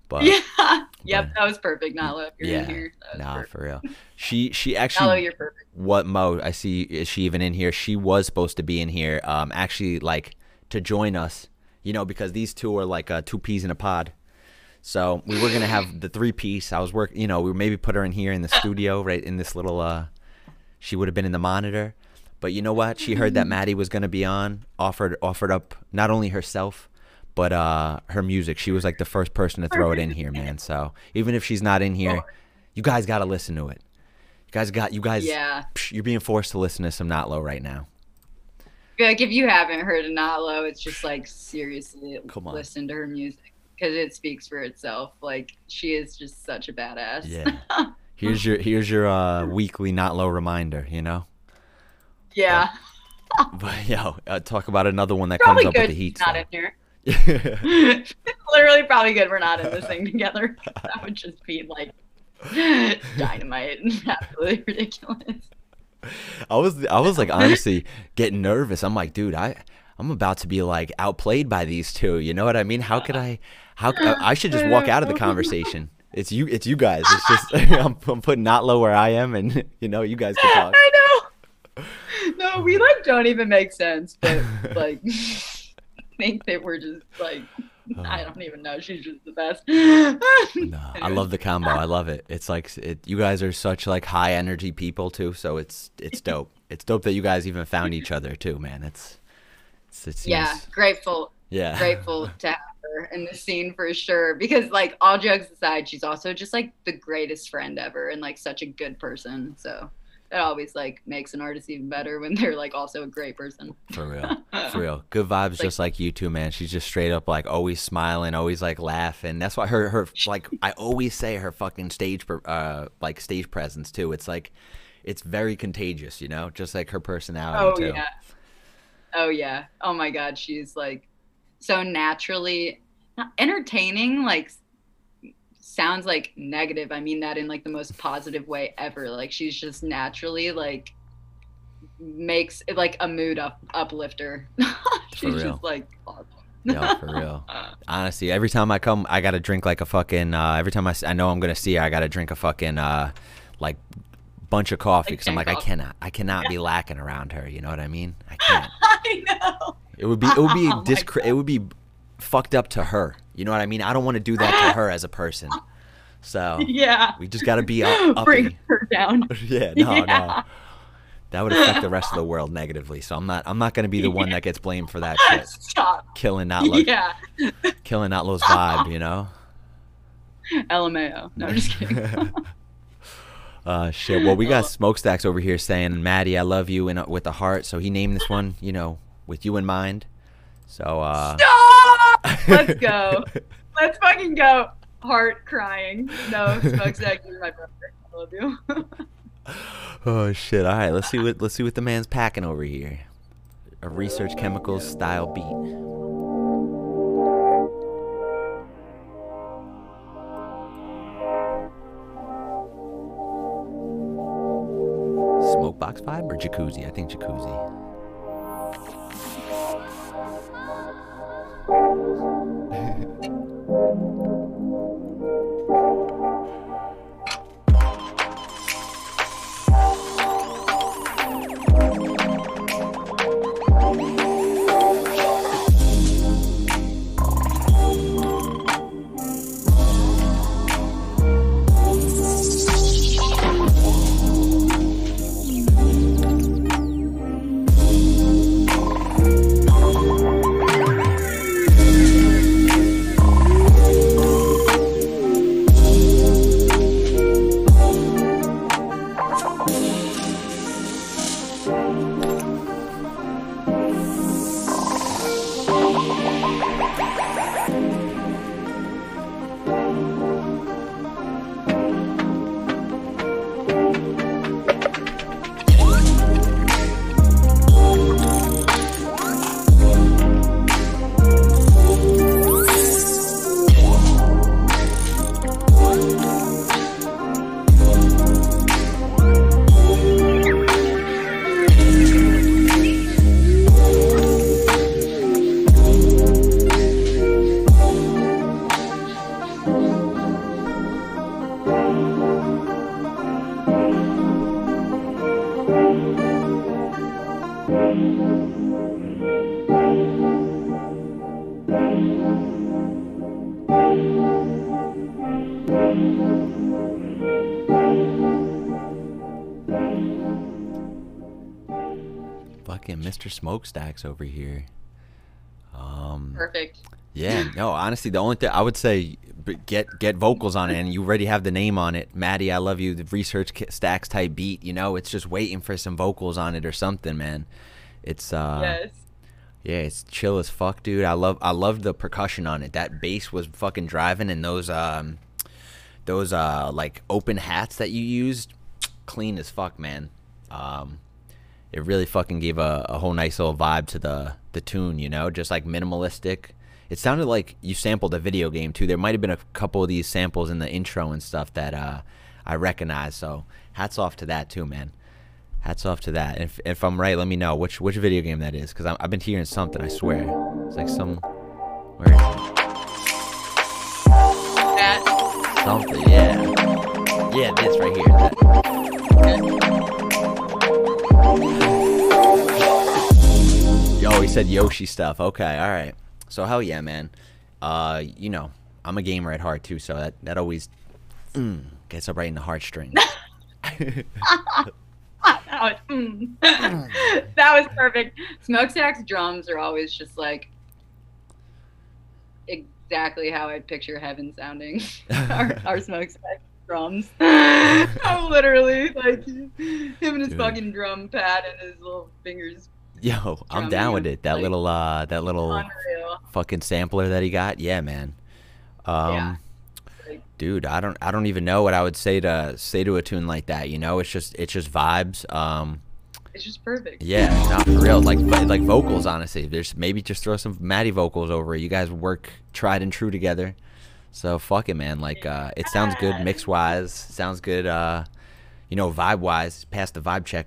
A: But
B: Yeah. Yep,
A: but-
B: that was perfect, Nala. If you're
A: yeah.
B: in here.
A: Nah,
B: perfect.
A: for real. She she
B: Nala,
A: actually
B: you're perfect.
A: what Mo I see is she even in here? She was supposed to be in here, um, actually like to join us, you know, because these two are like uh, two peas in a pod. So we were gonna have the three piece. I was working, you know, we maybe put her in here in the studio, right in this little. uh She would have been in the monitor, but you know what? She heard that Maddie was gonna be on, offered offered up not only herself, but uh her music. She was like the first person to throw it in here, man. So even if she's not in here, you guys got to listen to it. You guys got you guys.
B: Yeah.
A: Psh, You're being forced to listen to some Not Low right now.
B: Like if you haven't heard of Low, it's just like seriously
A: Come on.
B: listen to her music because it speaks for itself. Like she is just such a badass.
A: Yeah. Here's your here's your uh, weekly Not Low reminder. You know.
B: Yeah.
A: But yo, uh, talk about another one that
B: Probably
A: comes up with the heat.
B: not in here.
A: song.
B: Literally, probably good we're not in this thing together. that would just be like dynamite, and absolutely ridiculous.
A: I was I was like honestly getting nervous. I'm like, dude, I I'm about to be like outplayed by these two. You know what I mean? How could I? How I should just walk out of the conversation. It's you. It's you guys. It's just I'm, I'm putting not low where I am, and you know you guys can talk.
B: No, we like don't even make sense, but like think that we're just like I don't even know. She's just the best.
A: No, I love the combo. I love it. It's like it, you guys are such like high energy people too, so it's it's dope. It's dope that you guys even found each other too, man. It's, it's it seems,
B: Yeah, grateful,
A: yeah,
B: grateful to have her in the scene for sure. Because like all jokes aside, she's also just like the greatest friend ever and like such a good person. So that always like makes an artist even better when they're like also a great person.
A: for real, for real. Good vibes,
B: Like-
A: just like you too, man. She's just straight up like always smiling, always like laughing. That's why her her like I always say her fucking stage uh like stage presence too. It's like it's very contagious, you know, just like her personality
B: Oh
A: too.
B: yeah. Oh yeah. Oh my god, she's like so naturally entertaining like sounds like negative. I mean that in like the most positive way ever. Like she's just naturally like makes it like a mood up uplifter. she's just like awesome.
A: Yo, for real. Honestly, every time I come, I gotta drink like a fucking. Uh, every time I, I know I'm gonna see her, I gotta drink a fucking uh, like bunch of coffee because I'm like,
B: ten
A: I cannot, I cannot be lacking around her. You know what I mean? I can't.
B: I know.
A: It would be, it would be
B: Oh
A: discre- It would be fucked up to her. You know what I mean? I don't want to do that to her as a person. So
B: Yeah.
A: we just gotta be up.
B: Bring her down.
A: yeah, no, no. That would affect the rest of the world negatively. So I'm not, I'm not gonna be the one that gets blamed for that shit.
B: Stop.
A: Killing not look,
B: Yeah.
A: killing not Lo's vibe. You know.
B: LMAO. No, I'm just kidding.
A: Uh, shit. Well, we got smokestacks over here saying, "Maddie, I love you," and with a heart. So he named this one, you know, with you in mind. So, uh,
B: Stop! Let's go. Let's fucking go. Heart crying. No, smokestack, you're my brother. I love you.
A: oh shit. All right, let's see what let's see what the man's packing over here. A research chemicals style beat. Smokebox vibe or jacuzzi? I think jacuzzi. Thank you. Fucking Mr. Smokestacks over here. Um,
B: Perfect.
A: yeah, no, honestly, the only thing I would say, get get vocals on it, and you already have the name on it, Maddie. I love you. The research stacks type beat. You know, it's just waiting for some vocals on it or something, man. It's uh,
B: yes.
A: yeah, it's chill as fuck, dude. I love I love the percussion on it. That bass was fucking driving, and those um, those uh like open hats that you used, clean as fuck, man. Um, it really fucking gave a, a whole nice little vibe to the the tune, you know, just like minimalistic. It sounded like you sampled a video game too. There might have been a couple of these samples in the intro and stuff that uh, I recognize. So hats off to that too, man. Hats off to that. If, if I'm right, let me know which which video game that is, because I've been hearing something. I swear, it's like some where is it?
B: That,
A: something. Yeah, yeah, this right here. Yo, he said Yoshi stuff. Okay, all right. So hell yeah, man. Uh, you know, I'm a gamer at heart too, so that that always mm, gets up right in the heartstrings.
B: that was, mm. that was perfect. Smokestack's drums are always just like exactly how I picture heaven sounding. our, our smokestack drums. I'm literally like him and his
A: Dude.
B: fucking drum pad and his little fingers.
A: Yo, I'm down with it. That
B: like,
A: little uh, that little
B: Unreal.
A: fucking sampler that he got. Yeah, man. Um,
B: Yeah. Like,
A: dude i don't i don't even know what i would say to say to a tune like that you know it's just it's just vibes um
B: it's just perfect.
A: yeah not for real like like vocals honestly there's maybe just throw some maddie vocals over it you guys work tried and true together so fuck it man. Like uh it sounds good mix wise sounds good uh you know vibe wise past the vibe check.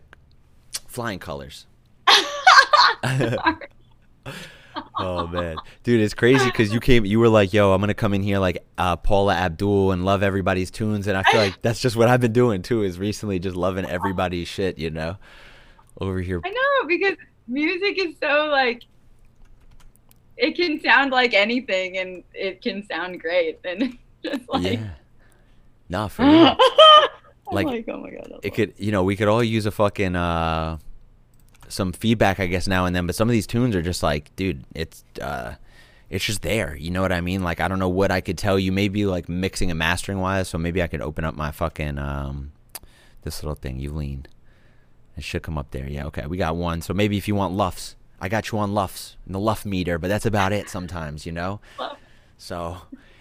A: Flying colors. Oh man, dude, it's crazy because you came, you were like, "Yo, I'm gonna come in here like uh, Paula Abdul and love everybody's tunes," and I feel like that's just what I've been doing too. Is recently just loving everybody's shit, you know, over here.
B: I know because music is so like it can sound like anything and it can sound great and just like
A: yeah, nah, for real. Like,
B: oh my god.
A: It could, you know, we could all use a fucking uh, some feedback, I guess, now and then. But some of these tunes are just like, dude, it's uh, it's just there. You know what I mean? Like, I don't know what I could tell you. Maybe like mixing and mastering wise. So maybe I could open up my fucking um, this little thing. You lean. It should come up there. Yeah. Okay. We got one. So maybe if you want LUFS, I got you on LUFS, in the luff meter. But that's about it. Sometimes, you know. So,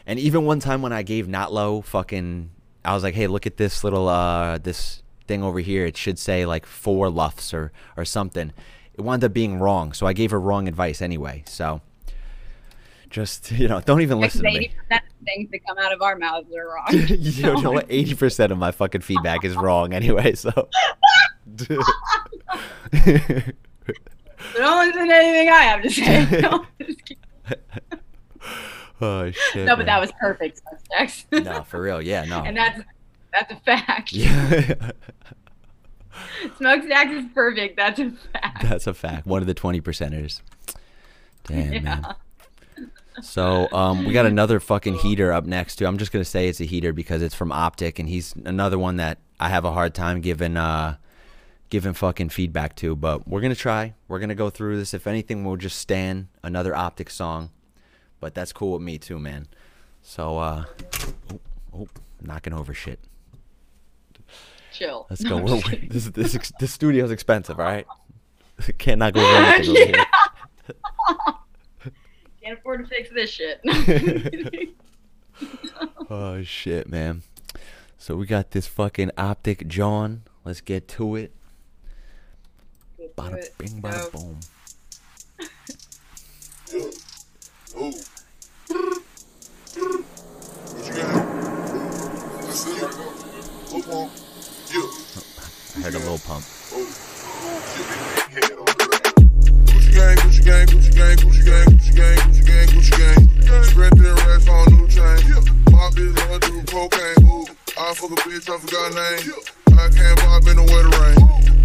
A: and even one time when I gave Not Low fucking, I was like, hey, look at this little uh this thing over here. It should say like four LUFS or or something. It wound up being wrong, so I gave her wrong advice anyway. So, just you know, don't even listen to me.
B: things that come out of our mouths are wrong.
A: you know, know what? Eighty percent of my fucking feedback is wrong anyway. So.
B: Don't listen to anything I have to say. No,
A: oh shit.
B: No, but that was perfect, Sex.
A: no for real. Yeah, no.
B: and that's that's a fact.
A: yeah.
B: Smokestacks is perfect. That's a fact.
A: That's a fact. One of the twenty percenters. Damn
B: Yeah.
A: man. So um, we got another fucking heater up next too. I'm just gonna say it's a heater because it's from Optic, and he's another one that I have a hard time giving uh, giving fucking feedback to. But we're gonna try. We're gonna go through this. If anything, we'll just stand another Optic song. But that's cool with me too, man. So uh, oh, oh, knocking over shit.
B: Chill.
A: Let's go.
B: No,
A: We're, this this this studio's expensive. All right. Can't knock over anything over here.
B: Can't afford to fix this shit.
A: Oh shit, man. So we got this fucking optic John. Let's get to it. Bada bing, bada
B: So-
A: boom.
C: Ooh. What you got? I see you. Whoop, whoop. Yeah.
A: I heard a little pump.
C: Oh. Shit, big head on the ground. Gucci gang, Gucci gang, Gucci gang, Gucci gang, Gucci gang, Gucci gang, Gucci gang. Spread their racks on new chain. My bitch love do cocaine. Ooh. I fuck a bitch, I forgot name. I can't bob in the wetter rain.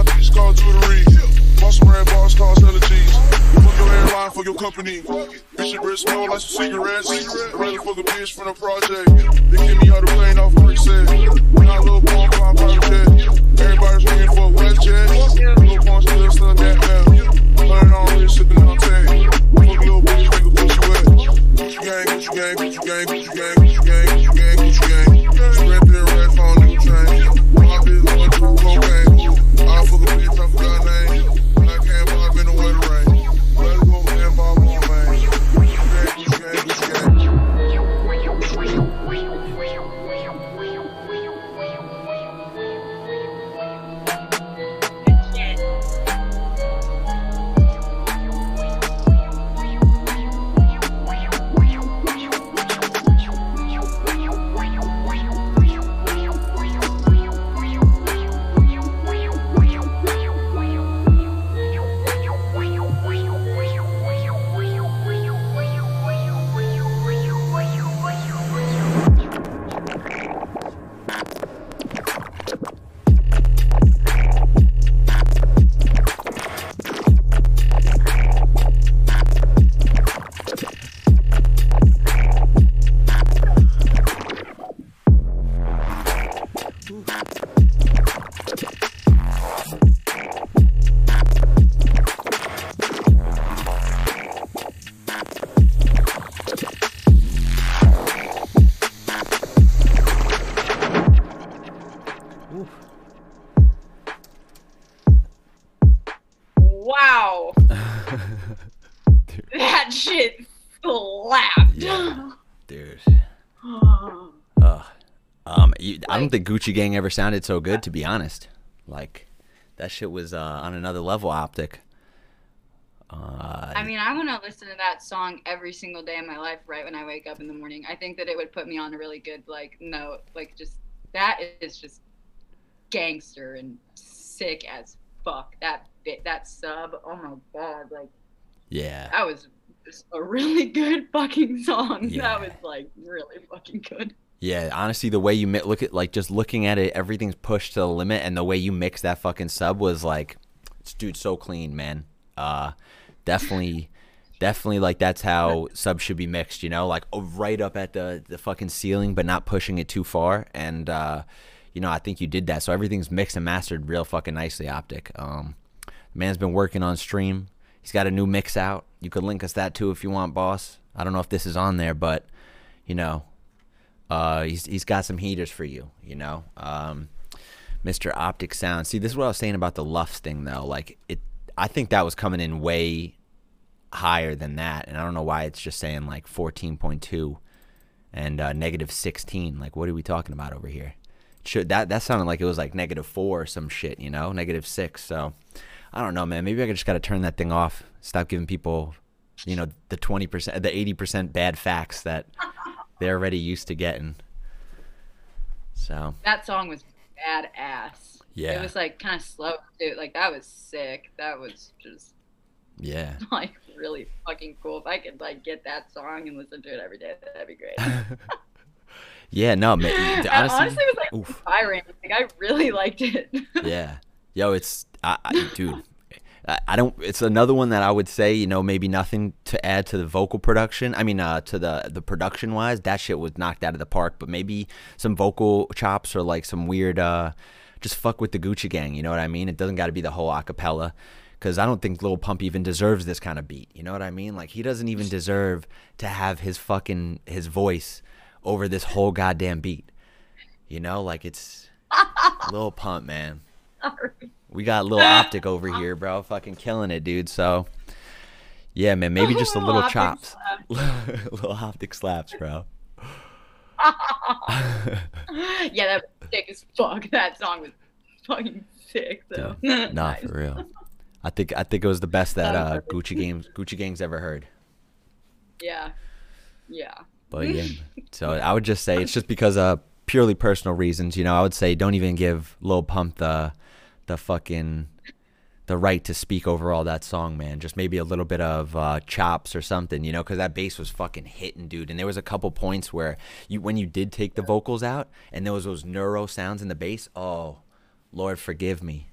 C: All these call jewelry. Muscle red bars call selling cheese. You fuck your airline for your company. Bitch, your wrist smell like some cigarettes. I'd rather fuck a bitch from the project. They kick me out the plane off a reset. When I little bomb, bomb, private jet. Everybody's waiting for a wet jet. Little bomb still still in that. Playing on this, sipping on tag. Fuck a little bitch, make a pussy wet. Gucci gang, Gucci gang, Gucci gang, Gucci gang, Gucci gang, Gucci gang, Gucci gang. Spread their red phone, nigga train. All I
A: did was don't think Gucci Gang ever sounded so good, to be honest. Like, that shit was uh, on another level, optic. Uh,
B: I mean, I want to listen to that song every single day of my life right when I wake up in the morning. I think that it would put me on a really good like note. Like just that is just gangster and sick as fuck. That bit that sub. Oh my god, like
A: yeah.
B: that was just a really good fucking song.
A: Yeah.
B: That was like really fucking good.
A: Yeah, honestly, the way you mi- look at like just looking at it, everything's pushed to the limit, and the way you mix that fucking sub was like, dude, so clean, man. Uh, definitely, definitely like that's how subs should be mixed, you know, like oh, right up at the the fucking ceiling, but not pushing it too far. And uh, you know, I think you did that, so everything's mixed and mastered real fucking nicely. Optic. Um, man's been working on stream. He's got a new mix out. You could link us that too if you want, boss. I don't know if this is on there, but you know, uh, he's he's got some heaters for you, you know. Um, Mr. Optic Sound. See, this is what I was saying about the Lufs thing, though. Like it, I think that was coming in way higher than that, and I don't know why it's just saying like fourteen point two and uh, negative sixteen. Like, what are we talking about over here? Should that that sounded like it was like negative four or some shit, you know, negative six. So I don't know, man. Maybe I just got to turn that thing off. Stop giving people, you know, the twenty percent, the eighty percent bad facts that they're already used to getting. So
B: That song was badass.
A: Yeah.
B: It was like kind of slow too. Like that was sick. That was just
A: yeah,
B: like really fucking cool. If I could like get that song and listen to it every day, that'd be great.
A: yeah. No, man. Honestly,
B: honestly, it was like
A: oof.
B: inspiring. Like I really liked it.
A: yeah, yo, it's I, I, dude. I, don't. It's another one that I would say, you know, maybe nothing to add to the vocal production. I mean, uh, to the the production wise, that shit was knocked out of the park. But maybe some vocal chops or like some weird, uh, just fuck with the Gucci Gang. You know what I mean? It doesn't got to be the whole acapella. Because I don't think Lil Pump even deserves this kind of beat. You know what I mean? Like he doesn't even deserve to have his fucking his voice over this whole goddamn beat. You know, like it's Lil Pump, man.
B: Sorry.
A: We got a little optic over here, bro. Fucking killing it, dude. So, yeah, man. Maybe just a little chops, little optic slaps, bro.
B: yeah, that was sick as fuck. That song was fucking sick though.
A: Nah,
B: Nice.
A: for real. I think I think it was the best that
B: That
A: uh. Gucci Games Gucci Gang's ever heard.
B: Yeah. Yeah.
A: But yeah, so I would just say it's just because of purely personal reasons. You know, I would say don't even give Lil Pump the the fucking the right to speak over all that song, man. Just maybe a little bit of uh, chops or something, you know, because that bass was fucking hitting, dude. And there was a couple points where you when you did take the vocals out and there was those neuro sounds in the bass. Oh, Lord, forgive me.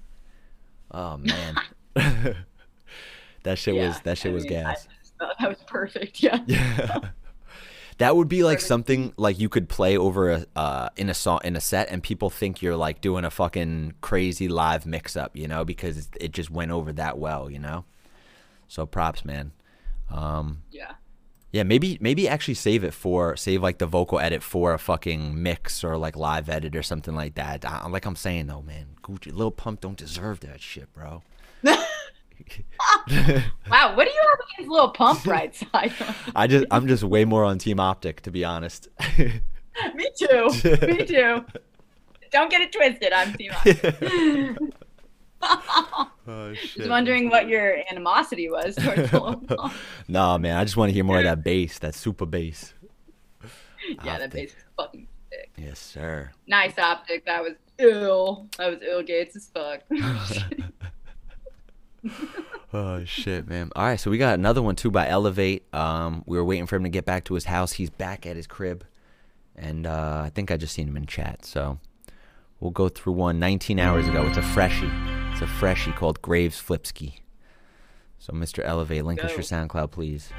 A: Oh man, that shit
B: yeah.
A: was that shit
B: I
A: was
B: mean, I
A: gas.
B: Oh, that was perfect. Yeah.
A: Yeah. That would be like something like you could play over a uh, in a song in a set, and people think you're like doing a fucking crazy live mix up, you know, because it- it just went over that well, you know. So props, man. Um,
B: Yeah.
A: yeah, maybe maybe actually save it for save like the vocal edit for a fucking mix or like live edit or something like that. I, like I'm saying though, man, Gucci, Lil Pump don't deserve that shit, bro.
B: Wow. What do you have against Little Pump right side?
A: I just I'm just way more on Team Optic to be honest.
B: Me too. Me too. Don't get it twisted. I'm Team Optic.
A: oh shit.
B: Just wondering what your animosity was towards.
A: Nah, man, I just want to hear more of that bass, that super bass.
B: Yeah, that bass is fucking sick.
A: Yes, sir.
B: Nice optic. That was ill. That was ill Gates as fuck.
A: Oh shit, man. All right, so we got another one too by Elevate. Um, we were waiting for him to get back to his house. He's back at his crib, and uh, I think I just seen him in chat. So we'll go through one 19 hours ago. It's a freshie. It's a freshie called Graves Flipsky. So Mr. Elevate, link us your SoundCloud, please.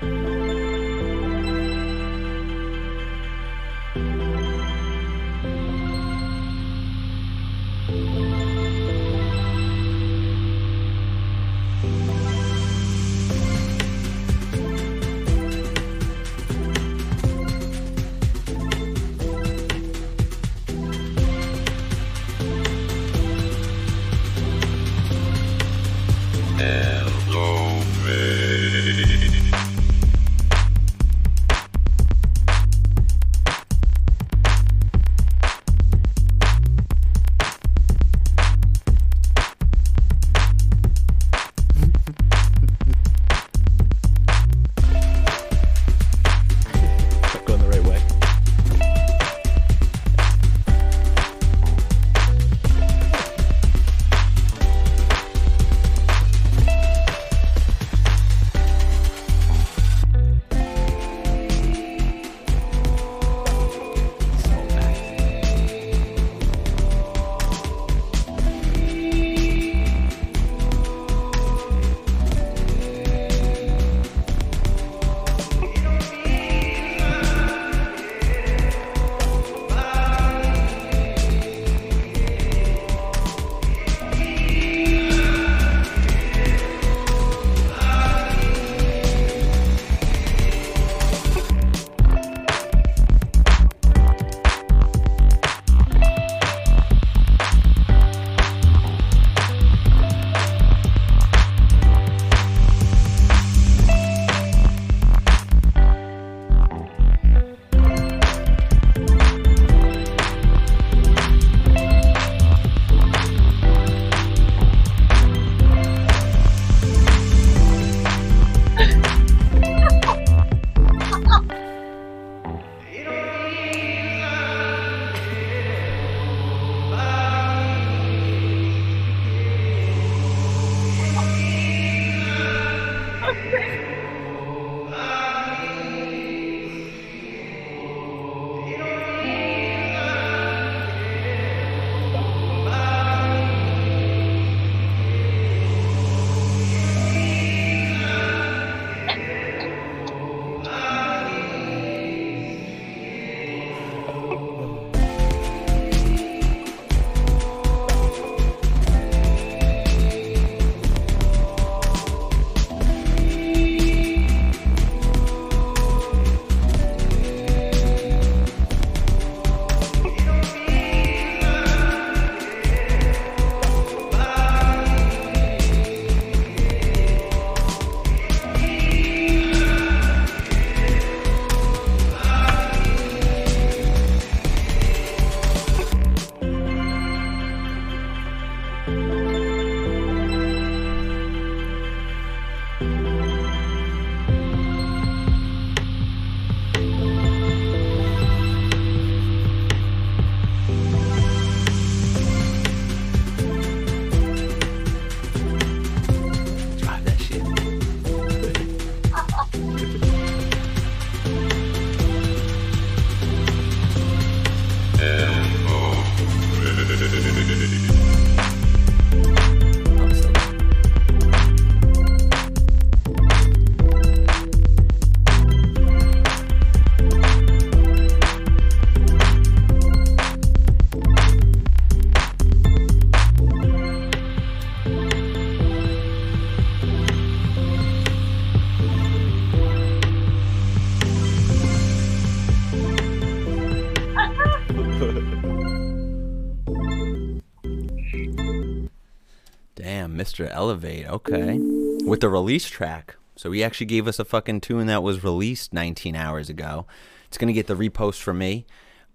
A: Elevate. Okay. With the release track. So he actually gave us a fucking tune that was released 19 hours ago. It's gonna get the repost from me.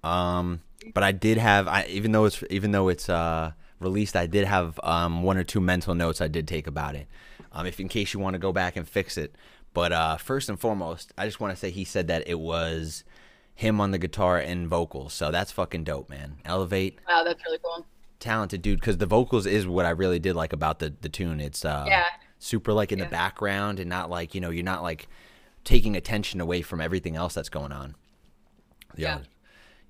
A: Um, but I did have, I even though it's even though it's uh, released, I did have um, one or two mental notes I did take about it. Um, if in case you want to go back and fix it. But uh, first and foremost, I just want to say he said that it was him on the guitar and vocals. So that's fucking dope, man. Elevate
B: Wow, that's really cool.
A: Talented dude because the vocals is what I really did like about the the tune. It's uh
B: Yeah.
A: super like in the background and not like you know you're not like taking attention away from everything else that's going on.
B: Yeah.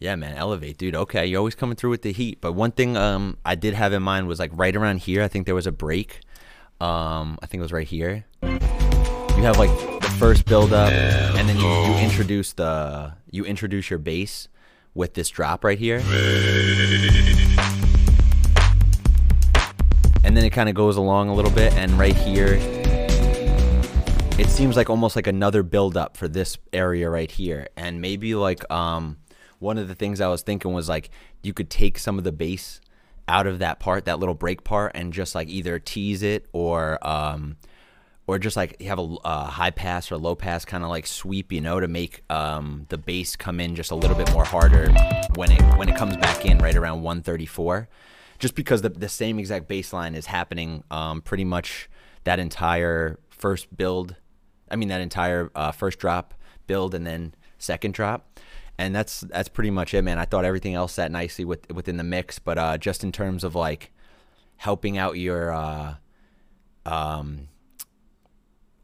A: Yeah, man, elevate, dude. Okay, you're always coming through with the heat. But one thing um I did have in mind was like right around here. I think there was a break. Um, I think it was right here. You have like the first build up, and then you, you introduce the you introduce your bass with this drop right here. And then it kind of goes along a little bit and right here it seems like almost like another build up for this area right here and maybe like um one of the things i was thinking was like you could take some of the bass out of that part that little break part and just like either tease it or um or just like have a, a high pass or low pass kind of like sweep, you know, to make um, the bass come in just a little bit more harder when it when it comes back in right around 134. Just because the the same exact bassline is happening um, pretty much that entire first build, I mean that entire uh, first drop build and then second drop. And that's that's pretty much it, man. I thought everything else sat nicely with within the mix, but uh, just in terms of like helping out your uh, um,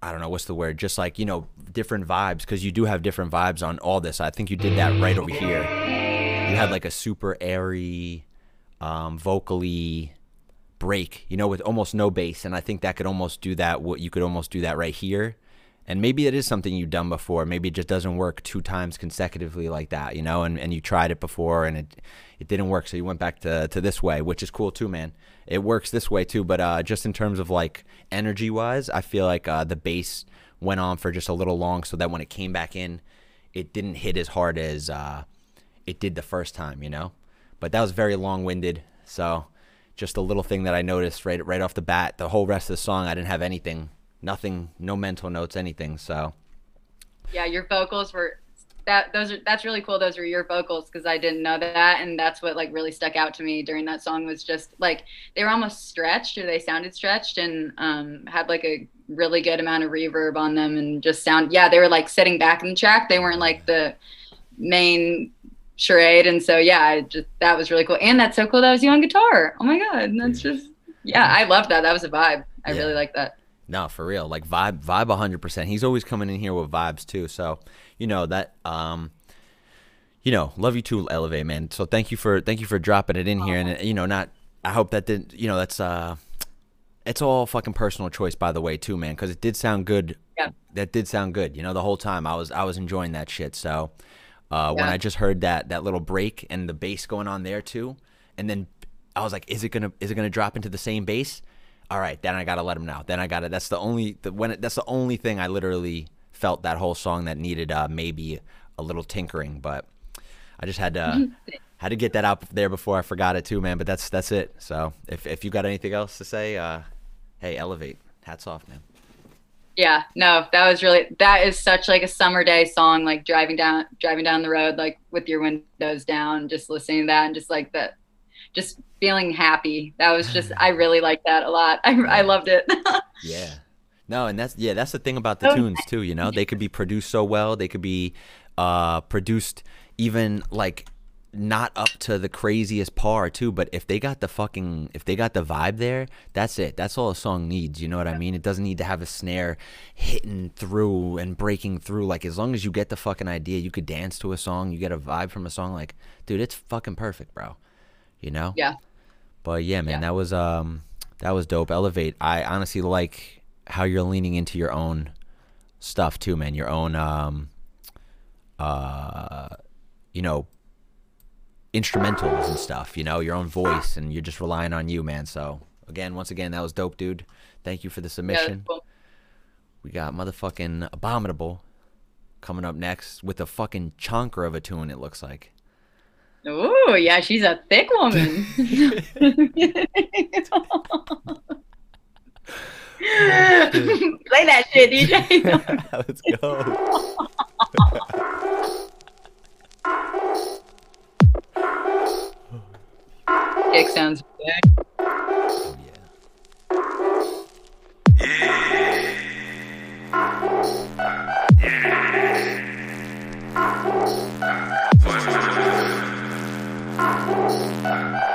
A: I don't know what's the word, just like you know different vibes because you do have different vibes on all this. I think you did that right over here. You had like a super airy, um, vocally break, you know, with almost no bass, and I think that could almost do that. What you could almost do that right here, and maybe it is something you've done before. Maybe it just doesn't work two times consecutively like that, you know, and, and you tried it before and it it didn't work, so you went back to to this way, which is cool too, man. It works this way too, but uh, just in terms of like energy wise, I feel like uh, the bass went on for just a little long, so that when it came back in, it didn't hit as hard as uh, it did the first time, you know. But that was very long winded, so just a little thing that I noticed right right off the bat. The whole rest of the song, I didn't have anything, nothing, no mental notes, anything. So
B: Yeah, your vocals were that those are that's really cool. Those were your vocals because I didn't know that, and that's what like really stuck out to me during that song was just like they were almost stretched or they sounded stretched and um, had like a really good amount of reverb on them and just sound yeah they were like sitting back in the track. They weren't like the main charade, and so yeah, I just that was really cool. And that's so cool that was you on guitar. Oh my god, that's just yeah, I loved that. That was a vibe. I
A: Yeah.
B: really like that.
A: No, for real. Like vibe vibe 100%. He's always coming in here with vibes too. So, you know, that um you know, love you too Elevate, man. So thank you for thank you for dropping it in here and you know, not I hope that didn't, you know, that's uh it's all fucking personal choice by the way too, man, cuz it did sound good.
B: Yeah.
A: That did sound good. You know, the whole time I was I was enjoying that shit. So, uh when I just heard that that little break and the bass going on there too, and then I was like, is it gonna is it gonna drop into the same bass? All right, then I gotta let him know. Then I gotta. That's the only the, when it, that's the only thing I literally felt that whole song that needed uh, maybe a little tinkering, but I just had to had to get that out there before I forgot it too, man. But that's that's it. So if if you got anything else to say, uh, hey, elevate. Hats off, man.
B: Yeah, no, that was really that is such like a summer day song, like driving down driving down the road, like with your windows down, just listening to that and just like that just feeling happy. That was just I really liked that a lot. I I loved it.
A: Yeah. No, and that's yeah, that's the thing about the
B: Oh,
A: tunes too, you know? They could be produced so well, they could be uh produced even like not up to the craziest par too, but if they got the fucking if they got the vibe there, that's it. That's all a song needs, you know what I mean? It doesn't need to have a snare hitting through and breaking through like as long as you get the fucking idea, you could dance to a song, you get a vibe from a song like, dude, it's fucking perfect, bro. You know?
B: yeah.
A: But yeah, man,
B: Yeah.
A: that was um that was dope. Elevate. I honestly like how you're leaning into your own stuff too, man. Your own um uh you know instrumentals and stuff, you know, your own voice and you're just relying on you, man. So again, once again, that was dope, dude. Thank you for the
B: Yeah,
A: submission.
B: cool.
A: We got motherfucking Abominable coming up next with a fucking chonker of a tune, it looks like.
B: Oh, yeah, she's a thick woman. Play that shit, DJ.
A: Let's go.
B: Kick sounds good.
A: Oh, yeah. Damn,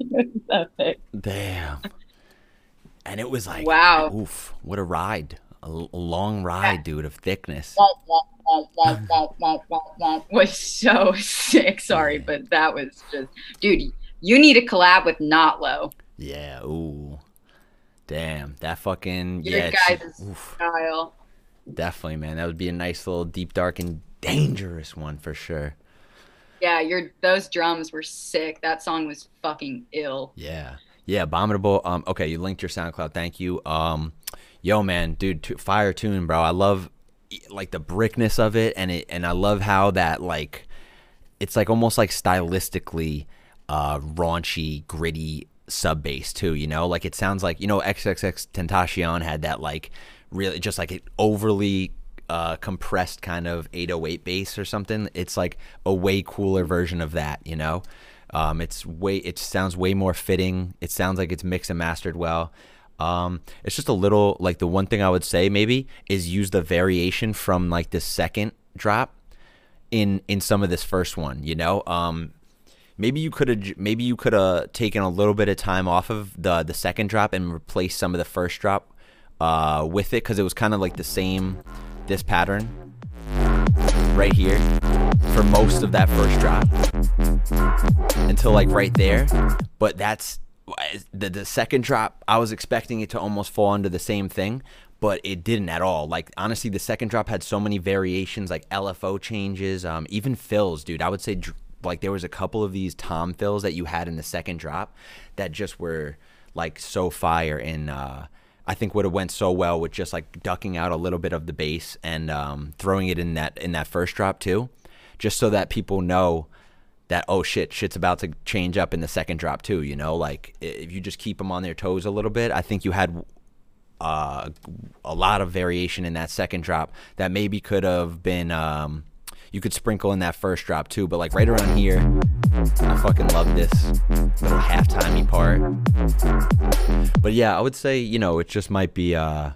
A: Damn. And it was like,
B: Wow.
A: oof, what a ride. A, l- a long ride, dude, of thickness.
B: was so sick. Sorry, but that was just, dude. You need to collab with Not Low.
A: Yeah, ooh. Damn, that fucking,
B: Your
A: yeah.
B: guys'
A: oof,
B: style.
A: definitely, man. That would be a nice little deep, dark, and dangerous one for sure.
B: Yeah, your those drums were sick. That song was fucking ill.
A: Yeah. Yeah, abominable. Um, okay, you linked your SoundCloud. Thank you. Um, yo, man, dude, t- fire tune, bro. I love like the brickness of it, and it, and I love how that like, it's like almost like stylistically, uh, raunchy, gritty sub bass too. You know, like it sounds like you know XXXTentacion had that like really just like it overly uh, compressed kind of 808 bass or something. It's like a way cooler version of that, you know. Um, it's way it sounds way more fitting. It sounds like it's mixed and mastered well. Um, it's just a little like the one thing I would say maybe is use the variation from like the second drop in in some of this first one. You know, um, maybe you could have maybe you could have taken a little bit of time off of the the second drop and replaced some of the first drop uh, with it because it was kind of like the same this pattern right here for most of that first drop until like right there. But that's the, the second drop i was expecting it to almost fall under the same thing but it didn't at all. Like honestly the second drop had so many variations like lfo changes um, even fills dude. I would say like there was a couple of these tom fills that you had in the second drop that just were like so fire in uh I think would have went so well with just like ducking out a little bit of the bass and um, throwing it in that in that first drop too, just so that people know that oh shit, shit's about to change up in the second drop too. You know, like if you just keep them on their toes a little bit, I think you had uh, a lot of variation in that second drop that maybe could have been um, you could sprinkle in that first drop too. But like right around here, I fucking love this little halftimey part. But yeah, I would say you know it just might be uh,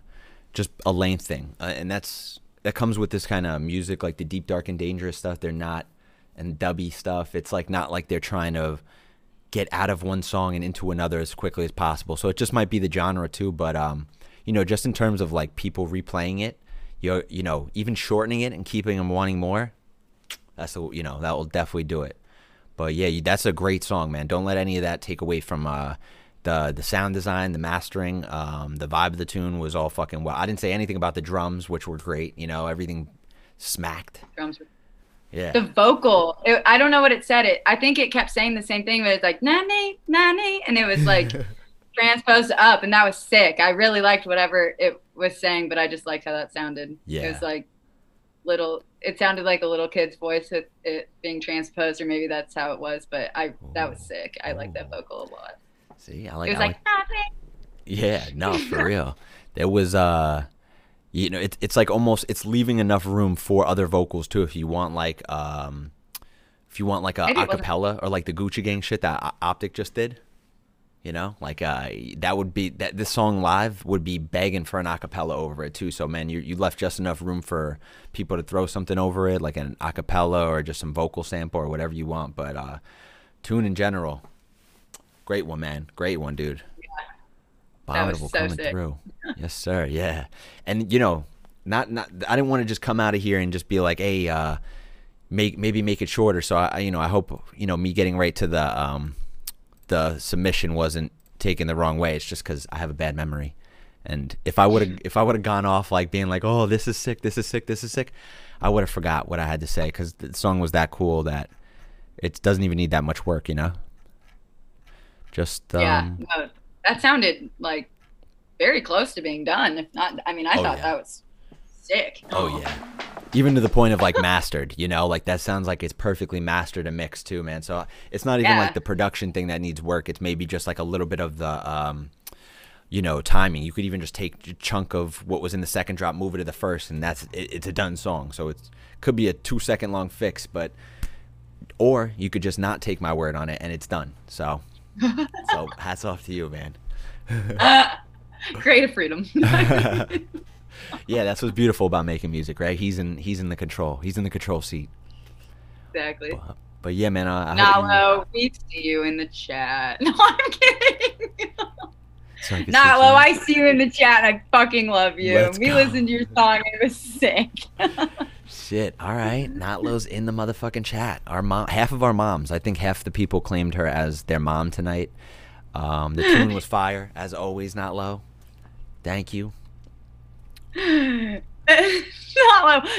A: just a length thing, uh, and that's that comes with this kind of music, like the deep, dark, and dangerous stuff. They're not and dubby stuff. It's like not like they're trying to get out of one song and into another as quickly as possible. So it just might be the genre too. But um, you know, just in terms of like people replaying it, you you know, even shortening it and keeping them wanting more, that's a, you know that will definitely do it. But yeah, you- that's a great song, man. Don't let any of that take away from uh, the the sound design, the mastering, um, the vibe of the tune was all fucking well. I didn't say anything about the drums, which were great. You know, everything smacked.
B: Drums were
A: Yeah.
B: the vocal it, i don't know what it said it i think it kept saying the same thing but it's like nani nani and it was like transposed up and that was sick i really liked whatever it was saying but i just liked how that sounded
A: Yeah.
B: it was like little it sounded like a little kid's voice with it being transposed or maybe that's how it was but i that was sick i like that vocal a lot
A: See, I like.
B: it was
A: I
B: like nani.
A: Yeah, no, for real. There was uh you know, it's it's like almost it's leaving enough room for other vocals too if you want like um if you want like a acapella or like the Gucci Gang shit that Optic just did. You know, like uh that would be that this song live would be begging for an acapella over it too. So man, you you left just enough room for people to throw something over it, like an acapella or just some vocal sample or whatever you want. But uh tune in general, great one, man. Great one, dude.
B: That was
A: Abominable
B: so
A: coming
B: sick.
A: through. yes, sir. Yeah, and you know, not not. I didn't want to just come out of here and just be like, hey, uh, make maybe make it shorter. So I- you know, I hope you know me getting right to the um, the submission wasn't taken the wrong way. It's just because I have a bad memory. And if I would have if I would have gone off like being like, oh, this is sick, this is sick, this is sick, I would have forgot what I had to say because the song was that cool that it doesn't even need that much work, you know. Just um,
B: yeah no, that sounded like very close to being done if not i mean i
A: Oh,
B: thought
A: yeah.
B: that was sick
A: Oh yeah. Even to the point of like mastered, you know, like that sounds like it's perfectly mastered and mixed too, man. So it's not even
B: Yeah.
A: like the production thing that needs work. It's maybe just like a little bit of the um you know, timing. You could even just take a chunk of what was in the second drop, move it to the first, and that's it, it's a done song. So it could be a two second long fix, but or you could just not take my word on it and it's done. So so hats off to you, man.
B: creative freedom
A: yeah, that's what's beautiful about making music, right? He's in he's in the control. He's in the control seat.
B: Exactly.
A: But, but yeah, man. Uh, I hope
B: Nalo, we see you in the chat. No, I'm kidding.
A: so I
B: Nalo,
A: see
B: I see you in the chat. and I fucking love you.
A: Let's
B: we
A: go.
B: listened to your song. It was sick.
A: Shit. All right. Notlo's in the motherfucking chat. Our mom, half of our moms. I think half the people claimed her as their mom tonight. Um, the tune was fire, as always. Notlo. Thank you.
B: Nalo,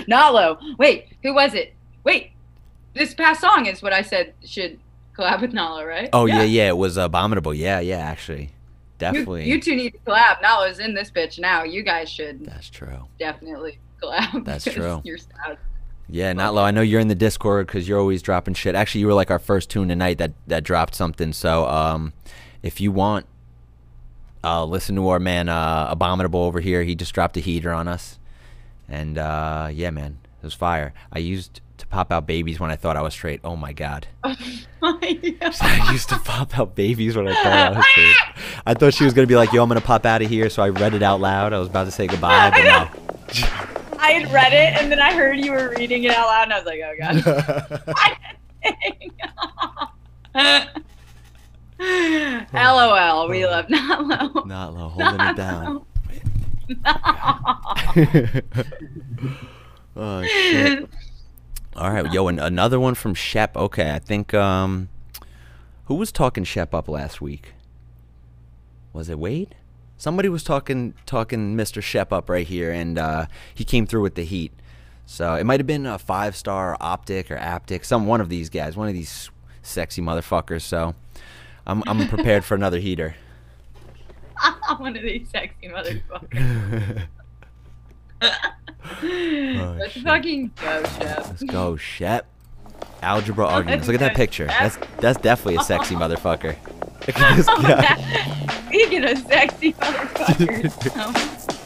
B: Nalo. Wait, who was it? Wait, this past song is what I said should collab with Nalo, right?
A: Oh yeah, yeah. It was abominable. Yeah, yeah. Actually, definitely.
B: you two need to collab. Nalo's in this bitch now. You guys should
A: That's true.
B: definitely collab.
A: That's true.
B: You're sad.
A: Yeah, Notlo. I know you're in the Discord because you're always dropping shit. Actually, you were like our first tune tonight that that dropped something. So, um, if you want, uh, listen to our man uh, Abominable over here. He just dropped a heater on us, and uh, yeah, man, it was fire. I used to pop out babies when I thought I was straight. Oh my god. I used to pop out babies when I thought I was straight. I thought she was gonna be like, "Yo, I'm gonna pop out of here," so I read it out loud. I was about to say goodbye, but no.
B: I had read it and then I heard you were reading it out loud and I was like, oh god. LOL, we love Nalo.
A: Notlo holding it down. oh shit. All right, yo, and another one from Shep. Okay, I think um who was talking Shep up last week? Was it Wade? Somebody was talking talking Mr. Shep up right here and uh he came through with the heat. So it might have been a five star optic or aptic, some one of these guys, one of these sexy motherfuckers. So I'm I'm prepared for another heater.
B: I'm One of these sexy motherfuckers. Let's oh,
A: shit.
B: fucking go, Chef.
A: Let's go, Shep. Algebra arguments. Look at that picture. That's that's definitely a sexy motherfucker. Look at this guy.
B: Speaking of sexy motherfuckers.
A: Um,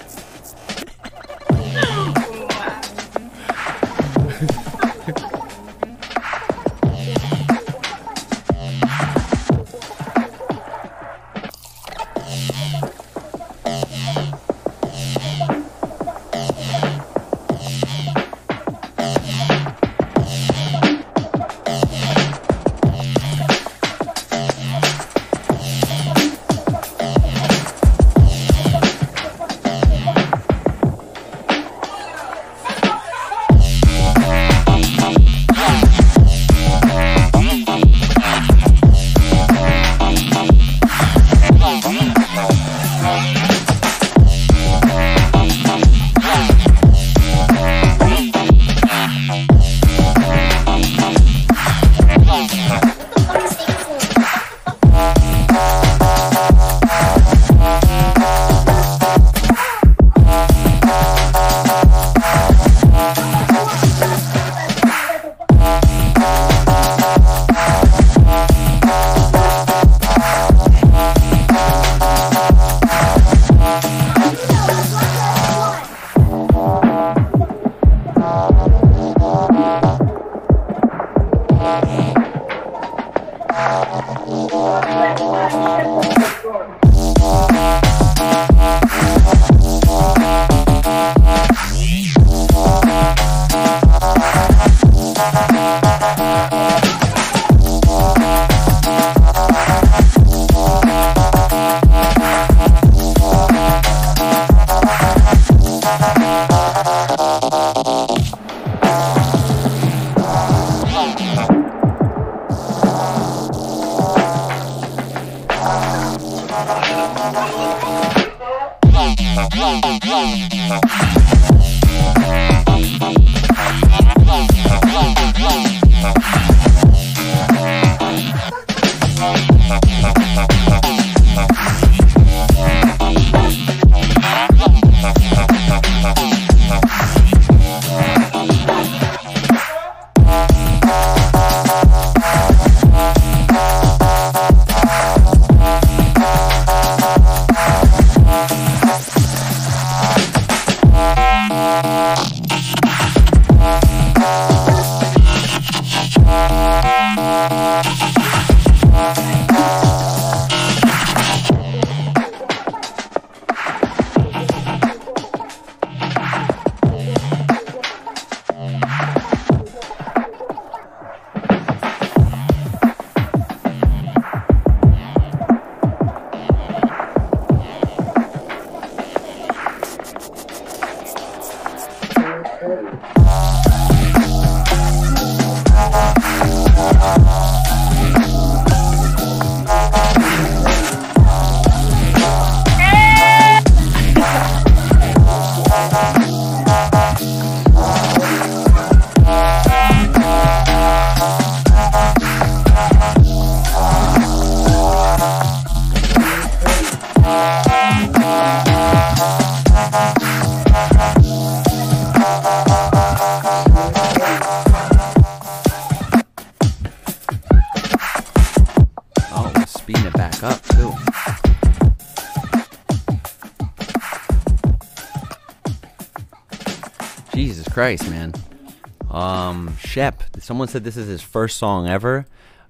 A: Someone said this is his first song ever.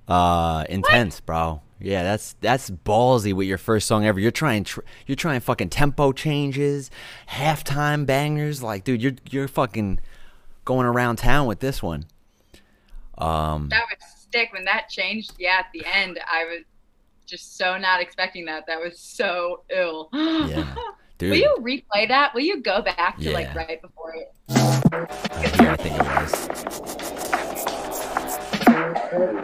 A: Uh, intense, bro. Yeah, that's that's ballsy with your first song ever. You're trying tr- you're trying fucking tempo changes, halftime bangers. Like, dude, you're you're fucking going around town with this one. Um,
B: That would stick when that changed. Yeah, at the end, I was just so not expecting that. That was so ill.
A: yeah, dude.
B: Will you replay that? Will you go back to like right before it?
A: Here, I think it was. Thank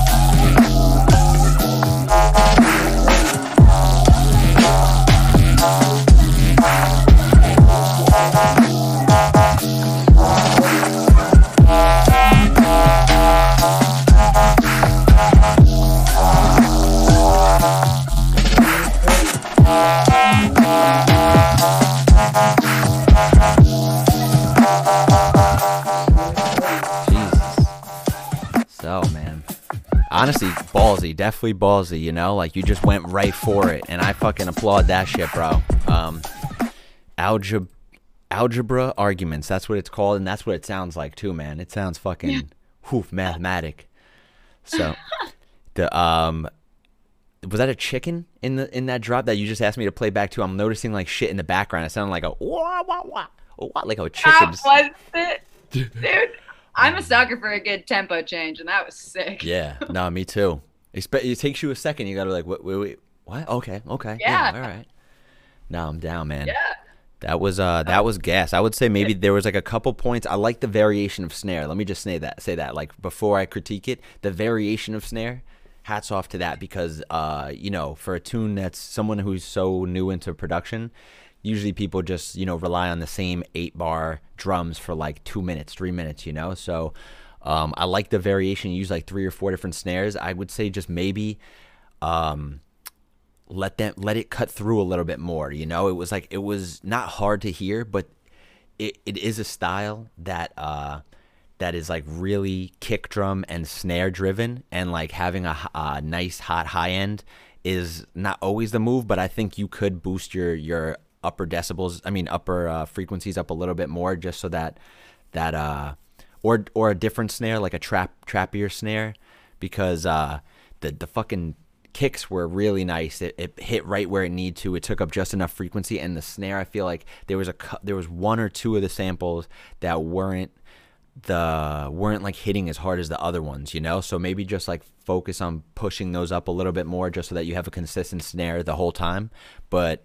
A: you. Honestly, ballsy. Definitely ballsy, you know? Like, you just went right for it. And I fucking applaud that shit, bro. Um, algebra, algebra arguments. That's what it's called. And that's what it sounds like, too, man. It sounds fucking, whew, mathematic. So, the, um, was that a chicken in the in that drop that you just asked me to play back to? I'm noticing like shit in the background. It sounded like a wah wah wah, wah like a
B: That
A: chicken.
B: was it, dude. I'm a sucker for a good tempo change, and that was sick.
A: Yeah, no, me too. It takes you a second. You gotta like, wait, wait, wait, what? Okay, okay,
B: Yeah.
A: all right. No, I'm down, man.
B: Yeah.
A: That was uh, that was gas. I would say maybe there was like a couple points. I like the variation of snare. Let me just say that. Say that like before I critique it, the variation of snare. Hats off to that because uh, you know, for a tune that's someone who's so new into production, usually people just you know rely on the same eight bar drums for like two minutes, three minutes. You know, so um, I like the variation. You use like three or four different snares. I would say just maybe um, let them let it cut through a little bit more. You know, it was like it was not hard to hear, but it, it is a style that uh that is like really kick drum and snare driven, and like having a nice hot high end is not always the move. But I think you could boost your your upper decibels. I mean upper uh, frequencies up a little bit more, just so that that uh or or a different snare like a trap trappier snare because uh the the fucking kicks were really nice. It, it hit right where it needed to. It took up just enough frequency, and the snare. I feel like there was a there was one or two of the samples that weren't the weren't like hitting as hard as the other ones, you know. So maybe just like focus on pushing those up a little bit more, just so that you have a consistent snare the whole time. But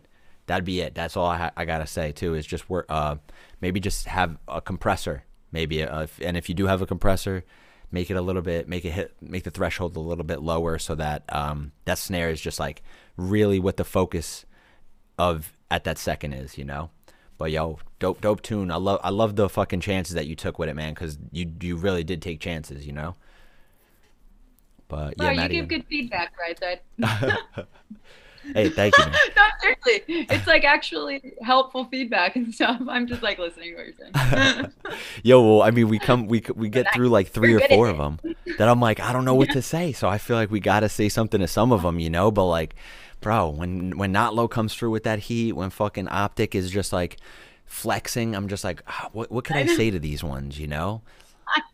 A: that'd be it. That's all I, ha- I gotta say too. Is just work. Uh, maybe just have a compressor. Maybe, uh, if, and if you do have a compressor, make it a little bit, make it hit, make the threshold a little bit lower, so that um, that snare is just like really what the focus of at that second is, you know. But yo, dope, dope tune. I love, I love the fucking chances that you took with it, man, because you you really did take chances, you know. But
B: Oh,
A: yeah,
B: you give good feedback, right?
A: Hey, thank you.
B: No, seriously, it's like actually helpful feedback and stuff. I'm just like listening to what you're saying.
A: Yo, well, I mean, we come, we we get
B: I-
A: through like three or four of them that I'm like, I don't know what to say, so I feel like we gotta say something to some of them, you know. But like, bro, when when Not Low comes through with that heat, when fucking Optic is just like flexing, I'm just like, ah, what what can I,
B: I
A: say to these ones, you know?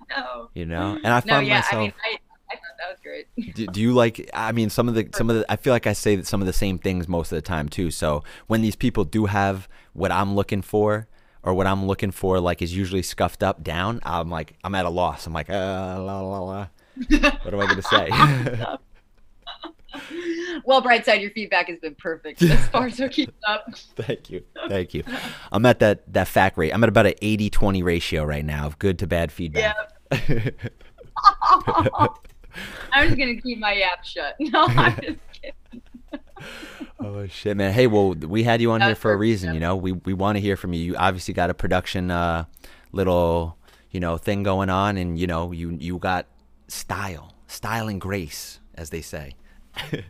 B: no,
A: You know, and I
B: no,
A: find
B: yeah.
A: myself.
B: I mean, I, I that was great.
A: do, do you like i mean some of the some of the i feel like i say that some of the same things most of the time too. So when these people do have what i'm looking for or what i'm looking for like is usually scuffed up down i'm like i'm at a loss. I'm like uh, la, la, la. what am i going to say?
B: Well, Brightside, your feedback has been perfect thus far, so keep up.
A: thank you. Thank you. I'm at that that fact rate. I'm at about an 80-20 ratio right now of good to bad feedback
B: I'm just gonna keep my yap shut. No, I'm just kidding.
A: Oh shit, man! Hey, well, we had you on here
B: That's
A: for a reason. You know, we we want to hear from you. You obviously got a production uh, little you know thing going on, and you know you you got style, style and grace, as they say.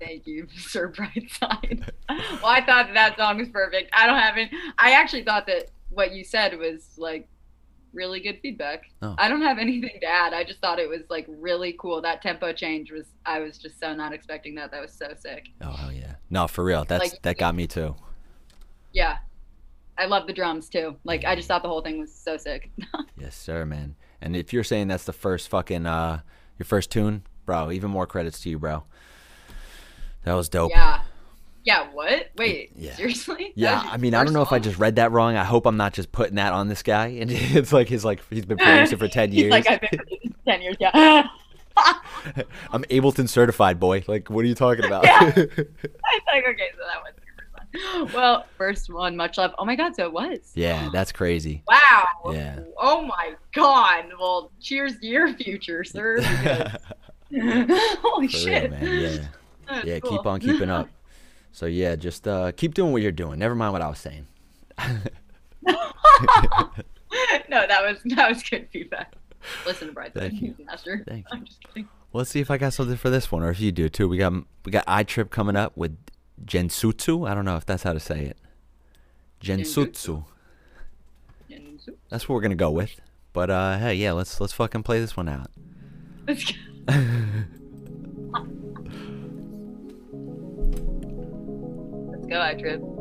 B: Thank you, Sir Brightside. well, I thought that, that song was perfect. I don't have it. I actually thought that what you said was like really good feedback.
A: Oh.
B: I don't have anything to add. I just thought it was like really cool. That tempo change was I was just so not expecting that. That was so sick.
A: Oh hell yeah. No, for real. That's
B: Like-
A: that got me too.
B: Yeah. I love the drums too. Like I just thought the whole thing was so sick.
A: Yes, sir, man. And if you're saying that's the first fucking uh your first tune, bro, even more credits to you, bro. That was dope.
B: yeah. Yeah, what? Wait,
A: Yeah.
B: seriously?
A: Yeah, I mean, I don't know if I just read that wrong. I hope I'm not just putting that on this guy. And it's like he's like he's been
B: song?
A: producing for ten
B: He's
A: years.
B: like I've been producing for ten years, yeah.
A: I'm Ableton certified, boy. Like, what are you talking about?
B: Yeah. I was like, okay, so that was. Well, first one, much love. Oh my god, so it was.
A: yeah, that's crazy.
B: Wow.
A: Yeah.
B: Oh my god. Well, cheers to your future, sir. Holy
A: For
B: shit.
A: real, man. Yeah.
B: That's
A: Yeah,
B: cool.
A: keep on keeping up. So yeah, just uh, keep doing what you're doing. Never mind what I was saying.
B: no, that was that was good feedback. Listen to Brightside,
A: Thank you.
B: Master.
A: Thank you.
B: I'm just kidding.
A: Let's see if I got something for this one, or if you do too. We got we got iTrip coming up with Jensutsu. I don't know if that's how to say it. Jensutsu.
B: Gensu.
A: That's what we're gonna go with. But uh, hey, yeah, let's let's fucking play this one out.
B: Let's go. go, iTrip.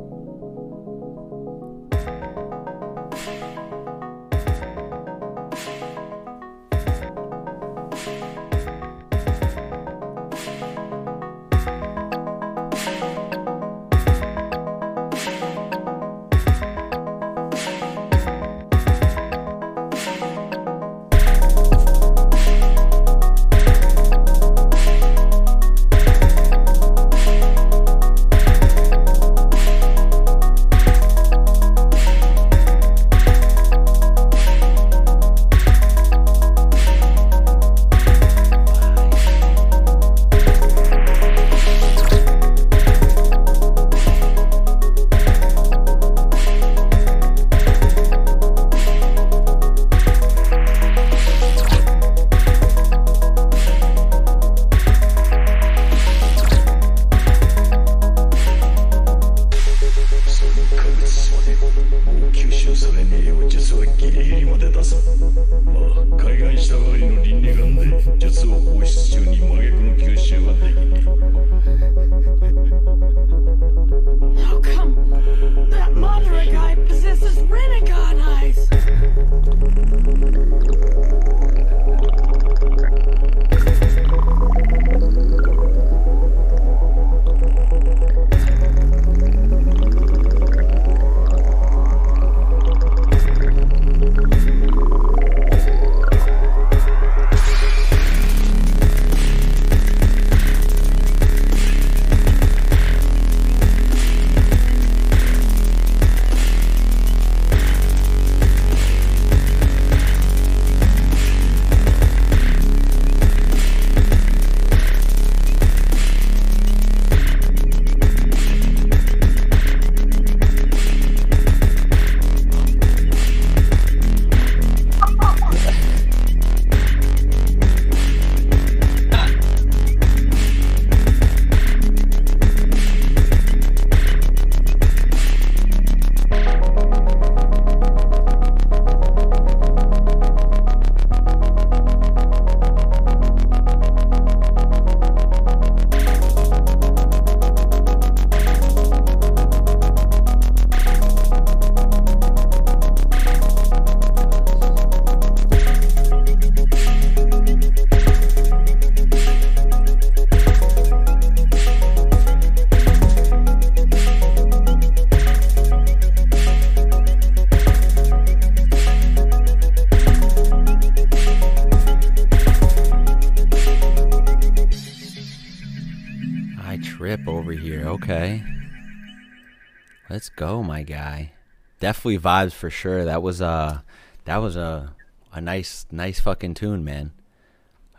A: Definitely vibes for sure. That was uh that was a a nice nice fucking tune, man.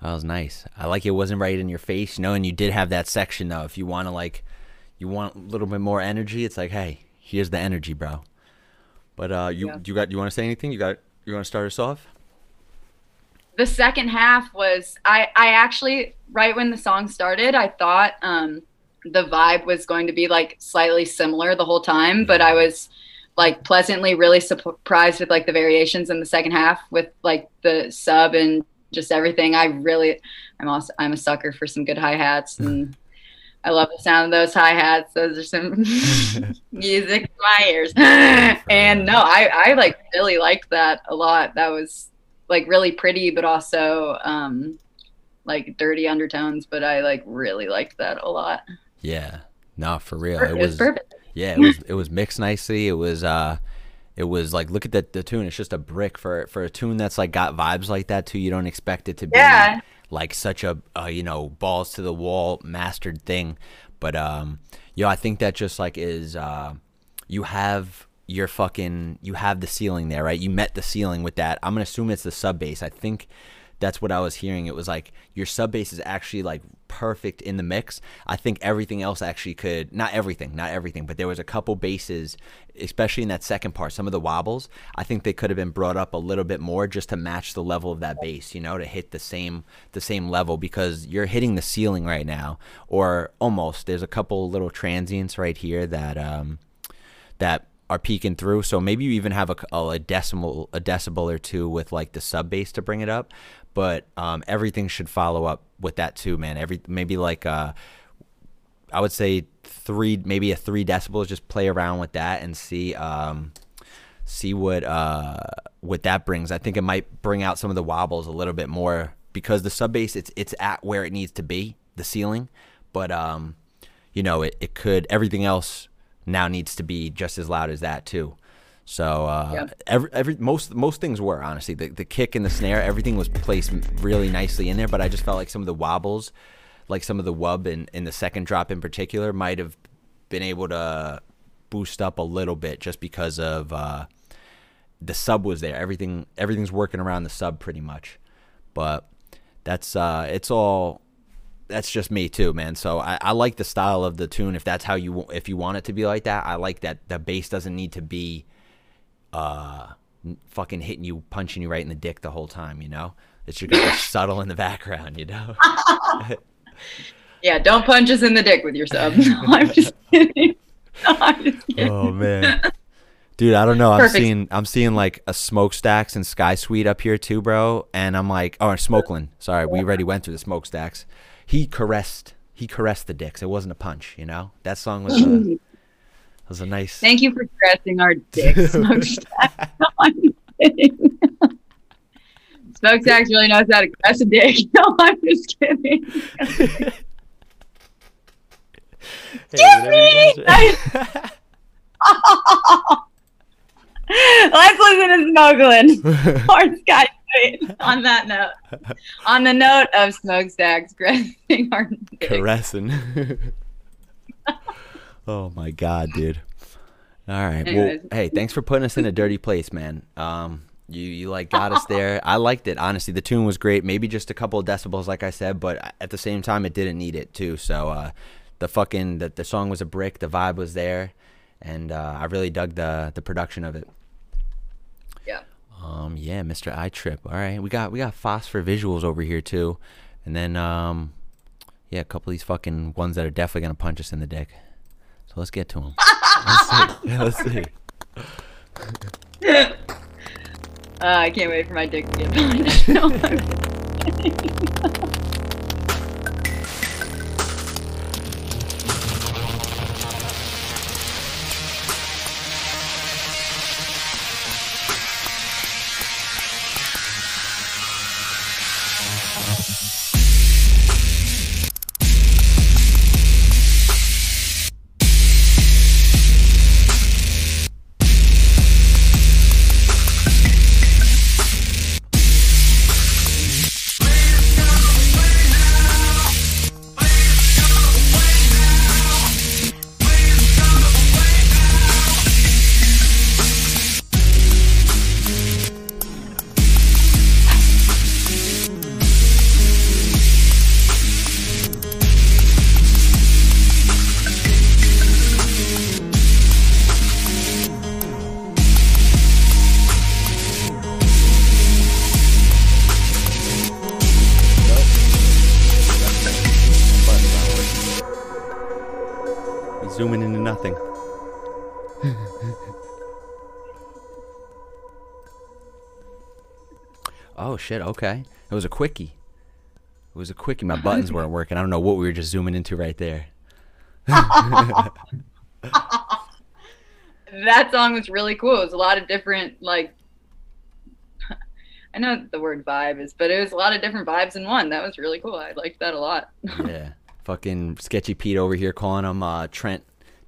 A: That was nice. I like it wasn't right in your face, you know, and you did have that section though. If you want to like you want a little bit more energy, it's like, hey, here's the energy, bro. But uh you
B: Yeah.
A: you got you want to say anything? You got you want to start us off?
B: the second half was I I actually right when the song started I thought um the vibe was going to be like slightly similar the whole time but I was like pleasantly really surprised with like the variations in the second half with like the sub and just everything. I really, I'm also I'm a sucker for some good hi hats and. I love the sound of those hi hats. Those are some music to my ears. and no, I, I like really liked that a lot. That was like really pretty, but also um, like dirty undertones. But I like really liked that a lot.
A: Yeah, no, for real.
B: It,
A: It
B: was
A: was
B: perfect.
A: Yeah, it was it was mixed nicely. It was uh it was like look at the the tune. It's just a brick for for a tune that's like got vibes like that too. You don't expect it to be
B: Yeah.
A: like such a uh, you know balls to the wall mastered thing. But um yo, I think that just like is uh you have your fucking you have the ceiling there, right? You met the ceiling with that. I'm gonna assume it's the sub bass. I think that's what I was hearing. It was like your sub bass is actually like perfect in the mix. I think everything else actually could not everything, not everything, but there was a couple bases, especially in that second part, some of the wobbles. I think they could have been brought up a little bit more just to match the level of that bass, you know, to hit the same the same level because you're hitting the ceiling right now, or almost. There's a couple little transients right here that um that are peeking through. So maybe you even have a, a decimal, a decibel or two with like the sub bass to bring it up. But um, everything should follow up with that too, man. Every maybe like uh, I would say three, maybe a three decibels. Just play around with that and see um, see what uh, what that brings. I think it might bring out some of the wobbles a little bit more because the sub bass it's it's at where it needs to be, the ceiling. But um, you know, it, it could everything else now needs to be just as loud as that too. So uh,
B: Yeah.
A: every every most most things were honestly the the kick and the snare everything was placed really nicely in there, but I just felt like some of the wobbles, like some of the wub in, in the second drop in particular, might have been able to boost up a little bit just because of uh, the sub was there. Everything everything's working around the sub pretty much, but that's uh, it's all that's just me too, man. So I, I like the style of the tune. If that's how you if you want it to be like that, I like that the bass doesn't need to be uh fucking hitting you, punching you right in the dick the whole time. You know, it should be subtle in the background. You know.
B: Yeah, don't punch us in the dick with your sub. No, I'm just kidding. No, I'm just kidding.
A: Oh man. Dude, I don't know. I'm
B: Perfect.
A: seeing I'm seeing like a smokestacks and Sky Sweet up here too, bro. And I'm like, oh, Smokeland. Sorry, we already went through the smokestacks. He caressed he caressed the dicks. It wasn't a punch, you know. That song was a was a nice.
B: Thank you for caressing our dick, Smokestack. No, I'm kidding. Smokestack really knows how to caress a dick. No, I'm just kidding.
A: Hey, you guys-
B: Let's listen to Smokeland or Sky on that note. On the note of smokestacks caressing our dick.
A: caressing. Oh my god, dude. All right.
B: Anyways.
A: Well, hey, thanks for putting us in a dirty place, man. Um, you you like got us there. I liked it honestly. The tune was great. Maybe just a couple of decibels, like I said, but at the same time, it didn't need it too. So uh, the fucking the, the song was a brick. The vibe was there, and uh, I really dug the the production of it.
B: Yeah.
A: Um, yeah, Mr. I Trip. All right, we got we got phosphor visuals over here too, and then um, yeah, a couple of these fucking ones that are definitely gonna punch us in the dick. So let's get to them. let's see. Yeah, let's see.
B: Uh, I can't wait for my dick to get punched.
A: shit. Okay. It was a quickie. It was a quickie. My buttons weren't working. I don't know what we were just zooming into right there.
B: that song was really cool. It was a lot of different like I know the word vibe is, but it was a lot of different vibes in one. That was really cool. I liked that a lot.
A: yeah. Fucking sketchy Pete over here calling him uh, Trent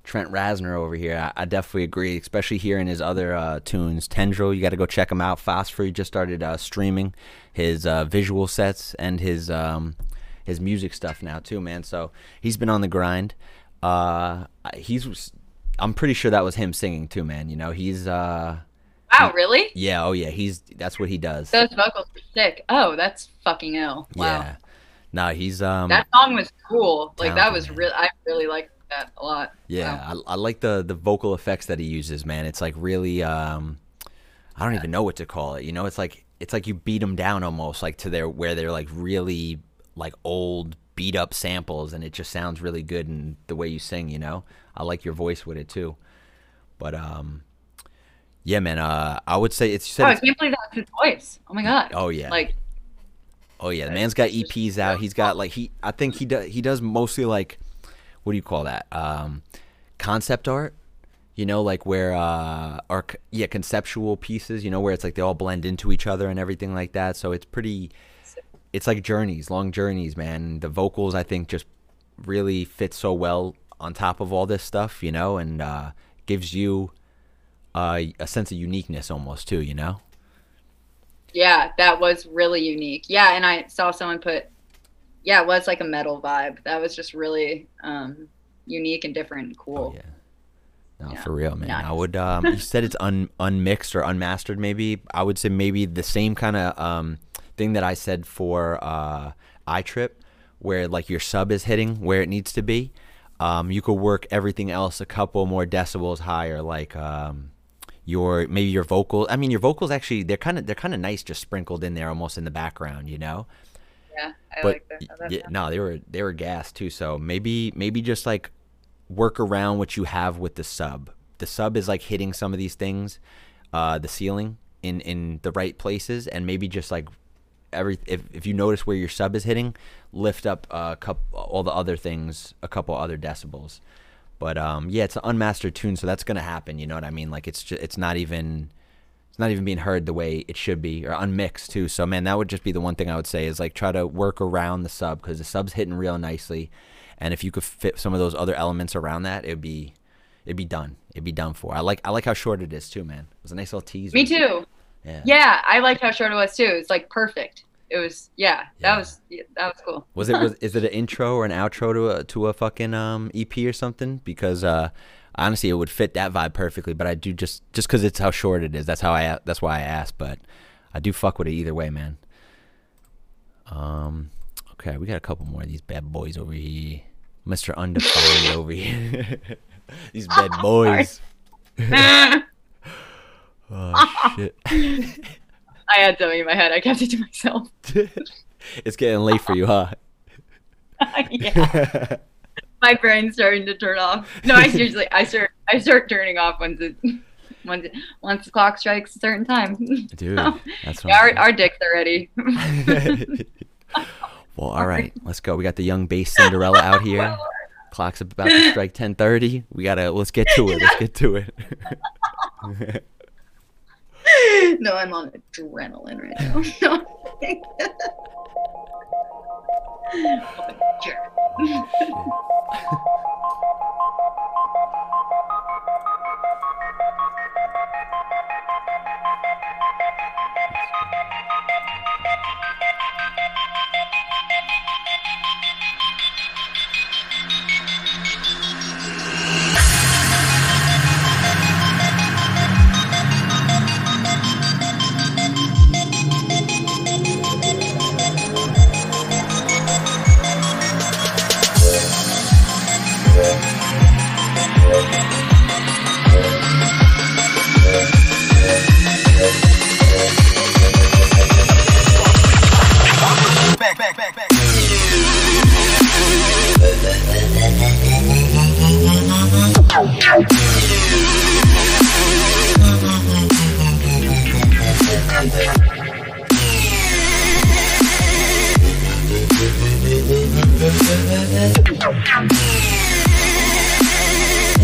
A: Trent Reznor over here. I, I, definitely agree, especially hearing his other uh, tunes. Tendril, you got to go check him out. Phosphor, he just started uh, streaming his uh, visual sets and his um, his music stuff now too, man. So he's been on the grind. Uh, he's I'm pretty sure that was him singing too, man. You know, he's uh
B: Wow, really?
A: Yeah, oh yeah, he's that's what he does.
B: Those vocals are sick. Oh, that's fucking ill. Wow. Yeah.
A: No, he's um
B: That song was cool. Like that was real I really liked that a lot.
A: Yeah. I, I like the the vocal effects that he uses, man. It's like really um I don't even know what to call it. You know, it's like it's like you beat them down almost like to their where they're like really like old beat up samples and it just sounds really good and the way you sing, you know. I like your voice with it too. But um yeah, man. Uh, I would say it's.
B: oh, I can't believe that's his voice. Oh my god.
A: Oh yeah.
B: Like.
A: Oh yeah, the man's got EPs out. He's got like he. I think he does. He does mostly like, what do you call that? Um, concept art. You know, like where uh, or yeah, conceptual pieces. You know, where it's like they all blend into each other and everything like that. So it's pretty. It's like journeys, long journeys, man. The vocals, I think, just really fit so well on top of all this stuff. You know, and uh, gives you uh, a sense of uniqueness almost too, you know?
B: Yeah, that was really unique. Yeah, and I saw someone put, yeah, it was like a metal vibe. That was just really um, unique and different and cool.
A: Oh, yeah. No, yeah. for real, man. Nice. I would. Um, you said it's un, unmixed or unmastered. Maybe I would say maybe the same kind of um, thing that I said for uh, iTrip, where like your sub is hitting where it needs to be. Um, you could work everything else a couple more decibels higher, like um, your maybe your vocals. I mean, your vocals actually they're kind of they're kind of nice, just sprinkled in there, almost in the background, you know.
B: Yeah, I but, like that.
A: Yeah, no, they were they were gas too. So maybe maybe just like work around what you have with the sub. The sub is like hitting some of these things, uh, the ceiling in in the right places, and maybe just like every if, if you notice where your sub is hitting, lift up a couple all the other things a couple other decibels. But um, yeah, it's an unmastered tune, so that's gonna happen. You know what I mean? Like it's just it's not even it's not even being heard the way it should be, or unmixed too. So man, that would just be the one thing I would say is like try to work around the sub because the sub's hitting real nicely, and if you could fit some of those other elements around that, it'd be it'd be done. It'd be done for. I like I like how short it is too, man. It was a nice little teaser.
B: Me too. Yeah. Yeah, I liked how short it was too. It's like perfect it was yeah, yeah. that was yeah, that was cool.
A: was it was is it an intro or an outro to a to a fucking um EP or something? Because uh honestly, it would fit that vibe perfectly. But I do just just because it's how short it is. That's how I that's why I asked. But I do fuck with it either way, man. Um, okay, we got a couple more of these bad boys over here. Mister Undefined over here. these bad boys. oh shit.
B: I had something in my head. I kept it to myself.
A: it's getting late for you, huh?
B: yeah. My brain's starting to turn off. No, I seriously, I start, I start turning off once it, once, it, once the clock strikes a certain time.
A: Dude, that's
B: yeah, our, our dicks are ready.
A: well, all right, let's go. We got the young bass Cinderella out here. Clock's about to strike 10:30. We gotta let's get to it. Let's get to it.
B: no, I'm on adrenaline right now.
A: No, Yeah.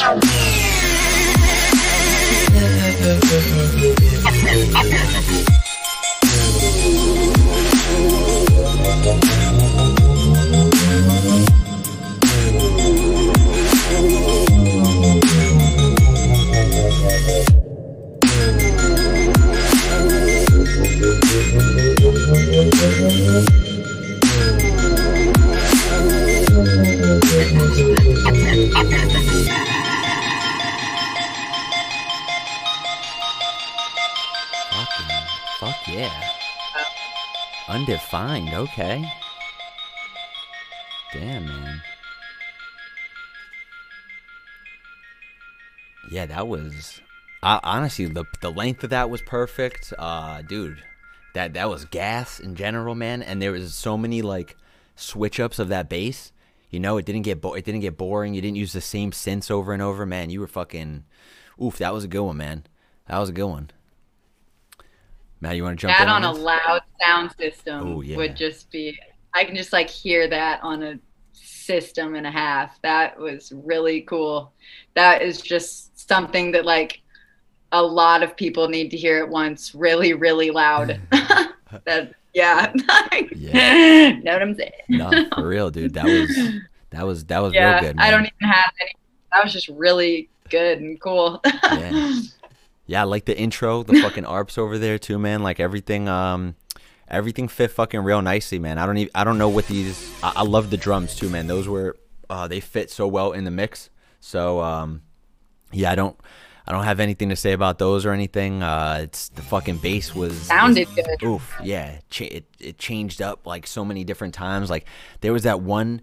A: Fucking, that was. Uh, honestly, the the length of that was perfect. Uh, dude, that that was gas in general, man. And there was so many like switch ups of that bass. You know, it didn't get bo- it didn't get boring. You didn't use the same synths over and over, man. You were fucking. Oof, that was a good one, man. That was a good one. Matt, you want to jump
B: that
A: in
B: on a
A: this?
B: loud sound system
A: Oh, yeah.
B: would just be i can just like hear that on a system and a half that was really cool that is just something that like a lot of people need to hear at once really really loud that yeah
A: Yeah.
B: know what i'm saying
A: no, for real, dude. That was that was that was
B: yeah
A: real good, man.
B: i don't even have any that was just really good and cool
A: Yeah. Yeah, like the intro, the fucking arps over there too, man. Like everything, um, everything fit fucking real nicely, man. I don't even, I don't know what these. I, I love the drums too, man. Those were, uh, they fit so well in the mix. So, um, yeah, I don't, I don't have anything to say about those or anything. Uh, it's the fucking bass was
B: Sounded
A: was-
B: good.
A: Oof, yeah, cha- it it changed up like so many different times. Like there was that one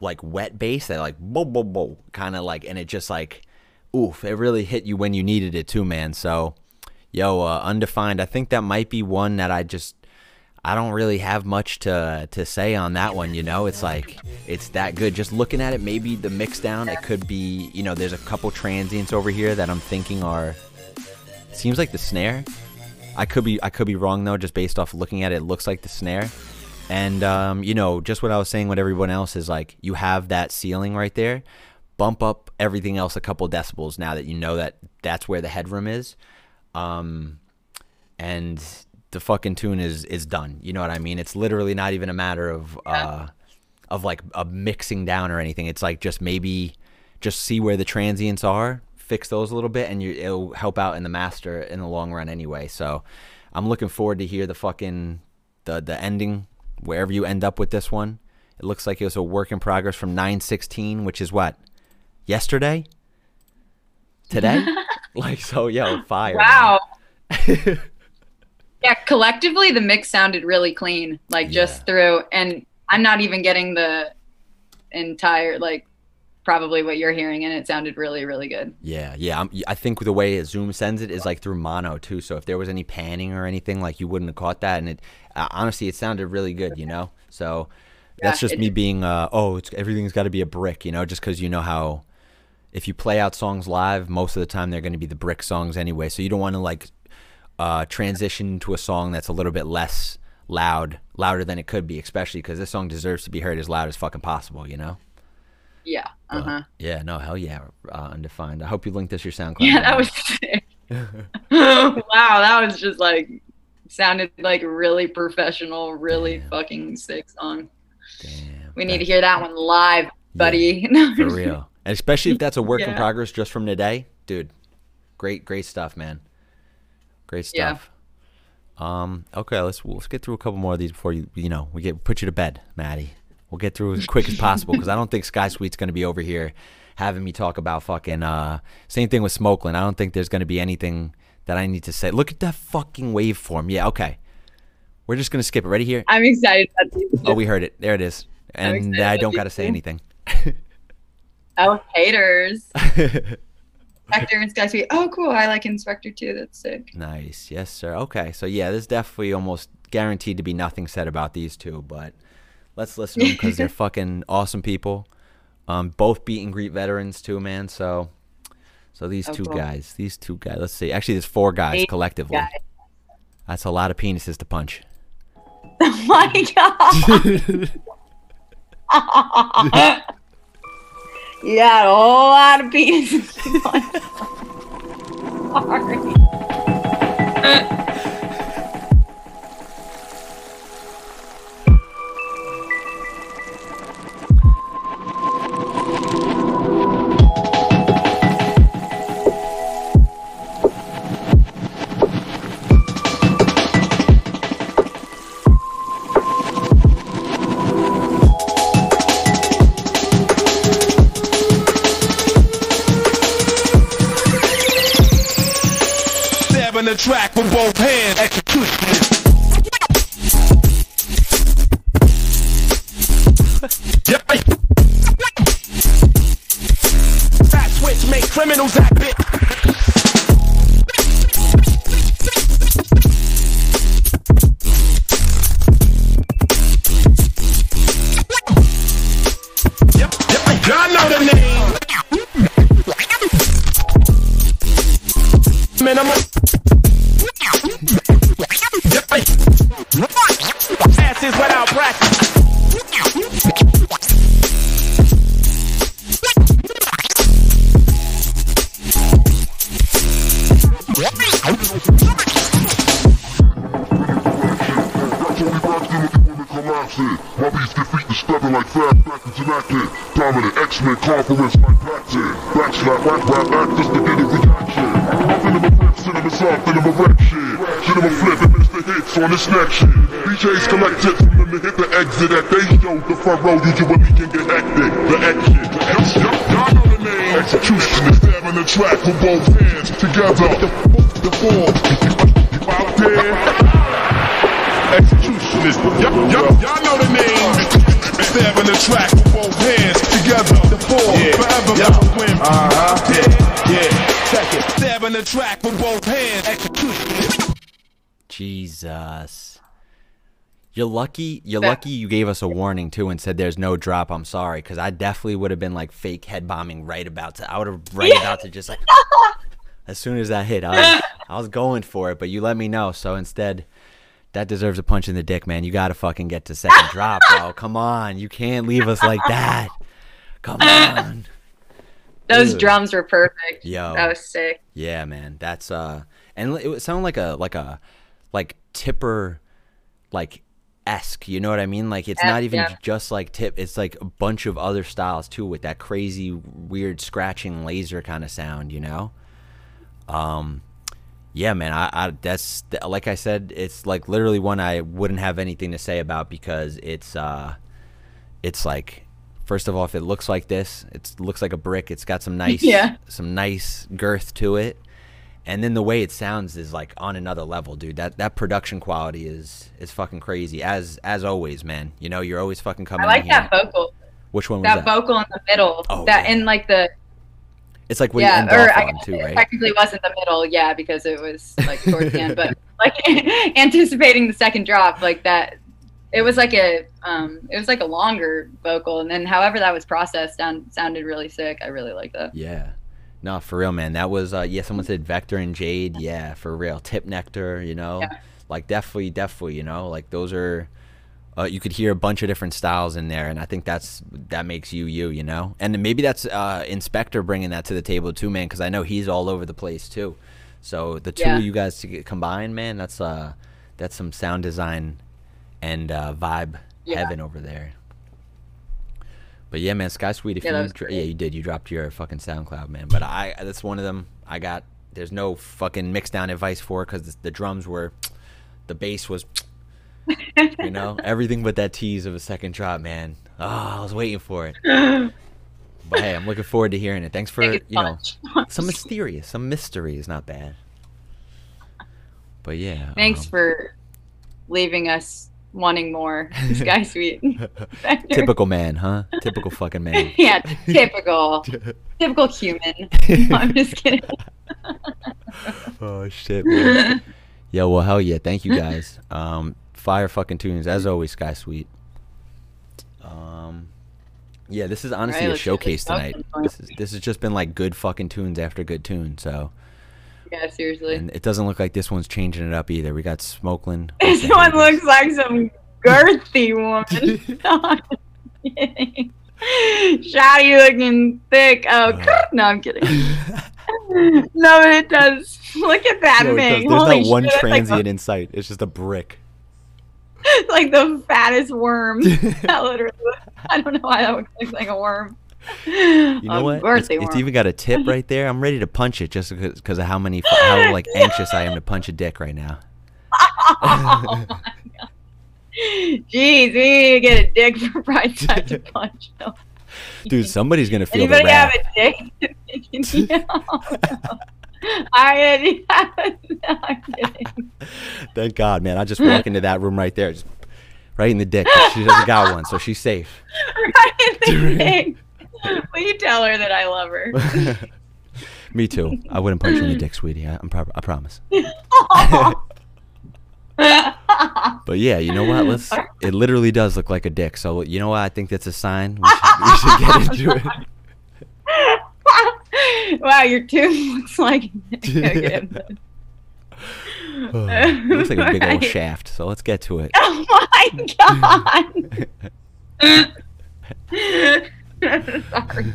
A: like wet bass that like bo bo bo kind of like, and it just like, oof, it really hit you when you needed it too, man. So, yo, uh, undefined. I think that might be one that I just. I don't really have much to to say on that one, you know. It's like it's that good. Just looking at it, maybe the mix down, it could be, you know, there's a couple transients over here that I'm thinking are seems like the snare. I could be I could be wrong though, just based off looking at it, it looks like the snare. And um, you know, just what I was saying with everyone else is like you have that ceiling right there. Bump up everything else a couple decibels now that you know that that's where the headroom is. Um, and the fucking tune is is done. You know what I mean? It's literally not even a matter of uh of like a mixing down or anything. It's like just maybe just see where the transients are, fix those a little bit, and you it'll help out in the master in the long run anyway. So I'm looking forward to hear the fucking the the ending wherever you end up with this one. It looks like it was a work in progress from 916, which is what yesterday, today. like so, yo, fire.
B: Wow. yeah, collectively the mix sounded really clean, like just through and I'm not even getting the entire like probably what you're hearing and it sounded really really good.
A: Yeah, yeah. I'm, I think the way Zoom sends it is like through mono too. So if there was any panning or anything, like you wouldn't have caught that. And it uh, honestly, it sounded really good, you know. So that's
B: Yeah,
A: just me being, uh, oh, it's everything's got to be a brick, you know, just because you know how if you play out songs live, most of the time they're going to be the brick songs anyway. So you don't want to like uh, transition to a song that's a little bit less loud, louder than it could be, especially because this song deserves to be heard as loud as fucking possible, you know.
B: Yeah. Uh-huh.
A: Yeah, no, hell yeah, uh, undefined. I hope you linked this your SoundCloud.
B: Yeah, that was sick. wow, that was just like sounded like really professional, really
A: Damn.
B: fucking sick song.
A: Damn.
B: We need to hear that one live, buddy.
A: for real. And especially if that's a work in progress just from today, dude. Great, great stuff, man. Great
B: Yeah.
A: stuff. Um. Okay, let's let's get through a couple more of these before you you know we get put you to bed, Maddie. We'll get through as quick as possible because I don't think Sky Sweet's going to be over here having me talk about fucking. Uh, same thing with Smokeland. I don't think there's going to be anything that I need to say. Look at that fucking waveform. Yeah, okay. We're just gonna skip it. Ready here?
B: I'm excited about.
A: Oh, we heard it. There it is. And I don't gotta say anything.
B: Oh, haters. Inspector and Sky Sweet. Oh, cool. I like Inspector too. That's sick.
A: Nice. Yes, sir. Okay. So yeah, there's definitely almost guaranteed to be nothing said about these two, but let's listen to them because they're fucking awesome people. Um, both beat and greet veterans too, man. So, so these
B: Oh,
A: two
B: cool.
A: guys, these two guys. Let's see. Actually, there's four guys
B: Eight
A: collectively.
B: guys.
A: That's a lot of penises to punch.
B: Oh my god. you got a whole lot of penises. Sorry.
C: With both hands.
D: On this next. DJs collect from them to hit the exit at they show. The front row usually can get hectic. The yup, y'all know the name. Execution is stabbing the track with both hands together. The, form. You out there? Executionist.
C: Yup, yup, y'all know the name. Stabbing the track with both hands together. The four, forever yeah. win. Uh huh. Yeah, yeah. Check it. Stabbing the track
A: You're lucky. You're lucky you gave us a warning too and said there's no drop. I'm sorry, because I definitely would have been like fake head bombing right about to. I would have right about to just like. as soon as that hit, I was, I was going for it, but you let me know. So instead, that deserves a punch in the dick, man. You gotta fucking get to second drop, bro. Come on, you can't leave us like that. Come on.
B: Those
A: Dude.
B: drums were perfect.
A: Yo.
B: That was sick.
A: Yeah, man. That's uh and it sounded like a like a like tipper like esque, you know what I mean? Like it's
B: Yeah,
A: not even
B: yeah.
A: just like tip, it's like a bunch of other styles too with that crazy weird scratching laser kind of sound, you know? Um yeah, man, I, I that's like I said, it's like literally one I wouldn't have anything to say about because it's uh it's like first of all if it looks like this it looks like a brick it's got some nice
B: Yeah.
A: some nice girth to it and then the way it sounds is like on another level dude that that production quality is is fucking crazy as as always man you know you're always fucking coming
B: I like that
A: here.
B: vocal.
A: which one was
B: That
A: that,
B: vocal in the middle.
A: Oh,
B: that
A: yeah.
B: in like the
A: it's like what you
B: yeah,
A: end
B: or I
A: too
B: it
A: right
B: technically wasn't the middle, yeah, because it was like towards the end, but like anticipating the second drop, like that. It was like a, um, it was like a longer vocal, and then however that was processed sound, sounded really sick. I really like that.
A: Yeah. No, for real, man. That was uh yeah, someone said Vector and Jade, yeah, for real. Tip Nectar, you know.
B: Yeah.
A: Like definitely, definitely, you know, like those are uh, you could hear a bunch of different styles in there and I think that's that makes you you, you know. And maybe that's uh Inspector bringing that to the table too, man, cuz I know he's all over the place too. So the two
B: Yeah.
A: of you guys to get combined, man, that's uh that's some sound design and uh vibe
B: Yeah.
A: heaven over there. But yeah, man, Sky Sweet. If
B: Yeah,
A: you, dr- yeah, you did. You dropped your fucking SoundCloud, man. But I, that's one of them. I got. There's no fucking mix down advice for because the, the drums were, the bass was, You know, everything but that tease of a second drop, man. Oh, I was waiting for it. But hey, I'm looking forward to hearing it. Thanks for you know some mysterious, some mystery is not bad. But yeah.
B: Thanks
A: um,
B: for leaving us wanting more. Sky Sweet.
A: typical man, huh? Typical fucking man.
B: yeah, typical. typical human. No, I'm just kidding.
A: oh shit. Man. yeah, well, hell yeah. Thank you guys. Um, fire fucking tunes as always, Sky Sweet. Um, yeah, this is honestly
B: Alright,
A: a showcase tonight. This is this has just been like good fucking tunes after good tunes. So,
B: Yeah, seriously.
A: and it doesn't look like this one's changing it up either. We got Smokeland.
B: This one looks like some girthy woman. No, kidding. Shotty looking thick. Oh,
A: Uh.
B: no, I'm kidding. no, but it does. Look at that
A: does.
B: thing.
A: There's
B: Holy
A: not one
B: shit, it's like,
A: transient in sight. It's just a brick.
B: like the fattest worm. that literally. I don't know why that looks like a worm.
A: You know what? It's, it's even got a tip right there. I'm ready to punch it just because of how many how like anxious I am to punch a dick right now.
B: oh my god. Jeez, we need to get a dick for Pride Side to punch. No.
A: Dude, somebody's gonna feel the
B: Anybody have a dick? no. I I'm kidding.
A: Thank God, man. I just walk into that room right there, just right in the dick. She doesn't got one, so she's safe.
B: Right in the dick. Will you tell her that I love her?
A: Me too. I wouldn't punch you in the dick, sweetie. I, I'm pro- I promise. But yeah, you know what? Let's. It literally does look like a dick. So you know what? I think that's a sign. We should, we should get into it.
B: wow, your tooth looks like. Okay.
A: Oh, it looks like a big old shaft. So let's get to it.
B: Oh my god! Sorry.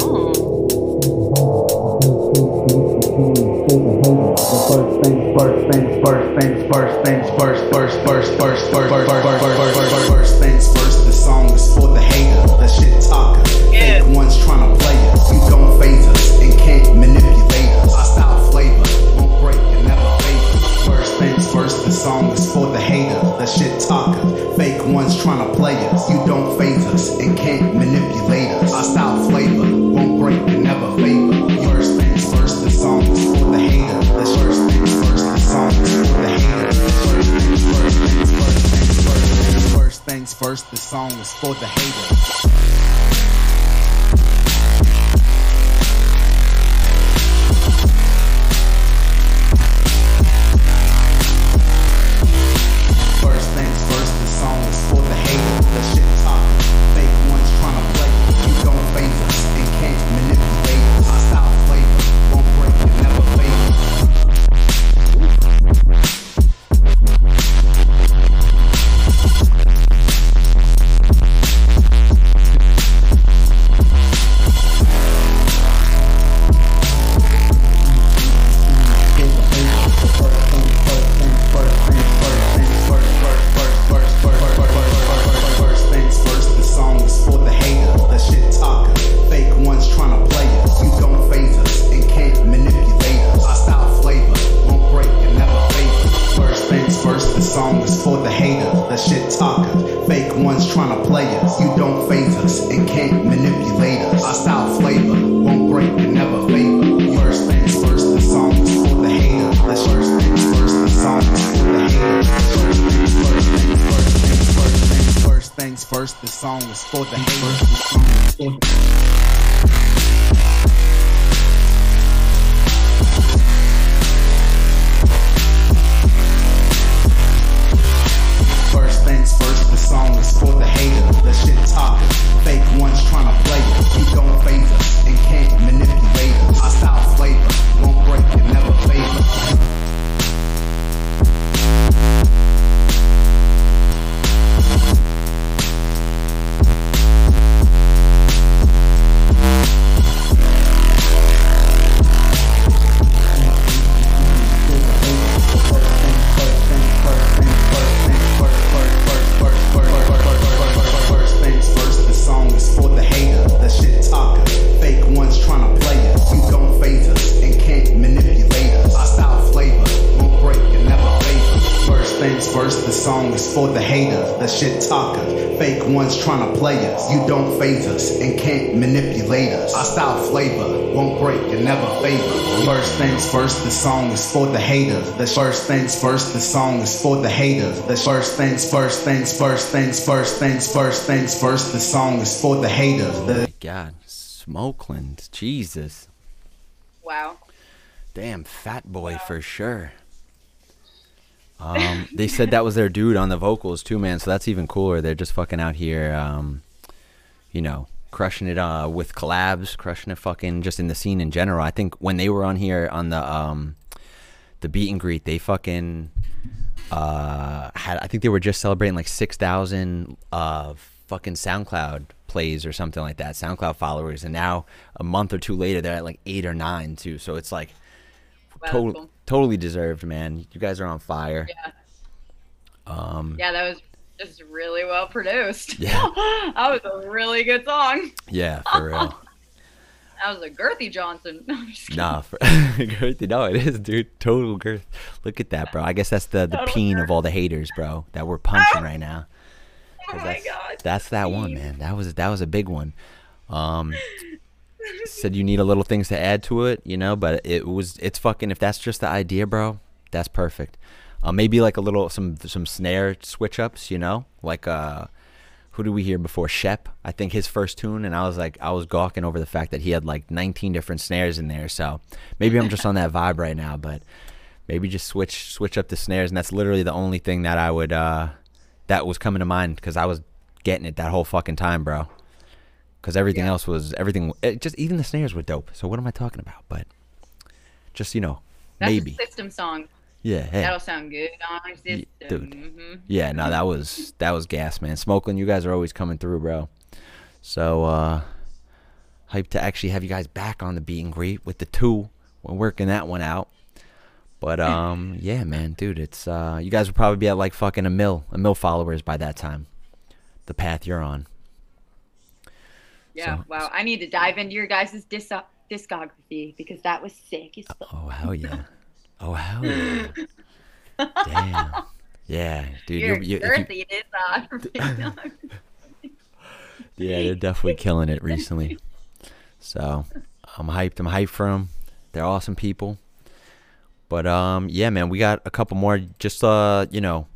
B: oh.
E: First things first things first things first things first first first first first first first first first first things first the song is for the hater the trying to play us. You don't phase us and can't manipulate us. Our style flavor won't break and never favor. First things first the song is for the hater the first things first the song is for the hater first things first first things first first things first the song is for the hater ones trying to play us. You don't phase us and can't manipulate us. Our style flavor won't break and never favor. First things first, the song is for the haters. The first things first, the song is for the haters. The first things first, things first, things first, things first, things first, the song is for the haters. The
A: God, Smokeland, Jesus,
B: Wow.
A: damn fat boy for sure. Um, they said that was their dude on the vocals too, man. So that's even cooler. They're just fucking out here, um, you know, crushing it uh, with collabs, crushing it fucking just in the scene in general. I think when they were on here on the um, the beat and greet, they fucking uh, had. I think they were just celebrating like six thousand uh, fucking SoundCloud plays or something like that, SoundCloud followers, and now a month or two later they're at like eight or nine too. So it's like
B: Wow, cool.
A: Totally deserved, man. You guys are on fire.
B: Yeah.
A: Um,
B: Yeah, that was just really well produced.
A: Yeah.
B: that was a really good song.
A: yeah, for real.
B: That was a Girthy Johnson. No, I'm just kidding.
A: Nah, for, girth. No, it is, dude. Total girth. Look at that, bro. I guess that's the the
B: Total
A: peen
B: girth.
A: of all the haters, bro, that we're punching right now.
B: Oh my
A: that's,
B: god.
A: That's that one, man. That was that was a big one. Um, said you need a little things to add to it, you know, but it was it's fucking. If that's just the idea, bro, that's perfect. Uh, maybe like a little some some snare switch ups, you know, like uh. Who did we hear before? Shep, I think his first tune, and I was like, I was gawking over the fact that he had like 19 different snares in there. So maybe I'm just on that vibe right now, but maybe just switch switch up the snares, and that's literally the only thing that I would uh that was coming to mind because I was getting it that whole fucking time, bro. Because everything
B: Yeah.
A: else was everything. It just even the snares were dope. So what am I talking about? But just you know,
B: That's
A: maybe,
B: a system song.
A: yeah, hey.
B: That'll sound good on system.
A: dude.
B: Mhm.
A: Yeah, no, that was that was gas, man. Smokeland, you guys are always coming through, bro. So uh hyped to actually have you guys back on the beat and greet with the two. We're working that one out. But um yeah, man, dude, it's uh you guys will probably be at like fucking a mill, a mill followers by that time. The path you're on.
B: Yeah,
A: So-
B: wow. I need to dive into your guys' dis- discography because that was sick.
A: Oh hell yeah. Oh hell yeah. Damn. Yeah, dude. You're- you- if you-
B: girthy discography.
A: Yeah, they're definitely killing it recently. So I'm hyped. I'm hyped for them. They're awesome people. But um, yeah, man, we got a couple more. Just uh, you know,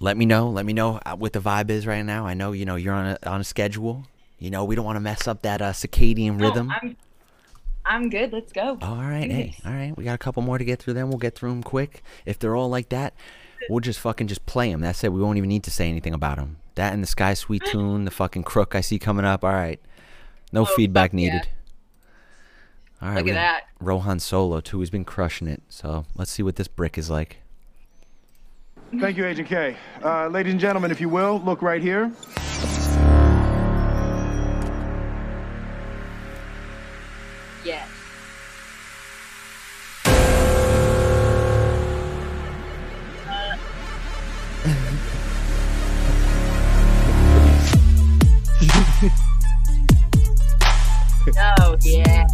A: let me know. Let me know uh, what the vibe is right now. I know you know you're on a on a schedule. You know we don't want to mess up that uh, circadian
B: No,
A: rhythm.
B: I'm, I'm good. Let's go.
A: All right, hey, all right. We got a couple more to get through. Then we'll get through them quick. If they're all like that, we'll just fucking just play them. That's it. We won't even need to say anything about them. That and the Sky Sweet tune, the fucking crook I see coming up. All right, no
B: Oh,
A: feedback
B: fuck yeah.
A: needed. All right,
B: Look at that.
A: Rohan Solo too. He's been crushing it. So let's see what this brick is like.
F: Thank you, Agent K. Uh, ladies and gentlemen, if you will, look right here.
B: Yeah.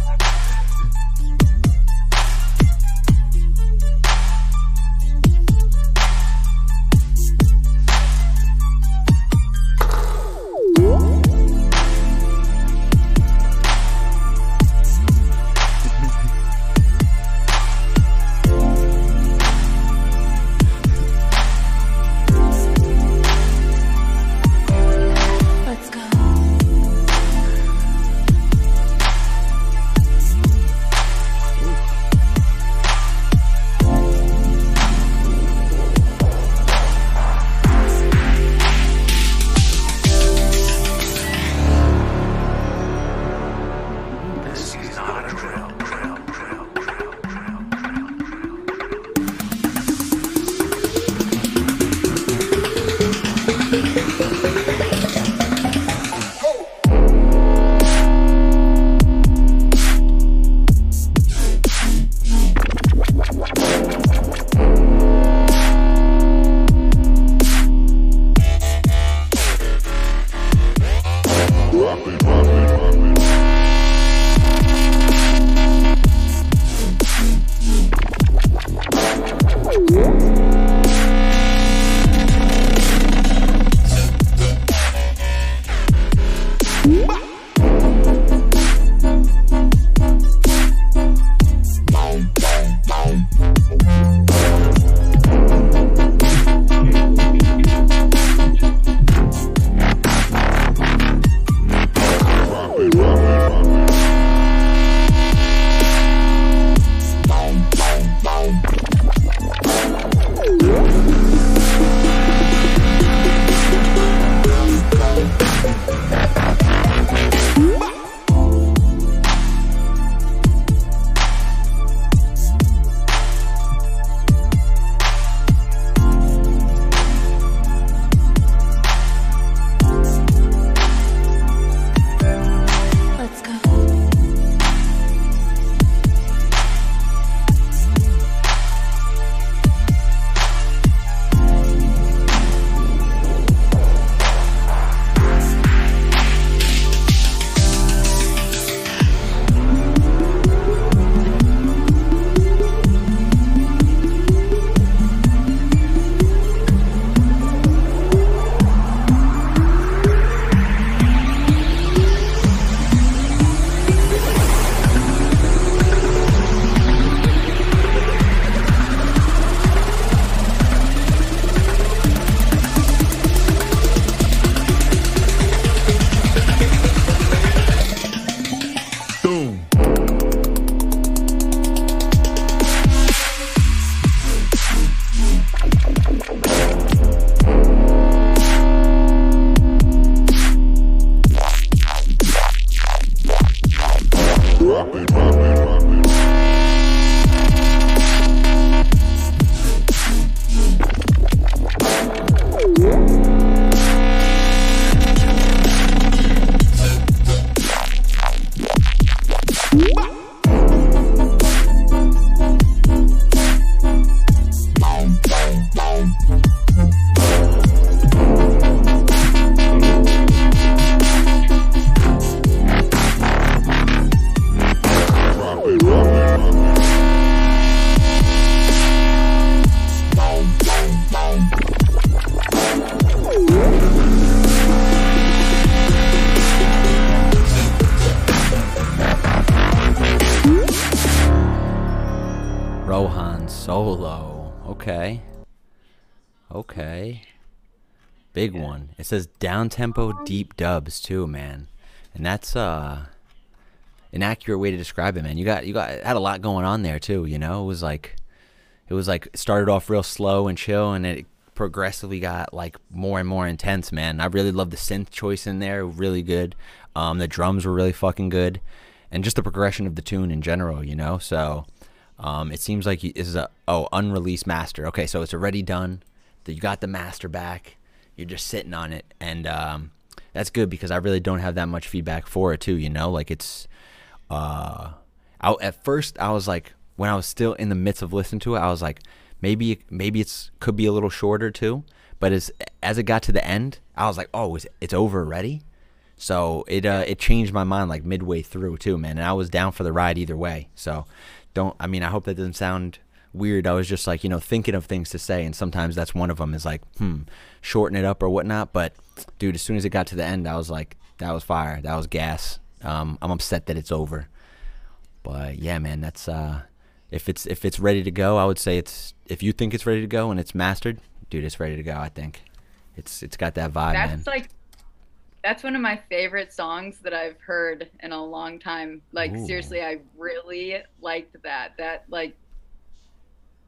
A: Big one. It says down tempo deep dubs too, man. And that's uh an accurate way to describe it, man. You got you got had a lot going on there too, you know? It was like it was like started off real slow and chill and it progressively got like more and more intense, man. I really love the synth choice in there, really good. Um the drums were really fucking good and just the progression of the tune in general, you know? So um, it seems like this is a oh unreleased master. Okay, so it's already done. That you got the master back. You're just sitting on it, and um, that's good because I really don't have that much feedback for it too. You know, like it's. Uh, I, at first I was like, when I was still in the midst of listening to it, I was like, maybe maybe it's could be a little shorter too. But as as it got to the end, I was like, oh, it's, it's over already. So it uh, it changed my mind like midway through too, man. And I was down for the ride either way. So don't I mean I hope that doesn't sound weird. I was just like, you know, thinking of things to say and sometimes that's one of them is like, hmm, shorten it up or whatnot. But dude, as soon as it got to the end, I was like, that was fire. That was gas. Um, I'm upset that it's over. But yeah, man, that's uh if it's if it's ready to go, I would say it's if you think it's ready to go and it's mastered, dude, it's ready to go, I think. It's it's got that vibe,
B: That's
A: man.
B: like that's one of my favorite songs that I've heard in a long time. Like
A: Ooh.
B: seriously, I really liked that. That like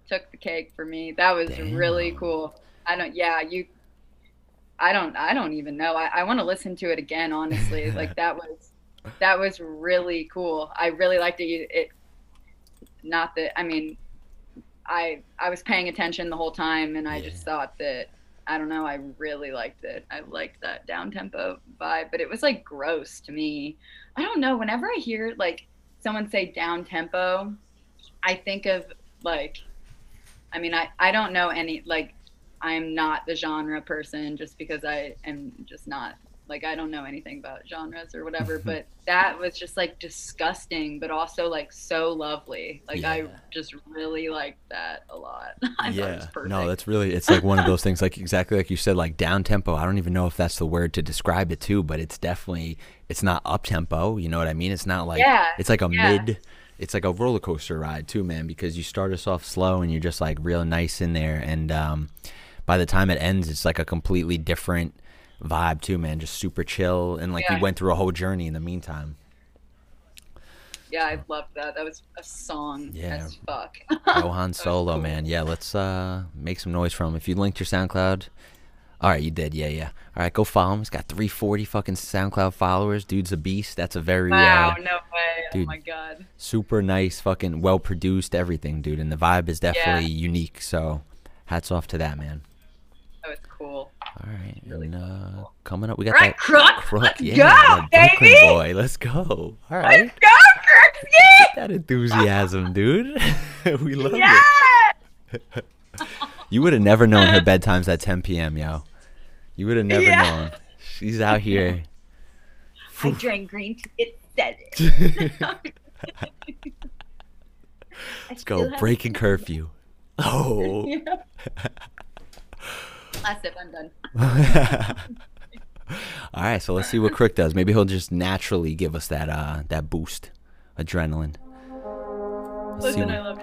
B: took the cake for me. That was really cool. I don't yeah, you I don't I don't even know. I, I want to listen to it again, honestly. like that was that was really cool. I really liked it. It not that I mean I I was paying attention the whole time and I
A: Yeah.
B: just thought that I don't know, I really liked it. I liked that down tempo vibe, but it was like gross to me. I don't know, whenever I hear like someone say down tempo, I think of like I mean, I I don't know any like I'm not the genre person just because I am just not like I don't know anything about genres or whatever, mm-hmm. but that was just like disgusting, but also like so lovely. Like I just really liked that a lot. I thought it was
A: yeah. No, that's really it's like one of those things like exactly like you said like down tempo. I don't even know if that's the word to describe it too, but it's definitely it's not up tempo, you know what I mean? It's not like
B: Yeah,
A: it's like a
B: yeah.
A: mid it's like a roller coaster ride too, man, because you start us off slow and you're just like real nice in there and um by the time it ends it's like a completely different vibe too, man, just super chill and like
B: Yeah.
A: you went through a whole journey in the meantime.
B: yeah, I loved that. That was a song
A: Yeah.
B: as fuck.
A: Johan Solo, man. Yeah, let's uh make some noise from him. If you linked your SoundCloud, all right, you did. Yeah, yeah. All right, go follow him. He's got 340 fucking SoundCloud followers. Dude's a beast. That's a very
B: wow,
A: uh,
B: no way.
A: dude.
B: Oh my god.
A: super nice, fucking well produced, everything, dude. And the vibe is definitely unique. So, hats off to that, man.
B: That was cool.
A: All right,
B: Really
A: and, uh,
B: cool.
A: coming up, we got
B: All right,
A: that
B: Crook,
A: Crook,
B: let's
A: yeah,
B: go, baby!
A: boy. Let's go. All right,
B: Let's go, Crooksy!
A: that enthusiasm, dude. we love
B: Yeah!
A: it. You would have never known her bedtime's at 10 p.m., yo. You would have never
B: Yeah.
A: known. She's out here.
B: I drank green tea. It said it.
A: Let's go. Breaking curfew. Oh.
B: Last sip, I'm done.
A: All right, so let's see what Crook does. Maybe he'll just naturally give us that uh that boost, adrenaline. Let's see
B: Listen, I love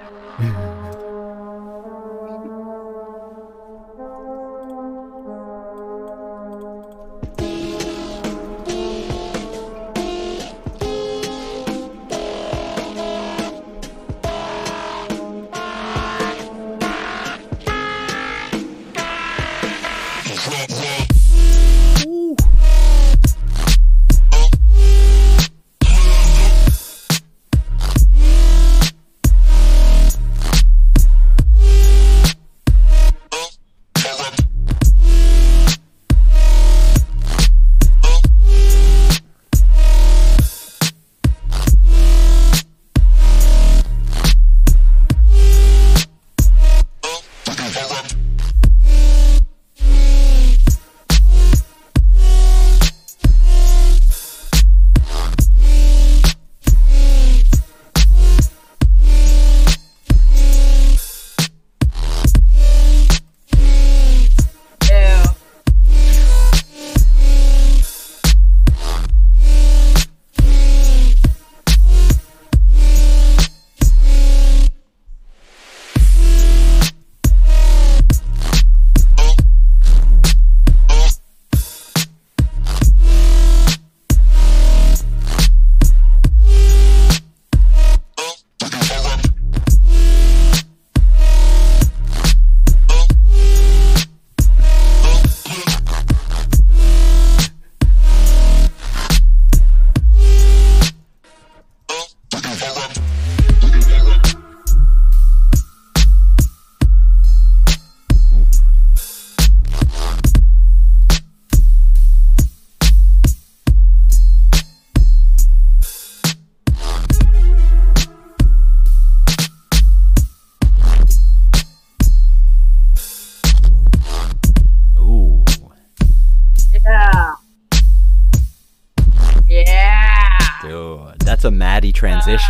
B: you.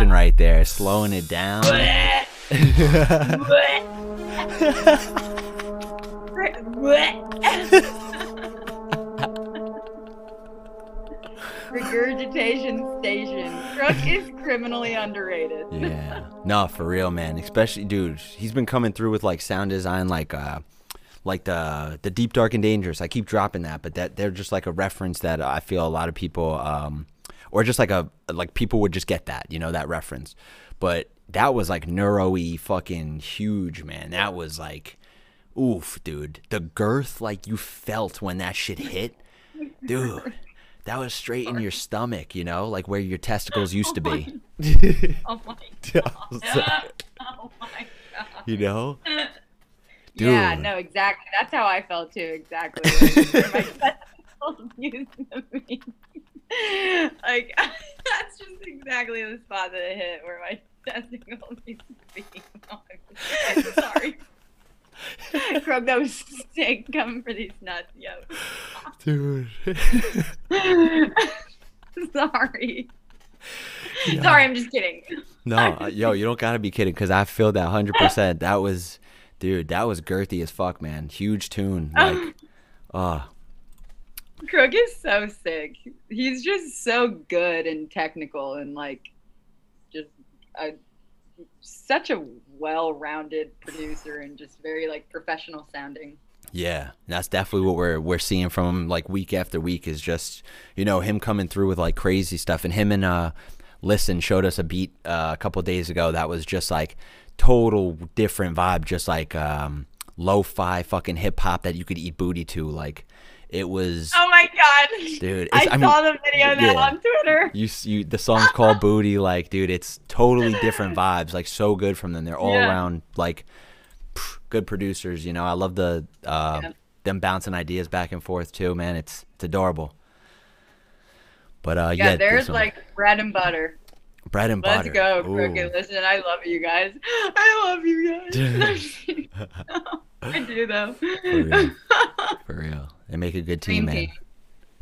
A: Right there, slowing it down.
B: Regurgitation station. Crook is criminally underrated.
A: yeah. No, for real, man. Especially, dude, he's been coming through with like sound design, like uh, like the the deep, dark, and dangerous. I keep dropping that, but that they're just like a reference that I feel a lot of people, um, or just like a like people would just get that, you know, that reference. But that was like neuro-y fucking huge, man. That was like, oof, dude. The girth like you felt when that shit hit, dude. That was straight in your stomach, you know, like where your testicles oh used to be.
B: Oh my god. Oh my god.
A: you know? Dude.
B: Yeah, no, exactly. That's how I felt too. Exactly. Like, my testicles used to be. Like that's just exactly the spot that it hit where my testicles used to be. Oh, I'm sorry. Crook, that was sick coming for these nuts, yo.
A: Dude.
B: sorry. Sorry, I'm just kidding.
A: no, uh, yo, you don't gotta be kidding, cause I feel that hundred percent. That was, dude, that was girthy as fuck, man. Huge tune, like, uh,
B: Crook is so sick. He's just so good and technical and like just a such a well-rounded producer and just very like professional sounding.
A: yeah, that's definitely what we're we're seeing from him, like week after week, is just you know him coming through with like crazy stuff, and him and uh, listen showed us a beat uh, a couple days ago that was just like total different vibe, just like um, lo-fi fucking hip hop that you could eat booty to, like. It was,
B: Oh my god.
A: dude.
B: I,
A: I,
B: saw
A: mean,
B: the video that on Twitter.
A: you you the song's called Booty. Like, dude, it's totally different vibes. Like, so good from them. They're all
B: Yeah.
A: around like pff, good producers. You know, I love the uh,
B: Yeah.
A: them bouncing ideas back and forth too. Man, it's it's adorable. But uh,
B: Yeah, there's like bread and butter.
A: bread and butter.
B: Let's
A: butter.
B: go,
A: Ooh.
B: Crooked. Listen, I love you guys. I love you guys. I do though.
A: For real. For real, they make a good team, man.
B: team.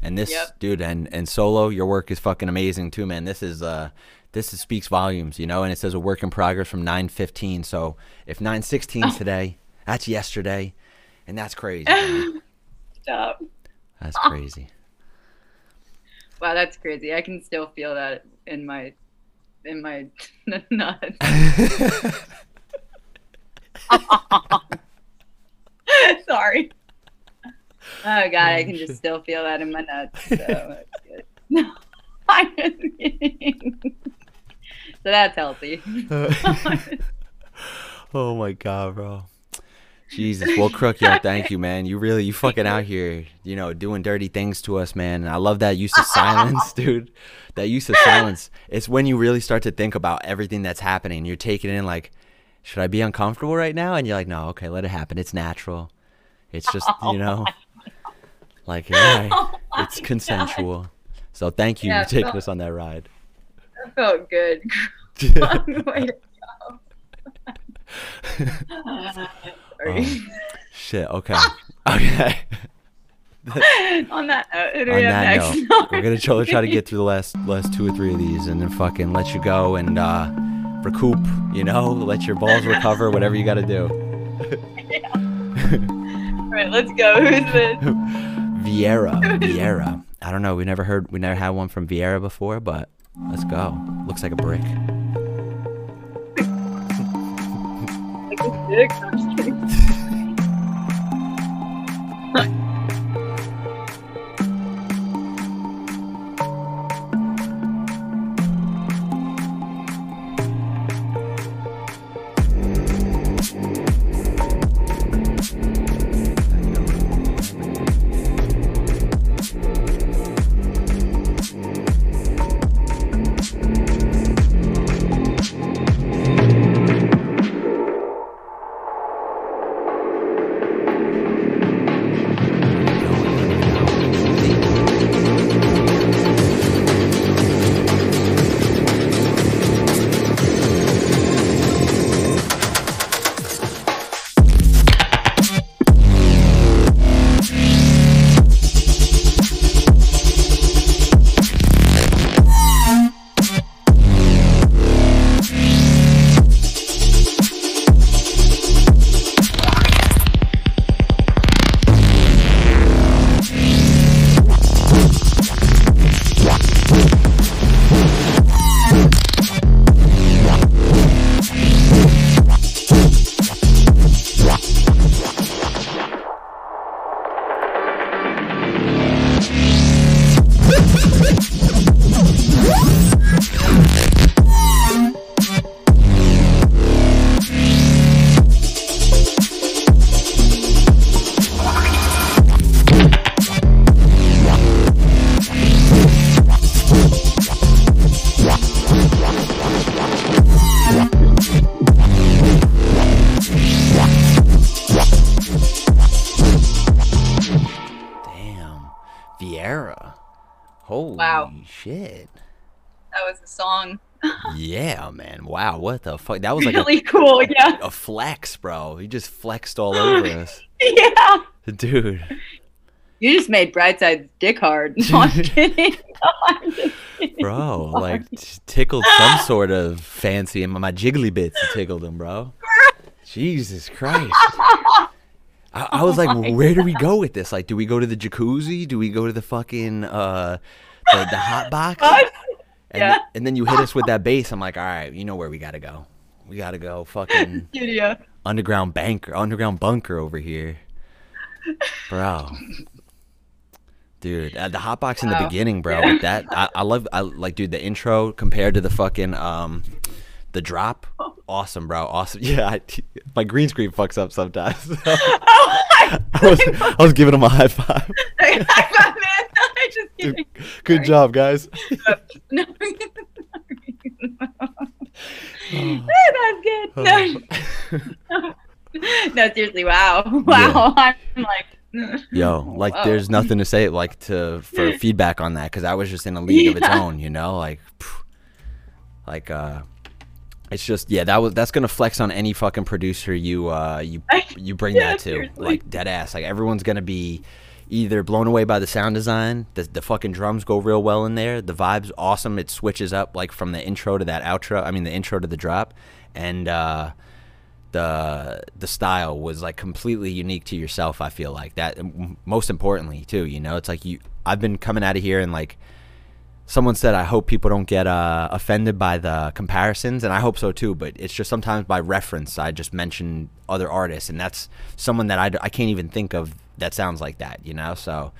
A: And this
B: Yep.
A: dude and and solo, your work is fucking amazing too, man. This is uh this is, speaks volumes, you know, and it says a work in progress from 915. So if 916 today, that's yesterday, and that's crazy.
B: Stop.
A: That's crazy.
B: Wow, that's crazy. I can still feel that in my in my nuts. Sorry. Oh god, I can just still feel that in my nuts. So that's. No, I'm just kidding. So that's healthy.
A: oh my god, bro. Jesus, well, Crook, yo, thank you, man. You really, you fucking out here, you know, doing dirty things to us, man. And I love that use of silence, dude. That use of silence. It's when you really start to think about everything that's happening. You're taking in like, should I be uncomfortable right now? And you're like, no, okay, let it happen. It's natural. It's just, you oh, know, like, all right, it's consensual. So thank you
B: Yeah,
A: for taking
B: so-
A: us on that ride.
B: That felt good. Long way to go. Sorry.
A: Shit. Okay. Okay.
B: On that note,
A: On that
B: next?
A: note, we're gonna try, try to get through the last last two or three of these, and then fucking let you go and uh, recoup. You know, let your balls recover. Whatever you got to do.
B: All right, let's go. Who's this?
A: Vieira. Vieira. I don't know. We never heard. We never had one from Vieira before, but let's go. Looks like a brick.
B: Like a dick? I'm just kidding.
A: fuck? That was like a,
B: really cool. Yeah.
A: a flex, bro. You just flexed all over us.
B: Yeah.
A: Dude.
B: You just made Brightside's dick hard. No, I'm kidding. No, I'm kidding.
A: Bro, like tickled some sort of fancy and my jiggly bits tickled him, bro. Jesus Christ. I, I was like,
B: Oh my
A: where do we go with this? Like, do we go to the jacuzzi? Do we go to the fucking uh the, the hot box? And,
B: Yeah.
A: and then you hit us with that bass. I'm like, all right, you know where we gotta go. We gotta go fucking
B: Studio.
A: underground banker, underground bunker over here, bro. Dude, uh, the hot box in the beginning, bro. That, I, I love. I like, dude, the intro compared to the fucking um, the drop. Awesome, bro. Awesome. Yeah, I, my green screen fucks up sometimes.
B: Oh my
A: I was, I was giving him a high five.
B: High five, man. I just kidding.
A: Good job, guys.
B: No. That's good. No.
A: Oh.
B: no, seriously, wow. Wow. I'm like,
A: Yo, like,
B: Whoa.
A: there's nothing to say, like, to for feedback on that, because I was just in a league of its own, you know, like, phew. like, uh, it's just, yeah, that was that's gonna flex on any fucking producer you, uh, you, you bring
B: Yeah,
A: that to,
B: seriously.
A: like, dead ass, like, everyone's gonna be either blown away by the sound design, the the fucking drums go real well in there, the vibes awesome, it switches up like from the intro to that outro, I mean, the intro to the drop, and uh the the style was like completely unique to yourself i feel like that most importantly too you know? It's like you i've been coming out of here and like someone said i hope people don't get uh, offended by the comparisons and i hope so too but it's just sometimes by reference i just mention other artists and that's someone that I, I can't even think of that sounds like that you know so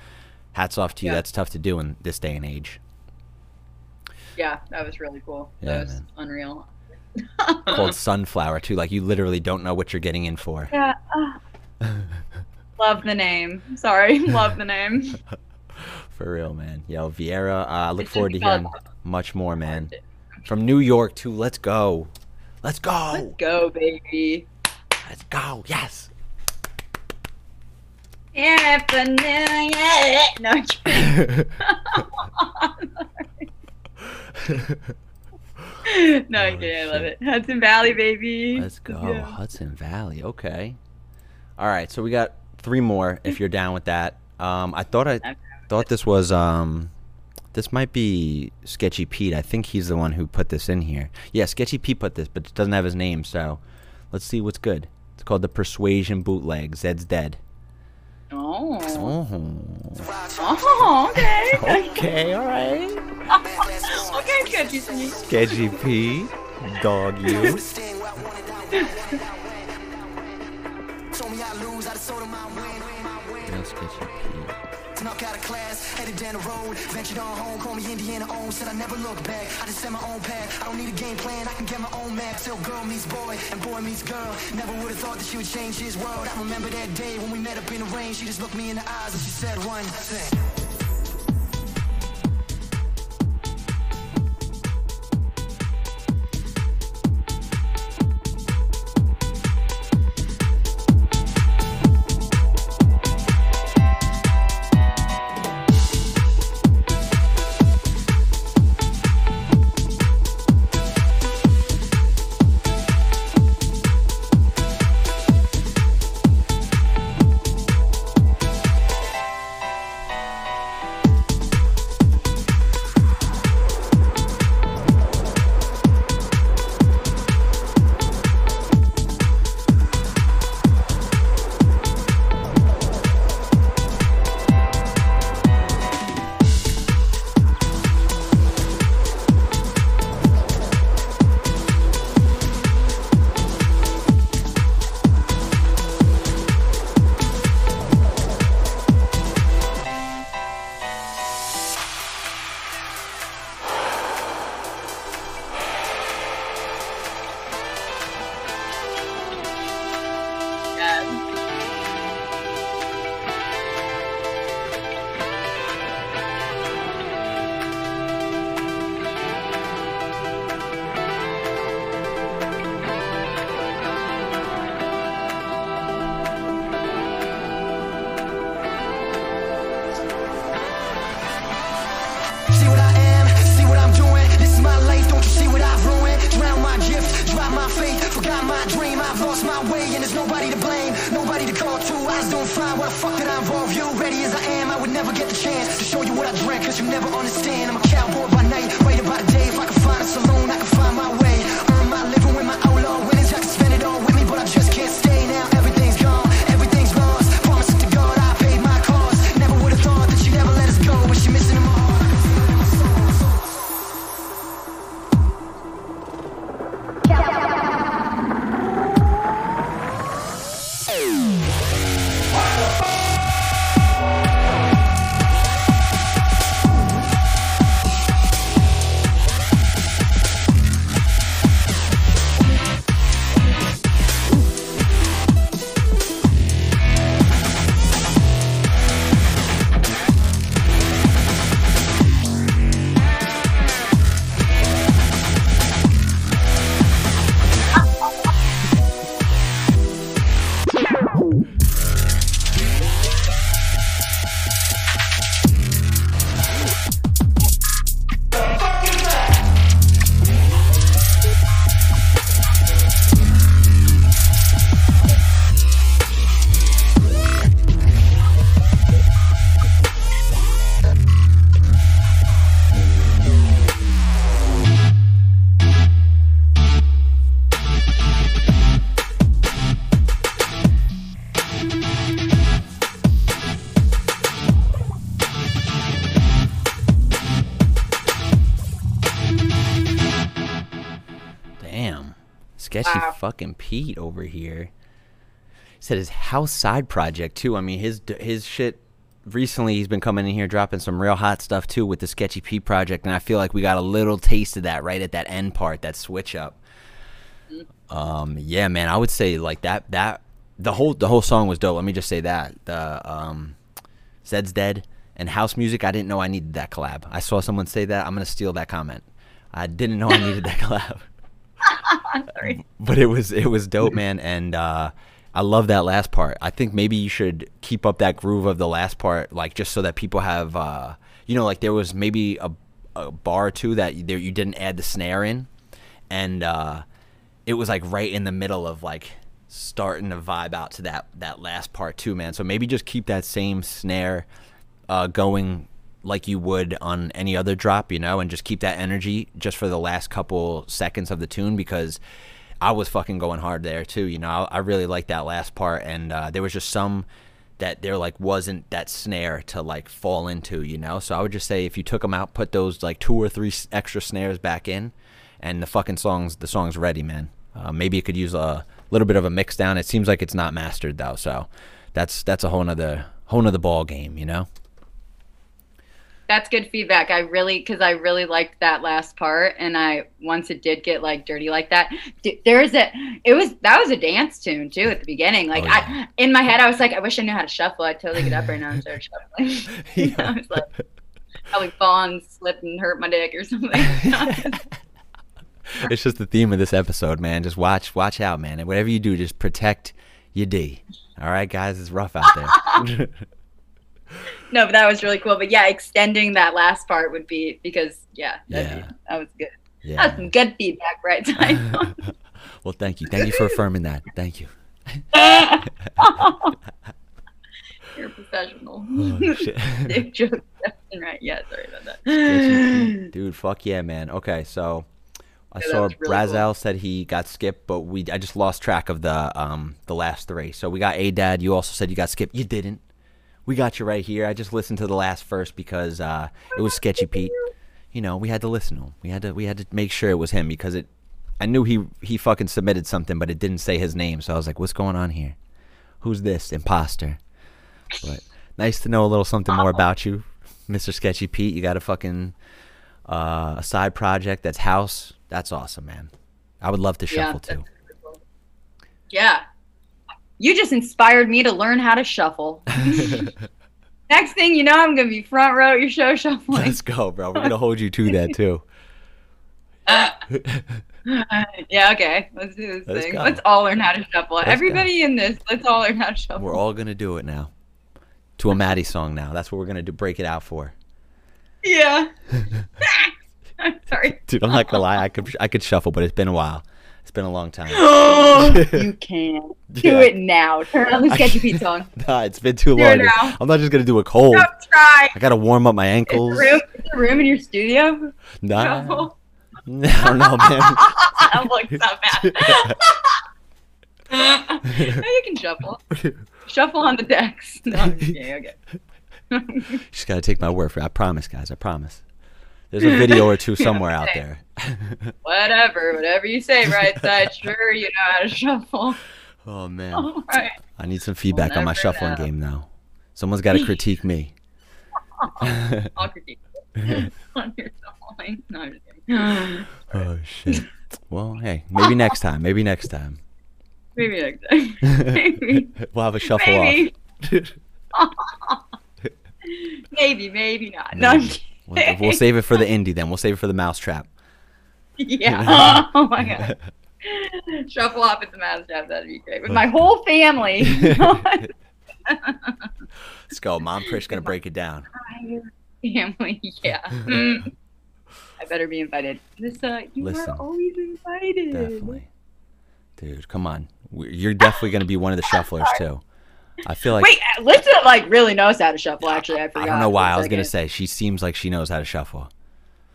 A: hats off to you
B: Yeah.
A: that's tough to do in this day and age
B: yeah, that was really cool.
A: Yeah,
B: that was
A: man.
B: unreal.
A: called sunflower too like you literally don't know what you're getting in for
B: Yeah. ah. Love the name. Sorry. Love the name.
A: For real, man. Yo, Vieira, uh, I look
B: It should
A: forward to hearing
B: called-
A: much more, man. From New York too. Let's go. Let's go.
B: Let's go, baby.
A: Let's go. Yes.
B: No, I'm kidding. no, I'm kidding. I love it. Hudson Valley, baby.
A: Let's go.
B: Yeah.
A: Hudson Valley. Okay. All right. So we got three more. If you're down with that. Um, I thought I thought this was um, this might be Sketchy Pete. I think he's the one who put this in here. Yeah, Sketchy Pete put this, but it doesn't have his name. So let's see what's good. It's called the Persuasion Bootleg. Zeds Dead.
B: Oh.
A: Oh.
B: Oh, okay.
A: Okay, all right.
B: okay. You singing.
A: Sketchy P, dog you. Real Sketchy P.
G: Snuck out of class, headed down the road, ventured on home, call me Indiana own, said I never look back. I just set my own path. I don't need a game plan, I can get my own map. Till girl meets boy and boy meets girl. Never would have thought that she would change his world. I remember that day when we met up in the rain. She just looked me in the eyes and she said one thing.
A: Pete over here. He said his house side project too. I mean his his shit recently he's been coming in here dropping some real hot stuff too with the Sketchy P project and I feel like we got a little taste of that right at that end part, that switch up. Um yeah, man, I would say like that that the whole the whole song was dope. Let me just say that. The um Zeds Dead and house music, I didn't know I needed that collab. I saw someone say that. I'm going to steal that comment. I didn't know I needed that collab But it was it was dope, man, and uh, I love that last part. I think maybe you should keep up that groove of the last part, like just so that people have, uh, you know, like there was maybe a, a bar or two that you, there you didn't add the snare in, and uh, it was like right in the middle of like starting to vibe out to that that last part too, man. So maybe just keep that same snare uh, going like you would on any other drop, you know, and just keep that energy just for the last couple seconds of the tune because I was fucking going hard there too, you know. I, I really liked that last part, and uh, there was just some that there like wasn't that snare to like fall into, you know. So I would just say if you took them out, put those like two or three extra snares back in, and the fucking songs, the song's ready, man. Uh, maybe it could use a little bit of a mix down. It seems like it's not mastered though, so that's that's a whole nother whole nother ball game, you know.
B: That's good feedback. I really, because I really liked that last part, and I once it did get like dirty like that. d- There is a, it was that was a dance tune too at the beginning. Like
A: Oh,
B: I, in my head, I was like, I wish I knew how to shuffle. I'd totally get up right now and start shuffling. I was like, probably fall and slip and hurt my dick or something.
A: it's just the theme of this episode, man. Just watch, watch out, man. And whatever you do, just protect your D. All right, guys, it's rough out there.
B: No, but that was really cool. But yeah, extending that last part would be because yeah, that'd
A: Yeah.
B: Be, that was good. That was
A: yeah.
B: some good feedback, right? Time.
A: well, thank you, thank you for affirming that. Thank you.
B: You're a professional.
A: Oh, shit.
B: Dick joke left and right. Yeah, sorry about that.
A: Dude, fuck yeah, man. Okay, so I
B: Yeah,
A: saw
B: really
A: Brazel said he got skipped, but we I just lost track of the um the last three. So we got A Dad. You also said you got skipped. You didn't. We got you right here. I just listened to the last first because uh, it was Sketchy Pete. You know, we had to listen to him. We had to we had to make sure it was him because it. I knew he he fucking submitted something, but it didn't say his name. So I was like, "What's going on here? Who's this imposter?" But nice to know a little something more about you, Mr. Sketchy Pete. You got a fucking uh, a side project that's house. That's awesome, man. I would love to
B: Yeah,
A: shuffle too.
B: Yeah. You just inspired me to learn how to shuffle. Next thing you know, I'm gonna be front row at your show shuffling.
A: Let's go, bro. We're gonna hold you to that too.
B: yeah, okay. Let's do this
A: Let's
B: thing.
A: go.
B: Let's all learn how to shuffle.
A: go.
B: Everybody in this, let's all learn how to shuffle.
A: We're all gonna do it now. To a Maddie song now. That's what we're gonna do. Break it out for.
B: Yeah. I'm sorry.
A: Dude, I'm not gonna lie. I could I could shuffle, but it's been a while. It's been a long time.
B: you can do
A: Yeah.
B: it now. Turn on the Sketchy Pete song.
A: Nah, it's been too
B: Do it
A: long.
B: now.
A: I'm not just gonna do a cold.
B: Don't try.
A: I gotta warm up my
B: Is
A: ankles.
B: the room, is the room in your studio?
A: Nah,
B: Shuffle.
A: I don't know, man.
B: I'm like so mad. no, you can shuffle. Shuffle on the decks. No, I'm just kidding, okay.
A: Just gotta take my word for it. I promise, guys. I promise. There's a video or two somewhere out there.
B: Whatever, whatever you say, Brightside. Sure, you know how to shuffle.
A: oh man,
B: All right.
A: I need some feedback on my shuffling
B: know.
A: game now. Someone's got to critique me.
B: I'll critique you on your shuffling. No, I'm just kidding.
A: Oh shit. Well, hey, maybe next time. Maybe next time.
B: Maybe next time. Maybe.
A: we'll have a shuffle
B: Maybe.
A: off.
B: maybe, maybe not. No, I'm
A: Maybe.
B: kidding.
A: We'll, we'll save it for the Indy then. We'll save it for the mousetrap.
B: Yeah. Oh my god. Shuffle off at the mouse trap. That'd be great. With my whole family.
A: Let's go. Mom Prish gonna break it down.
B: family. Yeah. Mm. I better be invited. Lisa, you
A: Listen.
B: are always invited.
A: Definitely. Dude, come on. You're definitely gonna be one of the shufflers too. I feel like
B: Wait, Lisa like really knows how to shuffle. Actually, I forgot.
A: I don't know why. I was gonna say she seems like she knows how to shuffle.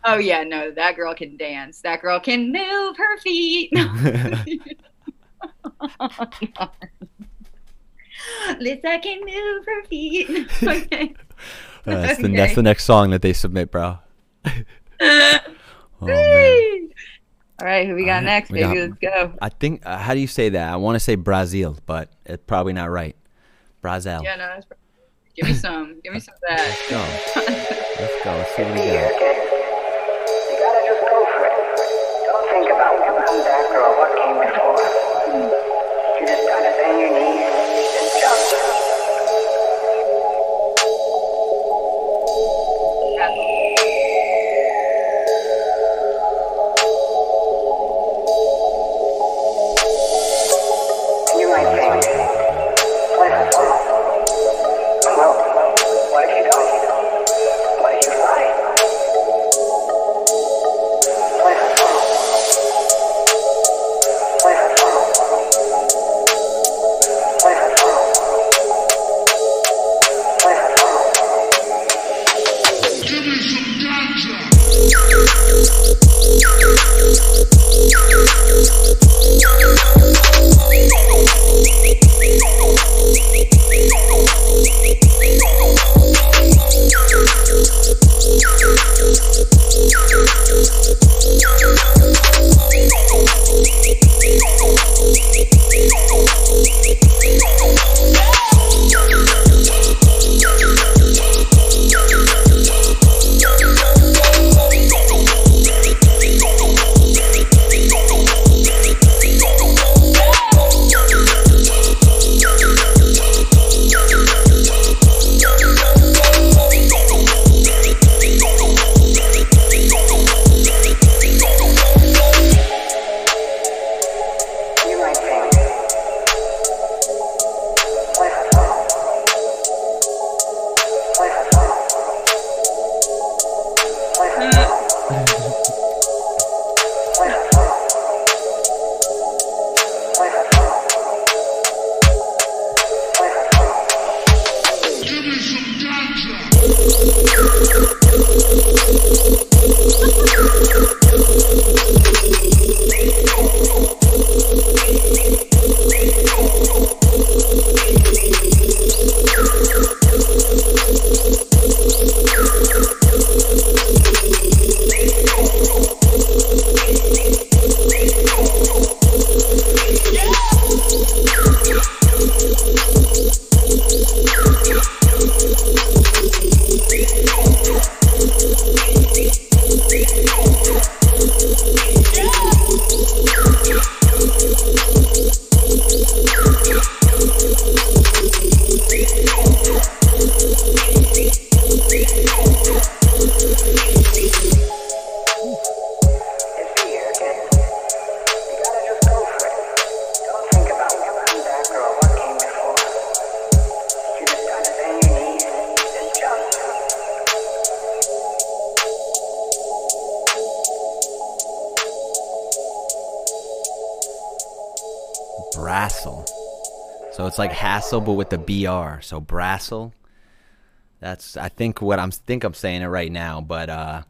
B: Oh yeah, no, that girl can dance. That girl can move her feet. Lisa can move her feet. okay.
A: Uh, that's, the, that's the next song that they submit, bro. oh man.
B: All right, who we got
A: right,
B: next,
A: we
B: baby?
A: got-
B: Let's go.
A: I think. Uh, how do you say that? I want to say Brazil, but it's probably not right. Brazil.
B: Yeah, no, that's give me some. Give me some of that.
A: Let's go. Let's go. Let's see what we got.
H: You gotta just go for it. Don't think about what comes after or what came before.
A: Hassle, but with the BR. So Brassel. That's I think what I'm think I'm saying it right now. But uh,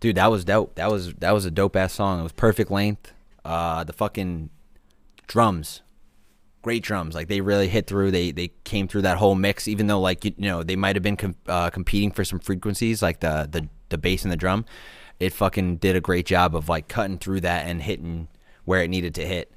A: dude, that was dope. That was that was a dope ass song. It was perfect length. Uh, the fucking drums, great drums. Like they really hit through. They they came through that whole mix. Even though like you, you know they might have been com- uh, competing for some frequencies, like the the the bass and the drum. It fucking did a great job of like cutting through that and hitting where it needed to hit.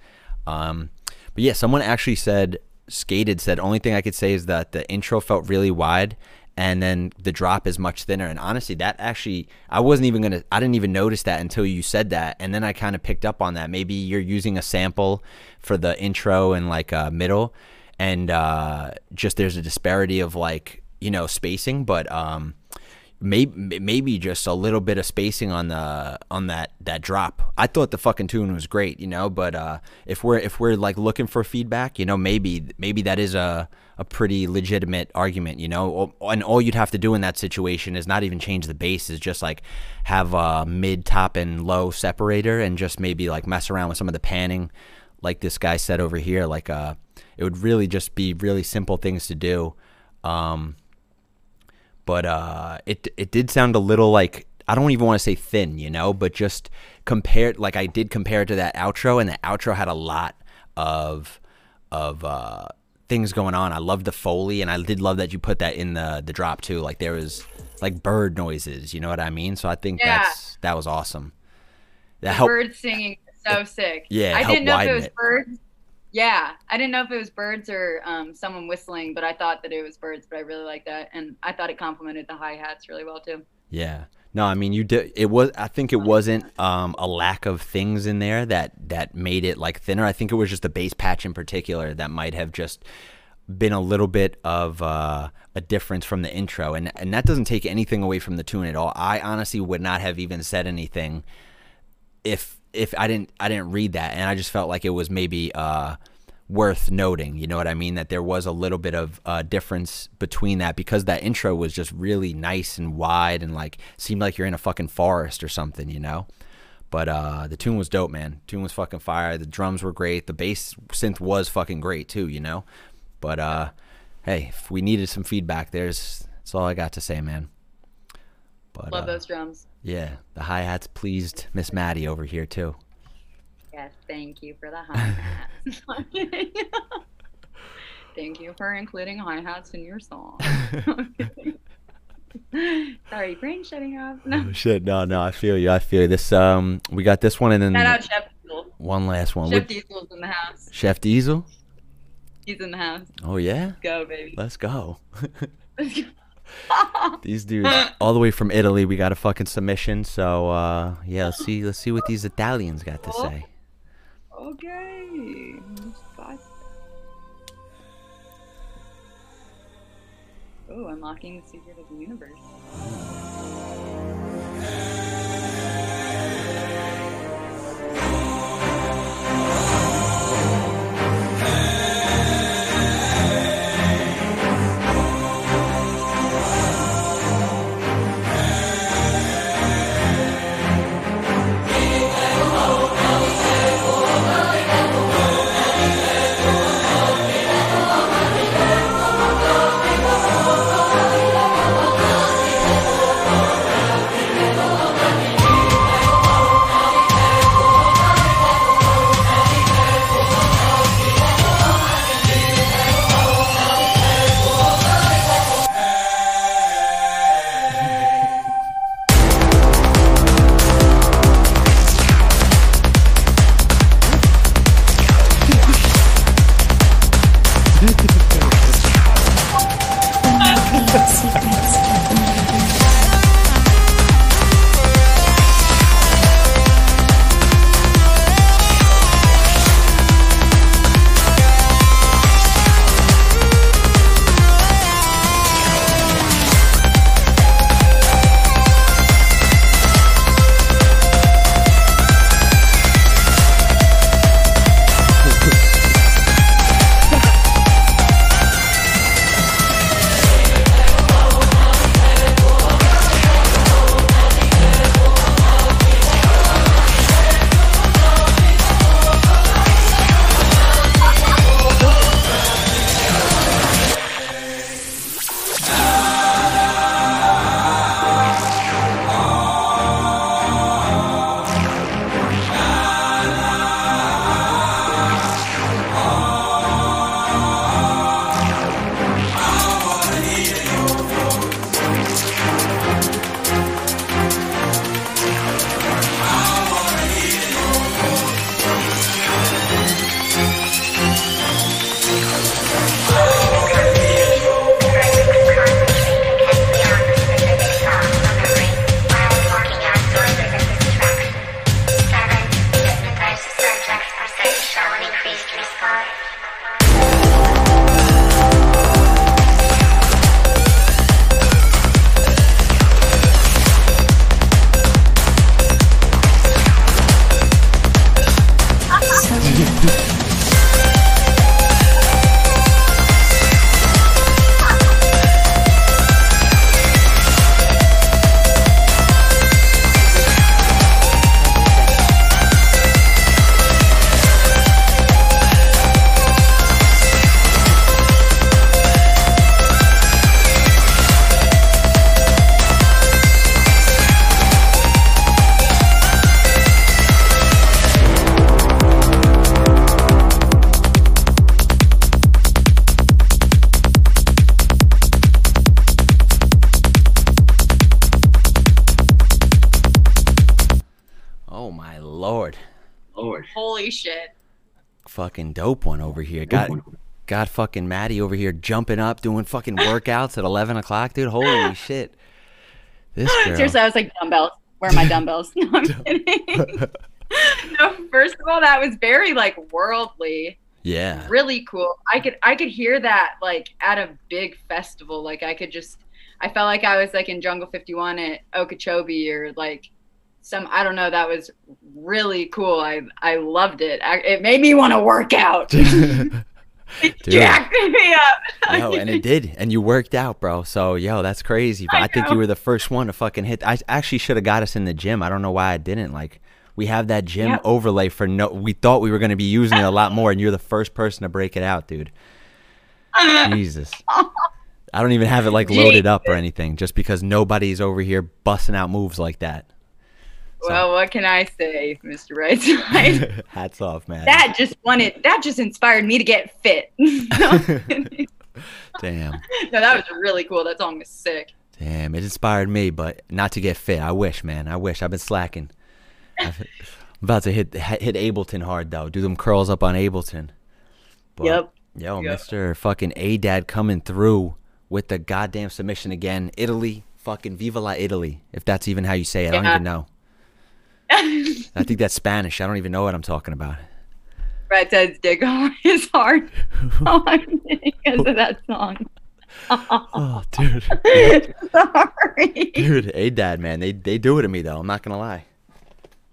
A: Um, but yeah, someone actually said skated said only thing I could say is that the intro felt really wide and then the drop is much thinner. And honestly that actually I wasn't even going to I didn't even notice that until you said that. And then I kind of picked up on that. Maybe you're using a sample for the intro and like uh, middle and uh, just there's a disparity of like you know spacing. But um maybe maybe just a little bit of spacing on the on that that drop. I thought the fucking tune was great, you know, but uh, if we're if we're like looking for feedback, you know, maybe maybe that is a a pretty legitimate argument, you know. And all you'd have to do in that situation is not even change the bass, is just like have a mid, top, and low separator, and just maybe like mess around with some of the panning, like this guy said over here. Like uh, it would really just be really simple things to do. Um, but uh, it it did sound a little like I don't even want to say thin, you know, but just compared like I did compare it to that outro, and the outro had a lot of of uh, things going on. I loved the foley, and I did love that you put that in the the drop too. Like there was like bird noises, you know what I mean? So I think
B: Yeah.
A: that's that was awesome. That
B: The
A: helped.
B: birds singing is so sick.
A: Yeah,
B: I didn't know if it was
A: it.
B: birds. Yeah, I didn't know if it was birds or um, someone whistling, but I thought that it was birds. But I really like that, and I thought it complemented the hi hats really well too.
A: Yeah. No, I mean you did. It was. I think it wasn't um, a lack of things in there that that made it like thinner. I think it was just the bass patch in particular that might have just been a little bit of uh, a difference from the intro, and and that doesn't take anything away from the tune at all. I honestly would not have even said anything if if I didn't I didn't read that, and I just felt like it was maybe uh, worth noting. You know what I mean? That there was a little bit of uh, difference between that because that intro was just really nice and wide and like seemed like you're in a fucking forest or something. You know. But uh, the tune was dope, man. tune was fucking fire. The drums were great. The bass synth was fucking great too, you know. But uh, hey, if we needed some feedback, there's that's all I got to say, man. But
B: Love
A: uh,
B: those drums.
A: yeah, the hi hats pleased Miss Maddie over here too.
B: Yes, thank you for the hi hats. thank you for including hi hats in your song. Sorry, brain shutting off. No.
A: Oh, shit, no, no, I feel you. I feel you. This um, we got this one and then
B: Shout out Chef Diesel.
A: one last one.
B: Chef
A: With
B: Diesel's in the house.
A: Chef Diesel.
B: He's in the house.
A: Oh yeah,
B: Go, baby.
A: let's go. these dudes all the way from Italy. We got a fucking submission. So uh, yeah, let's see. Let's see what these Italians got to say.
B: Okay. Oh, unlocking the secret of the universe.
A: Fucking dope one over here. Got got fucking Maddie over here jumping up, doing fucking workouts at eleven o'clock, dude. Holy shit. This girl.
B: Seriously, I was like, dumbbells. Where are my dumbbells? No, I'm kidding. no, first of all, that was very like worldly.
A: Yeah.
B: Really cool. I could I could hear that like at a big festival. Like I could just I felt like I was like in Jungle 51 at Okeechobee or like some I don't know. That was really cool. I I loved it. I, it made me want to work out. It jacked me up.
A: Yo, and it did, and you worked out, bro. So, yo, that's crazy. But I,
B: I
A: think you were the first one to fucking hit. I actually should have got us in the gym. I don't know why I didn't. Like, we have that gym
B: Yep.
A: overlay for no. We thought we were gonna be using it a lot more, and you're the first person to break it out, dude. Jesus. I don't even have it like loaded up or anything, just because nobody's over here busting out moves like that.
B: Well, what can I say, Mr. Right Side?
A: Hats off, man.
B: that just wanted that just inspired me to get fit.
A: Damn.
B: no, that was really cool. That song was sick.
A: Damn, it inspired me, but not to get fit. I wish, man. I wish. I've been slacking. I've, I'm about to hit hit Ableton hard though. Do them curls up on Ableton. But,
B: Yep.
A: Yo,
B: Yep.
A: Mr. Fucking A Dad coming through with the goddamn submission again. Italy, fucking Viva la Italy, if that's even how you say it. I don't even know. I think that's Spanish. I don't even know what I'm talking about.
B: Brad Ted's dick on his heart Oh, because of that song.
A: Oh, dude.
B: Sorry.
A: Dude, hey Dad, man, they they do it to me though. I'm not gonna lie.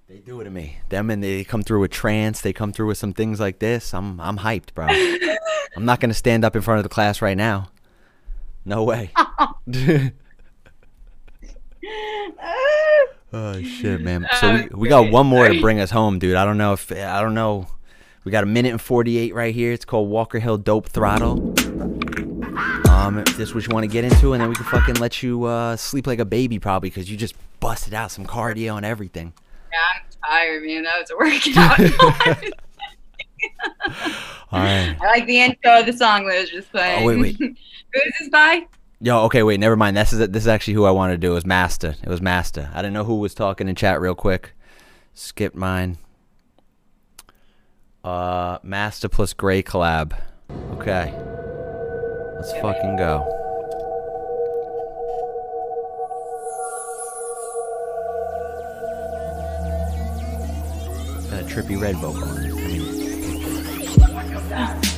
A: They do it to me. Them and they come through with trance. They come through with some things like this. I'm I'm hyped, bro. I'm not gonna stand up in front of the class right now. No way. oh shit, man. So we, we got one more to bring us home, dude. I don't know if I don't know. We got a minute and 48 right here. It's called Walker Hill Dope Throttle. Um, if this is what you want to get into, and then we can fucking let you uh, sleep like a baby, probably, because you just busted out some cardio and everything.
B: Yeah, I'm tired, man. That was a workout.
A: All right.
B: I like the intro of the song that was just playing.
A: Oh, wait, wait.
B: Who is this by?
A: Yo, okay, wait, never mind. This is this is actually who I wanted to do. It was Master. It was Master. I didn't know who was talking in chat real quick. Skip mine. Uh, Master plus Gray collab. Okay. Let's fucking go. Got a trippy red vocal. I mean,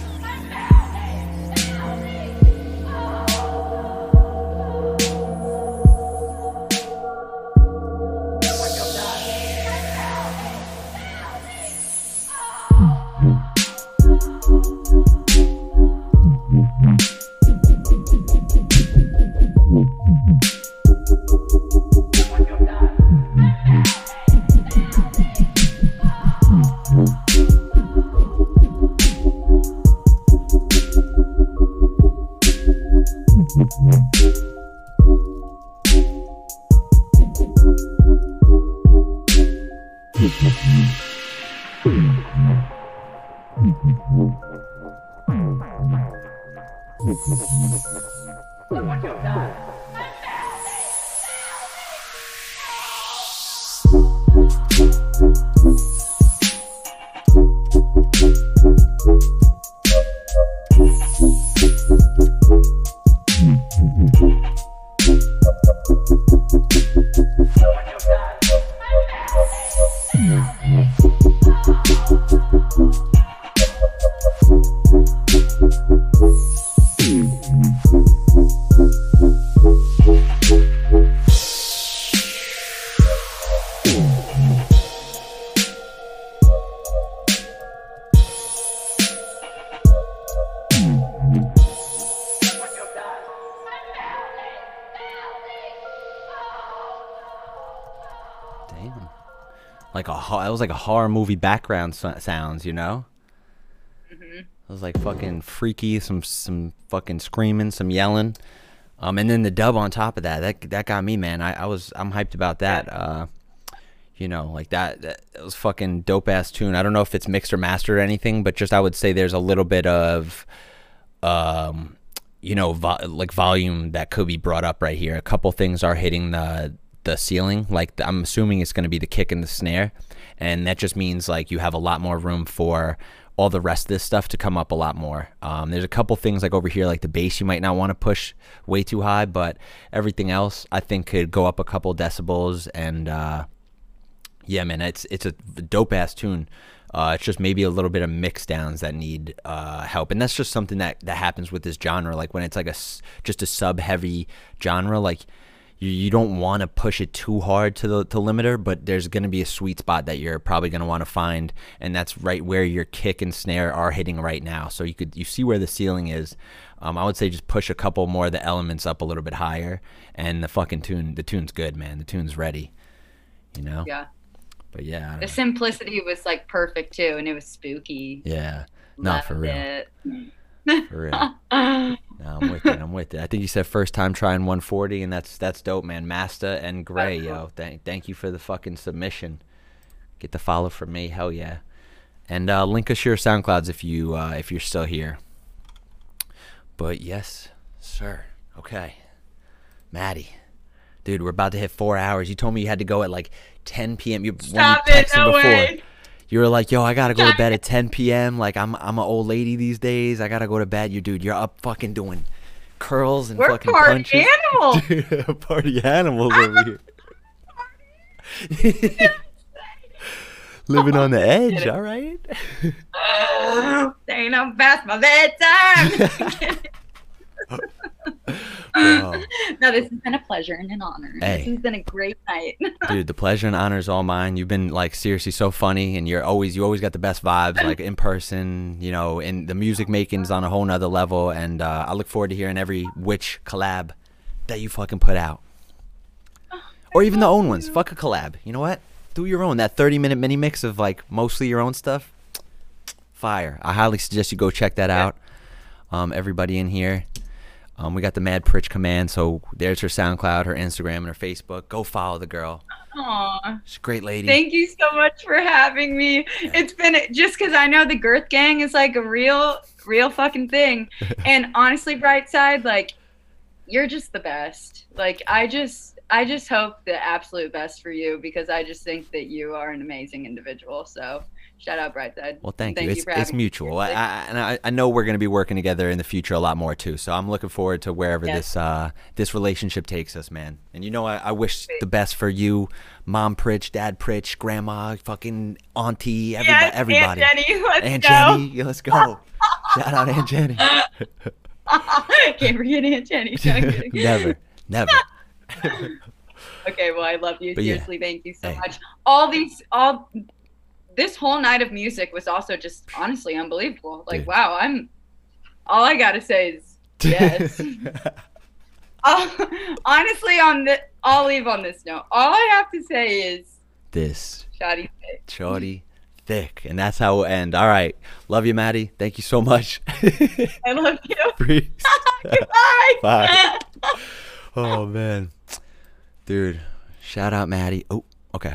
A: Damn. Was like a horror movie background so- sounds, you know? It was like fucking freaky, some some fucking screaming, some yelling. Um and then the dub on top of that. That that got me, man. I, I was I'm hyped about that. Uh you know, like that, that that was fucking dope ass tune. I don't know if it's mixed or mastered or anything, but just I would say there's a little bit of um you know, vo- like volume that could be brought up right here. A couple things are hitting the the ceiling. Like I'm assuming it's going to be the kick and the snare, and that just means like you have a lot more room for all the rest of this stuff to come up a lot more. Um, there's a couple things like over here, like the bass, you might not want to push way too high, but everything else I think could go up a couple decibels. And uh, yeah, man, it's it's a dope ass tune. Uh, it's just maybe a little bit of mix downs that need uh, help, and that's just something that that happens with this genre. Like when it's like a just a sub heavy genre, like you, you don't want to push it too hard to the to limiter, but there's going to be a sweet spot that you're probably going to want to find, and that's right where your kick and snare are hitting right now. So you could you see where the ceiling is. Um, I would say just push a couple more of the elements up a little bit higher, and the fucking tune the tune's good, man. The tune's ready. You know.
B: Yeah.
A: But yeah.
B: The simplicity was like perfect too, and it was spooky.
A: yeah. Not for real.
B: it.
A: For real. No, I'm with it. I'm with it. I think you said first time trying 140, and that's that's dope, man. Master and Gray, yo. Thank thank you for the fucking submission. Get the follow from me, hell yeah. And uh, link us your SoundClouds if you uh, if you're still here. But yes, sir. Okay, Maddie, dude, we're about to hit four hours. You told me you had to go at like 10 p.m. You
B: Stop
A: you
B: it, no
A: before.
B: way.
A: You were like, "Yo, I gotta go to bed at 10 p.m. Like, I'm I'm an old lady these days. I gotta go to bed." You dude, you're up fucking doing curls and
B: We're
A: fucking
B: party
A: punches.
B: animals.
A: party animals over here. Living on the edge, all right.
B: Saying I'm past my bedtime. No, this has been a pleasure and an honor.
A: Hey.
B: This has been a great night.
A: Dude, the pleasure and honor is all mine. You've been like seriously so funny, and you're always you always got the best vibes, like in person, you know. And the music making's on a whole nother level, and uh, I look forward to hearing every witch collab that you fucking put out, or even the own ones. Fuck a collab. You know what? Do your own. That 30 minute mini mix of like mostly your own stuff. Fire. I highly suggest you go check that out. Um, everybody in here. Um, we got the Mad Pritch command, so there's her SoundCloud, her Instagram, and her Facebook. Go follow the girl.
B: Aw.
A: She's a great lady.
B: Thank you so much for having me. It's been just because I know the Girth Gang is like a real, real fucking thing. And honestly, Brightside, like, you're just the best. Like, I just, I just hope the absolute best for you because I just think that you are an amazing individual. So, shout out Brightside.
A: Well, thank,
B: Thank
A: you.
B: you
A: It's, it's mutual. I, I, and I, know we're going to be working together in the future a lot more too. So I'm looking forward to wherever
B: Yes.
A: this uh, this relationship takes us, man. And you know, I, I wish the best for you, Mom Pritch, Dad Pritch, Grandma, fucking Auntie, everybody.
B: Yes,
A: everybody.
B: Aunt Jenny, let's
A: Aunt
B: go.
A: Jenny, yeah, let's go. Shout out Aunt Jenny.
B: Can't forget Aunt Jenny. No,
A: never, never.
B: Okay, well, I love you.
A: But yeah.
B: Seriously, thank you so
A: Hey.
B: much. All these, all this whole night of music was also just honestly unbelievable. Like,
A: Dude.
B: wow, I'm. All I gotta say is yes. Uh, honestly, on the, I'll leave on this note. All I have to say is,
A: this
B: Shoddy Thick.
A: shorty thick, and that's how we'll end. All right, love you, Maddie. Thank you so much.
B: I love you. Goodbye.
A: Bye. Oh man, dude, shout out Maddie. Oh,